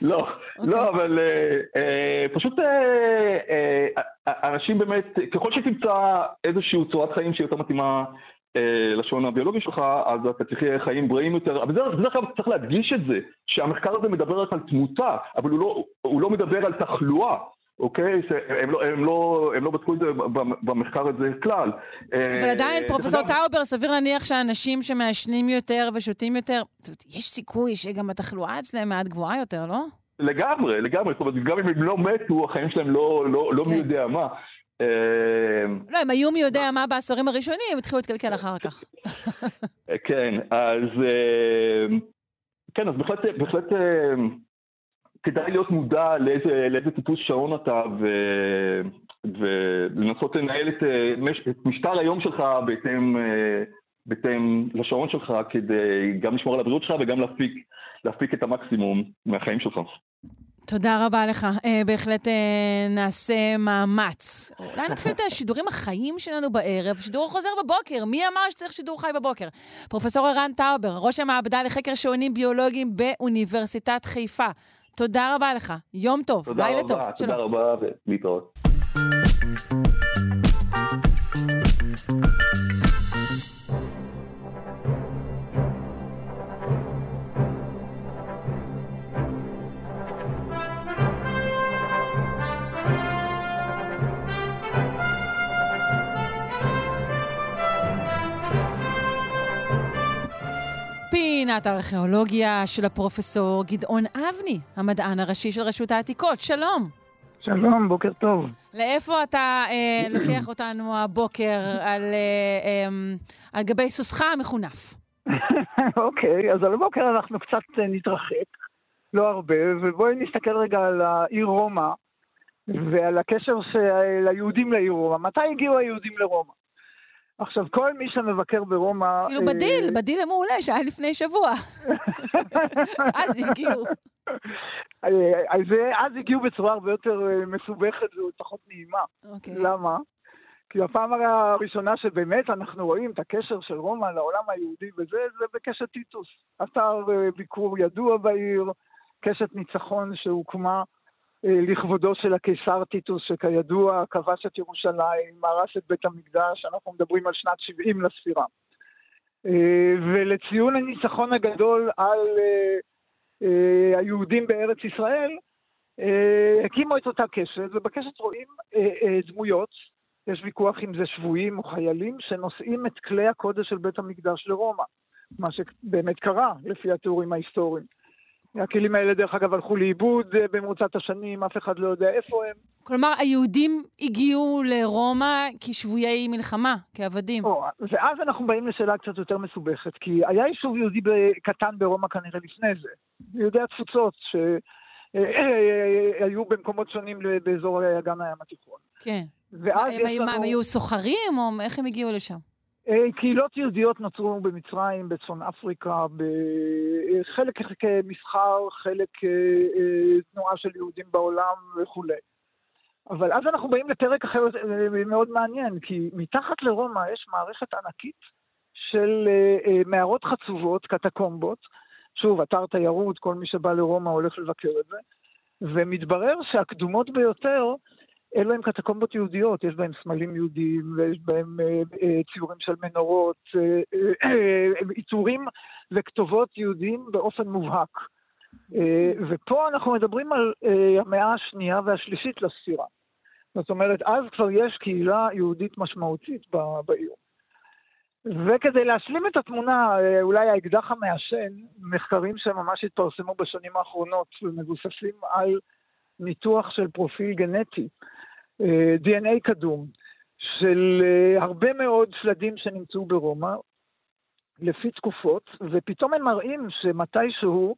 J: לא, אוקיי. לא, אבל פשוט אנשים באמת, ככל שתמצא איזושהי צורת חיים שהיא יותר מתאימה לשעון הביולוגי שלך, אז אתה תחיה חיים בריאים יותר. אבל בדרך כלל צריך להדגיש את זה, שהמחקר הזה מדבר רק על תמותה, אבל הוא לא, הוא לא מדבר על תחלואה. אוקיי? הם לא, הם, לא, הם לא בדקו את זה במחקר הזה כלל.
C: אבל עדיין, פרופסור טאובר, סביר להניח שאנשים שמעשנים יותר ושותים יותר, יש סיכוי שגם התחלואה אצלם מעט גבוהה יותר, לא?
J: לגמרי, לגמרי. זאת אומרת, גם אם הם לא מתו, החיים שלהם לא, לא, לא כן. מי יודע מה.
C: לא, הם היו מי יודע מה בעשורים הראשונים, הם התחילו להתקלקל אחר כך.
J: כן, אז... כן, אז בהחלט, בהחלט כדאי להיות מודע לאיזה, לאיזה טיפוס שעון אתה ו, ולנסות לנהל את, את משטר היום שלך בהתאם, בהתאם לשעון שלך כדי גם לשמור על הבריאות שלך וגם להפיק, להפיק את המקסימום מהחיים שלך.
C: תודה רבה לך. Uh, בהחלט uh, נעשה מאמץ. אולי נתחיל את השידורים החיים שלנו בערב, שידור חוזר בבוקר. מי אמר שצריך שידור חי בבוקר? פרופסור ערן טאובר, ראש המעבדה לחקר שעונים ביולוגיים באוניברסיטת חיפה. תודה רבה לך. יום טוב, לילה טוב.
J: תודה רבה, ולהתראות.
C: פינת הארכיאולוגיה של הפרופסור גדעון אבני, המדען הראשי של רשות העתיקות. שלום.
K: שלום, בוקר טוב.
C: לאיפה אתה אה, לוקח אותנו הבוקר על, אה, אה, על גבי סוסך המחונף?
K: אוקיי, אז על הבוקר אנחנו קצת אה, נתרחק, לא הרבה, ובואי נסתכל רגע על העיר רומא ועל הקשר של היהודים לעיר רומא. מתי הגיעו היהודים לרומא? עכשיו, כל מי שמבקר ברומא...
C: כאילו בדיל, אה, בדיל המעולה שהיה לפני שבוע. אז הגיעו.
K: אה, אז הגיעו בצורה הרבה יותר אה, מסובכת ופחות נעימה. אוקיי. למה? כי הפעם הראשונה שבאמת אנחנו רואים את הקשר של רומא לעולם היהודי וזה, זה בקשת טיטוס. אתר ביקור ידוע בעיר, קשת ניצחון שהוקמה אה, לכבודו של הקיסר טיטוס, שכידוע כבש את ירושלים, הרס את בית המקדש, אנחנו מדברים על שנת 70 לספירה. אה, ולציון הניצחון הגדול על אה, היהודים בארץ ישראל, הקימו את אותה קשת, ובקשת רואים דמויות, יש ויכוח אם זה שבויים או חיילים, שנושאים את כלי הקודש של בית המקדש לרומא, מה שבאמת קרה לפי התיאורים ההיסטוריים. הכלים האלה, דרך אגב, הלכו לאיבוד אה, במרוצת השנים, אף אחד לא יודע איפה הם.
C: כלומר, היהודים הגיעו לרומא כשבויי מלחמה, כעבדים.
K: או, ואז אנחנו באים לשאלה קצת יותר מסובכת, כי היה יישוב יהודי קטן ברומא כנראה לפני זה. יהודי התפוצות, שהיו במקומות שונים באזור אגן הים התיכון.
C: כן. ואז הם, יש לנו... הם היו סוחרים, או איך הם הגיעו לשם?
K: אה, קהילות יהודיות נוצרו במצרים, בצפון אפריקה, חלק כמסחר, חלק אה, תנועה של יהודים בעולם וכולי. אבל אז אנחנו באים לפרק אחר אה, מאוד מעניין, כי מתחת לרומא יש מערכת ענקית של מערות חצובות, קטקומבות, שוב, אתר תיירות, כל מי שבא לרומא הולך לבקר את זה, ומתברר שהקדומות ביותר אלו הם קטקומבות יהודיות, יש בהם סמלים יהודיים, ויש בהם אה, אה, ציורים של מנורות, אה, אה, עיטורים וכתובות יהודיים באופן מובהק. אה, ופה אנחנו מדברים על אה, המאה השנייה והשלישית לספירה. זאת אומרת, אז כבר יש קהילה יהודית משמעותית בעיר. וכדי להשלים את התמונה, אה, אולי האקדח המעשן, מחקרים שממש התפרסמו בשנים האחרונות ומבוססים על ניתוח של פרופיל גנטי DNA קדום של אה, הרבה מאוד שלדים שנמצאו ברומא, לפי תקופות, ופתאום הם מראים שמתישהו,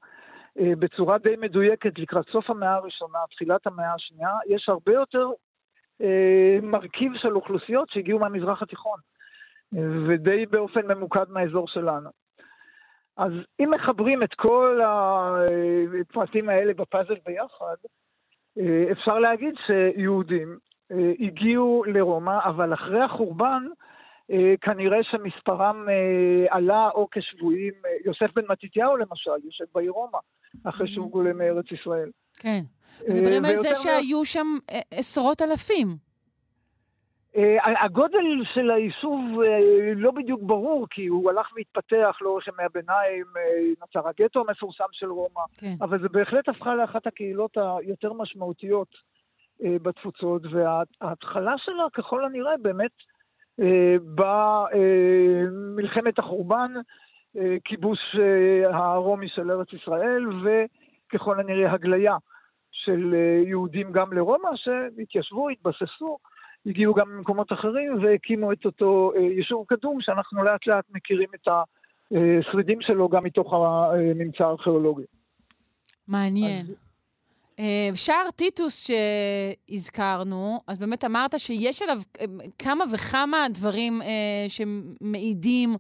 K: אה, בצורה די מדויקת לקראת סוף המאה הראשונה, תחילת המאה השנייה, יש הרבה יותר אה, מרכיב של אוכלוסיות שהגיעו מהמזרח התיכון, ודי באופן ממוקד מהאזור שלנו. אז אם מחברים את כל הפרטים האלה בפאזל ביחד, אפשר להגיד שיהודים אה, הגיעו לרומא, אבל אחרי החורבן אה, כנראה שמספרם אה, עלה או כשבויים, אה, יוסף בן מתתיהו למשל, יושב בעיר רומא, אחרי שהוא גולה מארץ ישראל.
C: כן. מדברים על זה שהיו שם עשרות אלפים.
K: הגודל של היישוב לא בדיוק ברור, כי הוא הלך והתפתח לאורך ימי הביניים, נוצר הגטו המפורסם של רומא, כן. אבל זה בהחלט הפכה לאחת הקהילות היותר משמעותיות בתפוצות, וההתחלה שלה, ככל הנראה, באמת אה, במלחמת החורבן, אה, כיבוש אה, הרומי של ארץ ישראל, וככל הנראה הגליה של יהודים גם לרומא, שהתיישבו, התבססו, הגיעו גם ממקומות אחרים והקימו את אותו יישוב קדום, שאנחנו לאט לאט מכירים את השרידים שלו גם מתוך הממצא הארכיאולוגי.
C: מעניין. אז... אה, שער טיטוס שהזכרנו, אז באמת אמרת שיש עליו אה, כמה וכמה דברים אה, שמעידים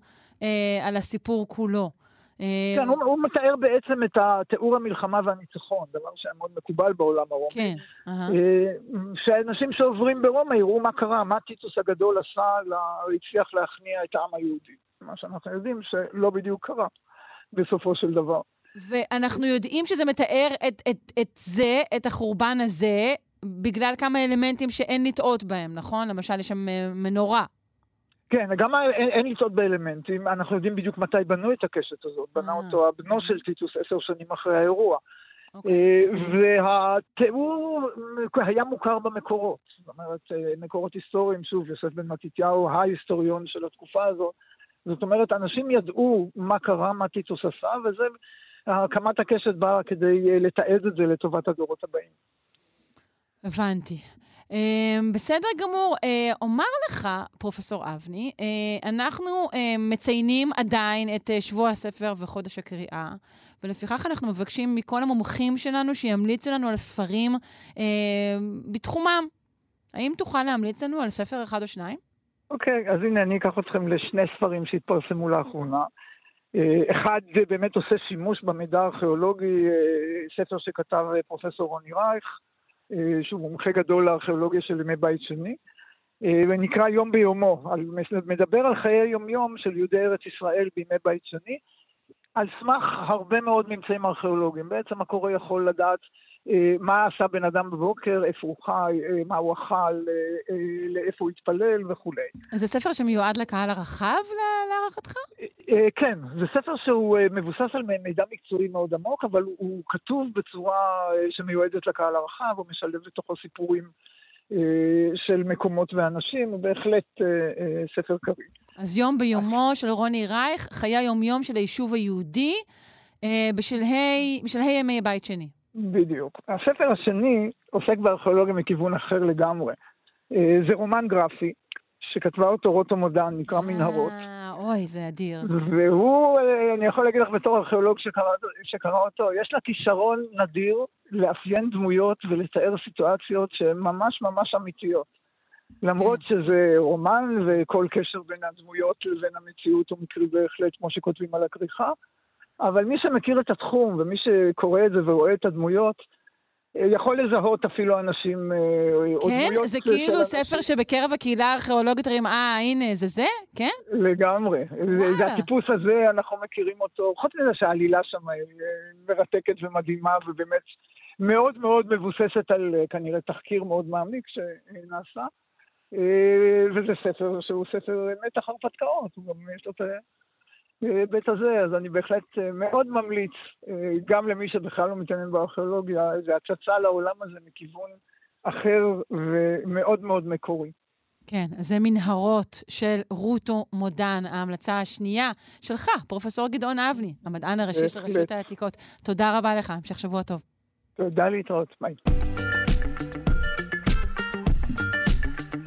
C: על הסיפור כולו.
K: כן, הוא, הוא מתאר בעצם את תיאור המלחמה והניצחון, דבר שהיה מאוד מקובל בעולם הרומי.
C: כן.
K: אה, שאנשים שעוברים ברומא יראו מה קרה, מה טיטוס הגדול עשה, לה, הצליח להכניע את העם היהודי. מה שאנחנו יודעים שלא בדיוק קרה בסופו של דבר.
C: ואנחנו יודעים שזה מתאר את, את, את זה, את החורבן הזה, בגלל כמה אלמנטים שאין לטעות בהם, נכון? למשל, יש שם אה, מנורה.
K: כן, גם אין, אין לטעות באלמנטים. אנחנו יודעים בדיוק מתי בנו את הקשת הזאת. בנה אה. אותו הבנו של טיטוס עשר שנים אחרי האירוע. Okay. אוקיי. אה, והתיאור היה מוכר במקורות. זאת אומרת, מקורות היסטוריים, שוב, יוסף בן מתתיהו, ההיסטוריון של התקופה הזאת. זאת אומרת, אנשים ידעו מה קרה, מה טיטוס עשה, וזה הקמת הקשת באה כדי אה, לתעד את זה לטובת הדורות הבאים.
C: הבנתי. Uh, בסדר גמור. Uh, אומר לך, פרופסור אבני, אנחנו מציינים עדיין את שבוע הספר וחודש הקריאה, ולפיכך אנחנו מבקשים מכל המומחים שלנו שימליצו לנו על ספרים בתחומם. האם תוכל להמליץ לנו על ספר אחד או שניים?
K: אוקיי, okay, אז הנה, אני אקח אתכם לשני ספרים שהתפרסמו לאחרונה. אה, אחד זה באמת עושה שימוש במידע הארכיאולוגי, אה, ספר שכתב אה, פרופסור רוני רייך, שהוא מומחה גדול לארכיאולוגיה של ימי בית שני, ונקרא יום ביומו, מדבר על חיי היום-יום של יהודי ארץ ישראל בימי בית שני, על סמך הרבה מאוד ממצאים ארכיאולוגיים. בעצם הקורא יכול לדעת מה עשה בן אדם בבוקר, איפה הוא חי, אה, מה הוא אכל, אה, לאיפה הוא התפלל וכולי.
C: זה ספר שמיועד לקהל הרחב להערכתך?
K: כן, זה ספר שהוא מבוסס על מידע מקצועי מאוד עמוק, אבל הוא כתוב בצורה שמיועדת לקהל הרחב, הוא משלב לתוכו סיפורים של מקומות ואנשים, הוא בהחלט ספר קריא.
C: אז יום ביומו של רוני רייך, חיי יום-יום של היישוב היהודי בשלהי ימי בית שני.
K: בדיוק. הספר השני עוסק בארכיאולוגיה מכיוון אחר לגמרי. אה, זה רומן גרפי, שכתבה אותו רוטו מודן, נקרא מנהרות.
C: אה, אוי, זה אדיר.
K: והוא, אה, אני יכול להגיד לך בתור ארכיאולוג שקרא, שקרא אותו, יש לה כישרון נדיר לאפיין דמויות ולתאר סיטואציות שהן ממש ממש אמיתיות. למרות כן. שזה רומן וכל קשר בין הדמויות לבין המציאות הוא מקרי בהחלט, כמו שכותבים על הכריכה, אבל מי שמכיר את התחום ומי שקורא את זה ורואה את הדמויות, אה, יכול לזהות אפילו אנשים אה,
C: או כן? דמויות... כן? זה כאילו ספר אנשים. שבקרב הקהילה הארכיאולוגית אומרים, אה, הנה, זה זה? כן?
K: לגמרי. וואלה. זה הטיפוס הזה, אנחנו מכירים אותו. חוץ מזה שהעלילה שם היא אה, מרתקת ומדהימה, ובאמת מאוד מאוד מבוססת על כנראה תחקיר מאוד מעמיק שנעשה. וזה ספר שהוא ספר מתח הרפתקאות, הוא גם יש לו את ההיבט הזה, אז אני בהחלט אה, מאוד ממליץ, אה, גם למי שבכלל לא מתעניין בארכיאולוגיה, איזו הצצה לעולם הזה מכיוון אחר ומאוד מאוד מקורי.
C: כן, אז זה מנהרות של רוטו מודן, ההמלצה השנייה שלך, פרופ' גדעון אבני, המדען הראשי של רשות העתיקות. תודה רבה לך, המשך שבוע טוב.
K: תודה להתראות, ביי.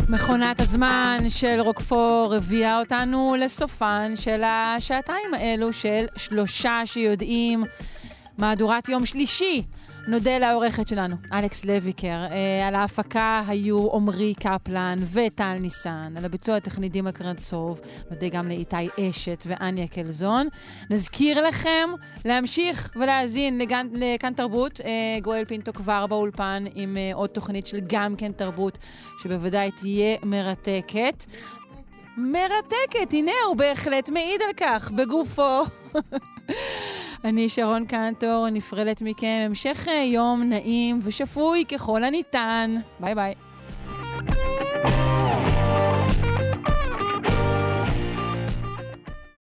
C: מכונת הזמן של רוקפור הביאה אותנו לסופן של השעתיים האלו של שלושה שיודעים מהדורת יום שלישי. נודה לעורכת שלנו, אלכס לויקר. אה, על ההפקה היו עמרי קפלן וטל ניסן. על הביצוע הטכני דימה קרנצוב. נודה גם לאיתי אשת ואניה קלזון. נזכיר לכם להמשיך ולהאזין לגן, לכאן תרבות. אה, גואל פינטו כבר באולפן עם אה, עוד תוכנית של גם כן תרבות, שבוודאי תהיה מרתקת. מרתקת. הנה, הוא בהחלט מעיד על כך בגופו. אני שרון קנטור, נפרדת מכם. המשך יום נעים ושפוי ככל הניתן. ביי ביי.